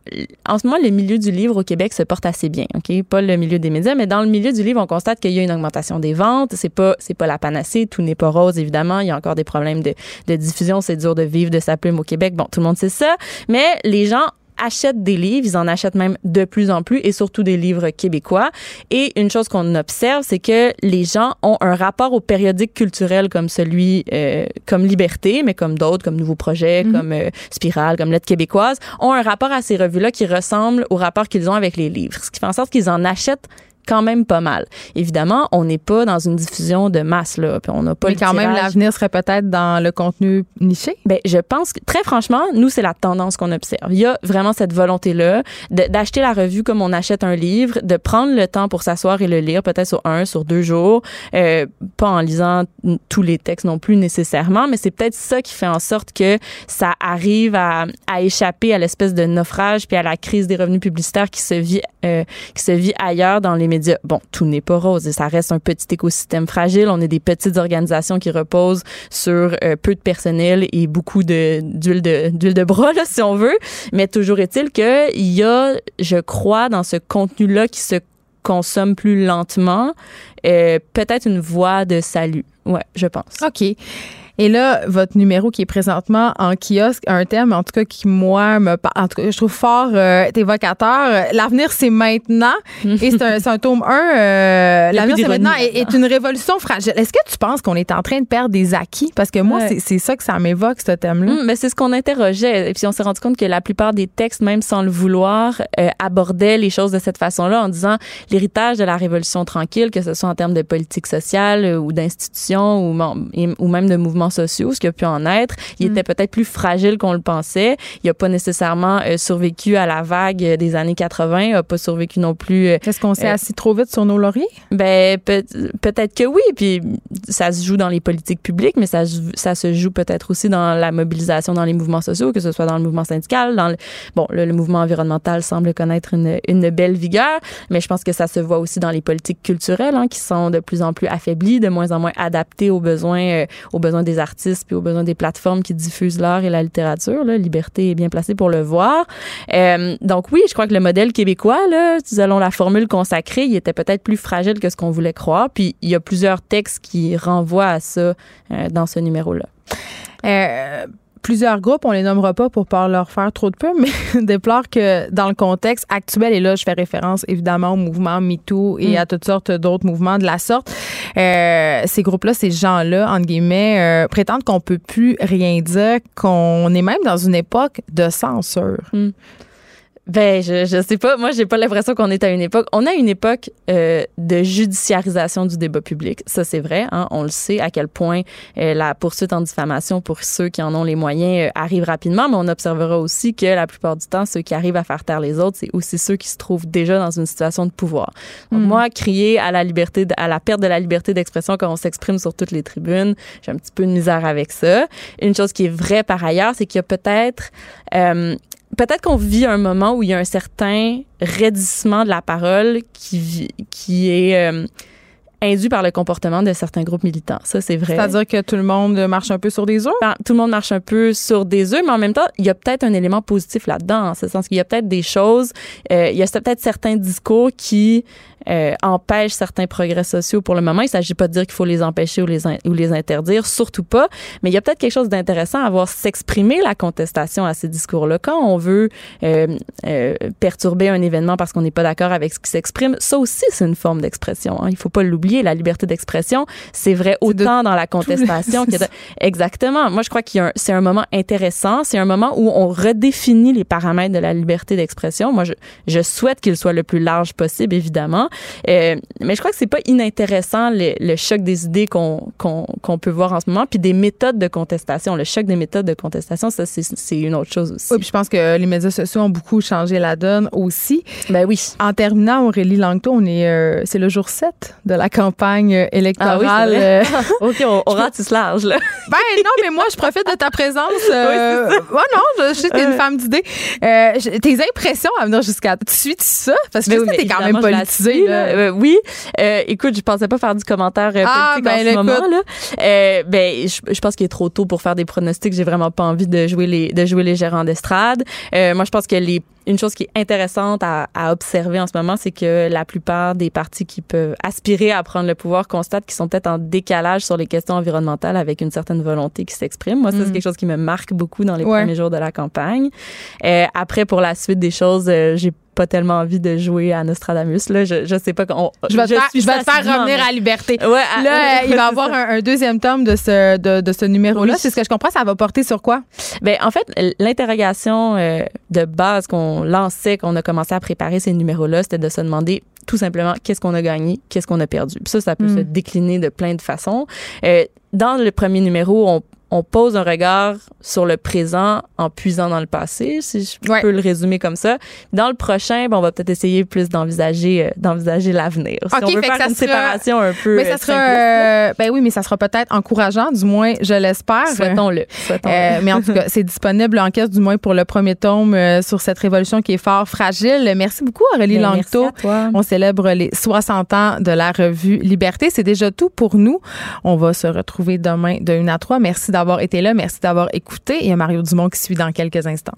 en ce moment, le milieu du livre au Québec se porte assez bien, ok, pas le milieu des médias, mais dans le milieu du livre, on constate qu'il y a une augmentation des ventes. C'est pas, c'est pas la panacée, tout n'est pas rose évidemment. Il y a encore des problèmes de, de diffusion, c'est dur de vivre de sa plume au Québec. Bon, tout le monde sait ça, mais les gens achètent des livres, ils en achètent même de plus en plus et surtout des livres québécois. Et une chose qu'on observe, c'est que les gens ont un rapport aux périodiques culturels comme celui, euh, comme Liberté, mais comme d'autres, comme Nouveau Projet, Mhm. comme euh, Spirale, comme Lettre québécoise, ont un rapport à ces revues-là qui ressemble au rapport qu'ils ont avec les livres. Ce qui fait en sorte qu'ils en achètent quand même pas mal. Évidemment, on n'est pas dans une diffusion de masse là, puis on n'a pas Mais le quand même, l'avenir serait peut-être dans le contenu niché. Ben, je pense que très franchement, nous c'est la tendance qu'on observe. Il y a vraiment cette volonté là d'acheter la revue comme on achète un livre, de prendre le temps pour s'asseoir et le lire, peut-être sur un, sur deux jours, euh, pas en lisant tous les textes non plus nécessairement, mais c'est peut-être ça qui fait en sorte que ça arrive à, à échapper à l'espèce de naufrage puis à la crise des revenus publicitaires qui se vit euh, qui se vit ailleurs dans les médias. Bon, tout n'est pas rose et ça reste un petit écosystème fragile. On est des petites organisations qui reposent sur euh, peu de personnel et beaucoup de d'huile de d'huile de bras si on veut, mais toujours est-il que il y a je crois dans ce contenu là qui se consomme plus lentement euh, peut-être une voie de salut. Ouais, je pense. OK. Et là, votre numéro qui est présentement en kiosque, a un thème, en tout cas, qui, moi, me En tout cas, je trouve fort euh, évocateur. L'avenir, c'est maintenant. Et c'est un, un tome 1. Euh, L'avenir, c'est maintenant. est, est une révolution fragile. Est-ce que tu penses qu'on est en train de perdre des acquis? Parce que moi, Ouais. c'est- c'est ça que ça m'évoque, ce thème-là. Hum, ben, c'est ce qu'on interrogeait. Et puis on s'est rendu compte que la plupart des textes, même sans le vouloir, euh, abordaient les choses de cette façon-là en disant l'héritage de la Révolution tranquille, que ce soit en termes de politique sociale euh, ou d'institutions ou, ou même de mouvements sociaux, ce qui a pu en être, il était peut-être plus fragile qu'on le pensait. Il n'a pas nécessairement euh, survécu à la vague euh, des années 80, il n'a pas survécu non plus. euh, Est-ce qu'on s'est assis trop vite sur nos lauriers? ben peut- peut-être que oui, puis ça se joue dans les politiques publiques, mais ça, se- ça se joue peut-être aussi dans la mobilisation dans les mouvements sociaux, que ce soit dans le mouvement syndical, dans le, bon le, le mouvement environnemental semble connaître une, une belle vigueur, mais je pense que ça se voit aussi dans les politiques culturelles hein, qui sont de plus en plus affaiblies, de moins en moins adaptées aux besoins euh, aux besoins des artistes puis aux besoins des plateformes qui diffusent l'art et la littérature. Là, Liberté est bien placée pour le voir. Euh, donc oui, je crois que le modèle québécois, là, selon la formule consacrée, il était peut-être plus fragile que ce qu'on voulait croire. Puis il y a plusieurs textes qui renvoient à ça euh, dans ce numéro-là. Euh, plusieurs groupes, on les nommera pas pour pas leur faire trop de peu, mais déplorent que dans le contexte actuel, et là je fais référence évidemment au mouvement MeToo et Mm. à toutes sortes d'autres mouvements de la sorte, euh, ces groupes-là, ces gens-là, entre guillemets, euh, prétendent qu'on peut plus rien dire, qu'on est même dans une époque de censure. Ben, je, je sais pas. Moi, j'ai pas l'impression qu'on est à une époque. On a une époque euh, de judiciarisation du débat public. Ça, c'est vrai. Hein, on le sait à quel point euh, la poursuite en diffamation pour ceux qui en ont les moyens euh, arrive rapidement. Mais on observera aussi que la plupart du temps, ceux qui arrivent à faire taire les autres, c'est aussi ceux qui se trouvent déjà dans une situation de pouvoir. Donc, Hmm. Moi, crier à la liberté, à la perte de la liberté d'expression quand on s'exprime sur toutes les tribunes, j'ai un petit peu de misère avec ça. Une chose qui est vraie par ailleurs, c'est qu'il y a peut-être euh, peut-être qu'on vit un moment où il y a un certain raidissement de la parole qui, qui est euh, induit par le comportement de certains groupes militants. Ça, c'est vrai. C'est-à-dire que tout le monde marche un peu sur des œufs? Ben, tout le monde marche un peu sur des œufs, mais en même temps, il y a peut-être un élément positif là-dedans, en ce sens qu'il y a peut-être des choses, euh, il y a peut-être certains discours qui euh, empêchent certains progrès sociaux pour le moment. Il s'agit pas de dire qu'il faut les empêcher ou les, in- ou les interdire, surtout pas, mais il y a peut-être quelque chose d'intéressant à voir s'exprimer la contestation à ces discours-là. Quand on veut euh, euh, perturber un événement parce qu'on n'est pas d'accord avec ce qui s'exprime, ça aussi, c'est une forme d'expression. Hein. Il faut pas l'oublier, la liberté d'expression, c'est vrai autant dans la contestation que de- Exactement. Moi, je crois qu'il y a un- c'est un moment intéressant. C'est un moment où on redéfinit les paramètres de la liberté d'expression. Moi, je, je souhaite qu'il soit le plus large possible, évidemment. Euh, mais je crois que c'est pas inintéressant le, le choc des idées qu'on qu'on qu'on peut voir en ce moment, puis des méthodes de contestation. Le choc des méthodes de contestation, ça, c'est c'est une autre chose aussi. Oui, puis je pense que les médias sociaux ont beaucoup changé la donne aussi. Ben oui. En terminant, Aurélie Langto, on est, euh, c'est le jour 7 de la campagne électorale. Ah oui, vrai. Euh, OK, on, on ratisse large, là. Ben non, mais moi, je profite de ta présence. Euh, ouais, non, je, sais que t'es une femme d'idées. Euh, tes impressions à venir jusqu'à... Tu suis ça? Parce que Ben je oui, sais que mais t'es quand même politisée. là. Euh, oui. Euh, écoute, je pensais pas faire du commentaire euh, Ah, politique ben, en ce écoute. moment. Là. Euh, ben, je, je pense qu'il est trop tôt pour faire des pronostics. J'ai vraiment pas envie de jouer les de jouer les gérants d'estrade. Euh, moi, je pense que les une chose qui est intéressante à, à observer en ce moment, c'est que la plupart des partis qui peuvent aspirer à prendre le pouvoir constatent qu'ils sont peut-être en décalage sur les questions environnementales avec une certaine volonté qui s'exprime. Moi, ça, c'est Mm. quelque chose qui me marque beaucoup dans les Ouais. premiers jours de la campagne. Euh, après, pour la suite des choses, euh, j'ai pas tellement envie de jouer à Nostradamus. Là, je, je sais pas. qu'on- Je vais te faire, suis je vais te faire revenir à la liberté. Ouais, à- Là, il va y avoir un, un deuxième tome de ce, de, de ce numéro-là. Oui. C'est ce que je comprends. Ça va porter sur quoi? Ben, en fait, l'interrogation euh, de base qu'on lançait, qu'on a commencé à préparer ces numéros-là, c'était de se demander tout simplement qu'est-ce qu'on a gagné, qu'est-ce qu'on a perdu. Puis ça, ça peut Mm. se décliner de plein de façons. Euh, dans le premier numéro, on, on pose un regard sur le présent en puisant dans le passé, si je Ouais. peux le résumer comme ça. Dans le prochain, ben, on va peut-être essayer plus d'envisager euh, d'envisager l'avenir. Si Ok, on veut faire une sera- séparation un peu Mais ça euh, sera, euh, ben oui, mais ça sera peut-être encourageant, du moins, je l'espère. Souhaitons-le. Euh, mais en tout cas, c'est disponible en caisse, du moins pour le premier tome sur cette révolution qui est fort fragile. Merci beaucoup, Aurélie Ben, merci Langto. à toi. On célèbre les 60 ans de la revue Liberté. C'est déjà tout pour nous. On va se retrouver demain de 1 à 3. Merci d'avoir été là. Merci d'avoir écouté. Il y a Mario Dumont qui suit dans quelques instants.